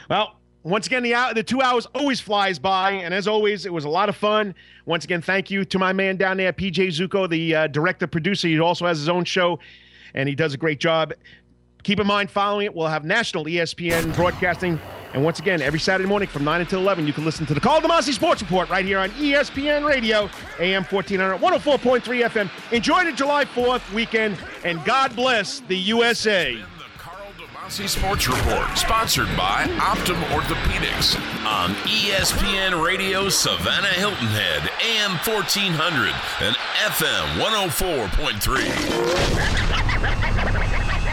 Well, once again, the hour, the two hours always flies by, and as always, it was a lot of fun. Once again, thank you to my man down there, PJ Zuko, the uh, director producer. He also has his own show, and he does a great job. Keep in mind, following it, we'll have national ESPN broadcasting. And once again, every Saturday morning from 9 until 11, you can listen to the Karl DeMasi Sports Report right here on ESPN Radio, AM 1400, 104.3 FM. Enjoy the July 4th weekend, and God bless the USA. Sports Report, sponsored by Optim Orthopedics on ESPN Radio Savannah Hilton Head, AM 1400 and FM 104.3.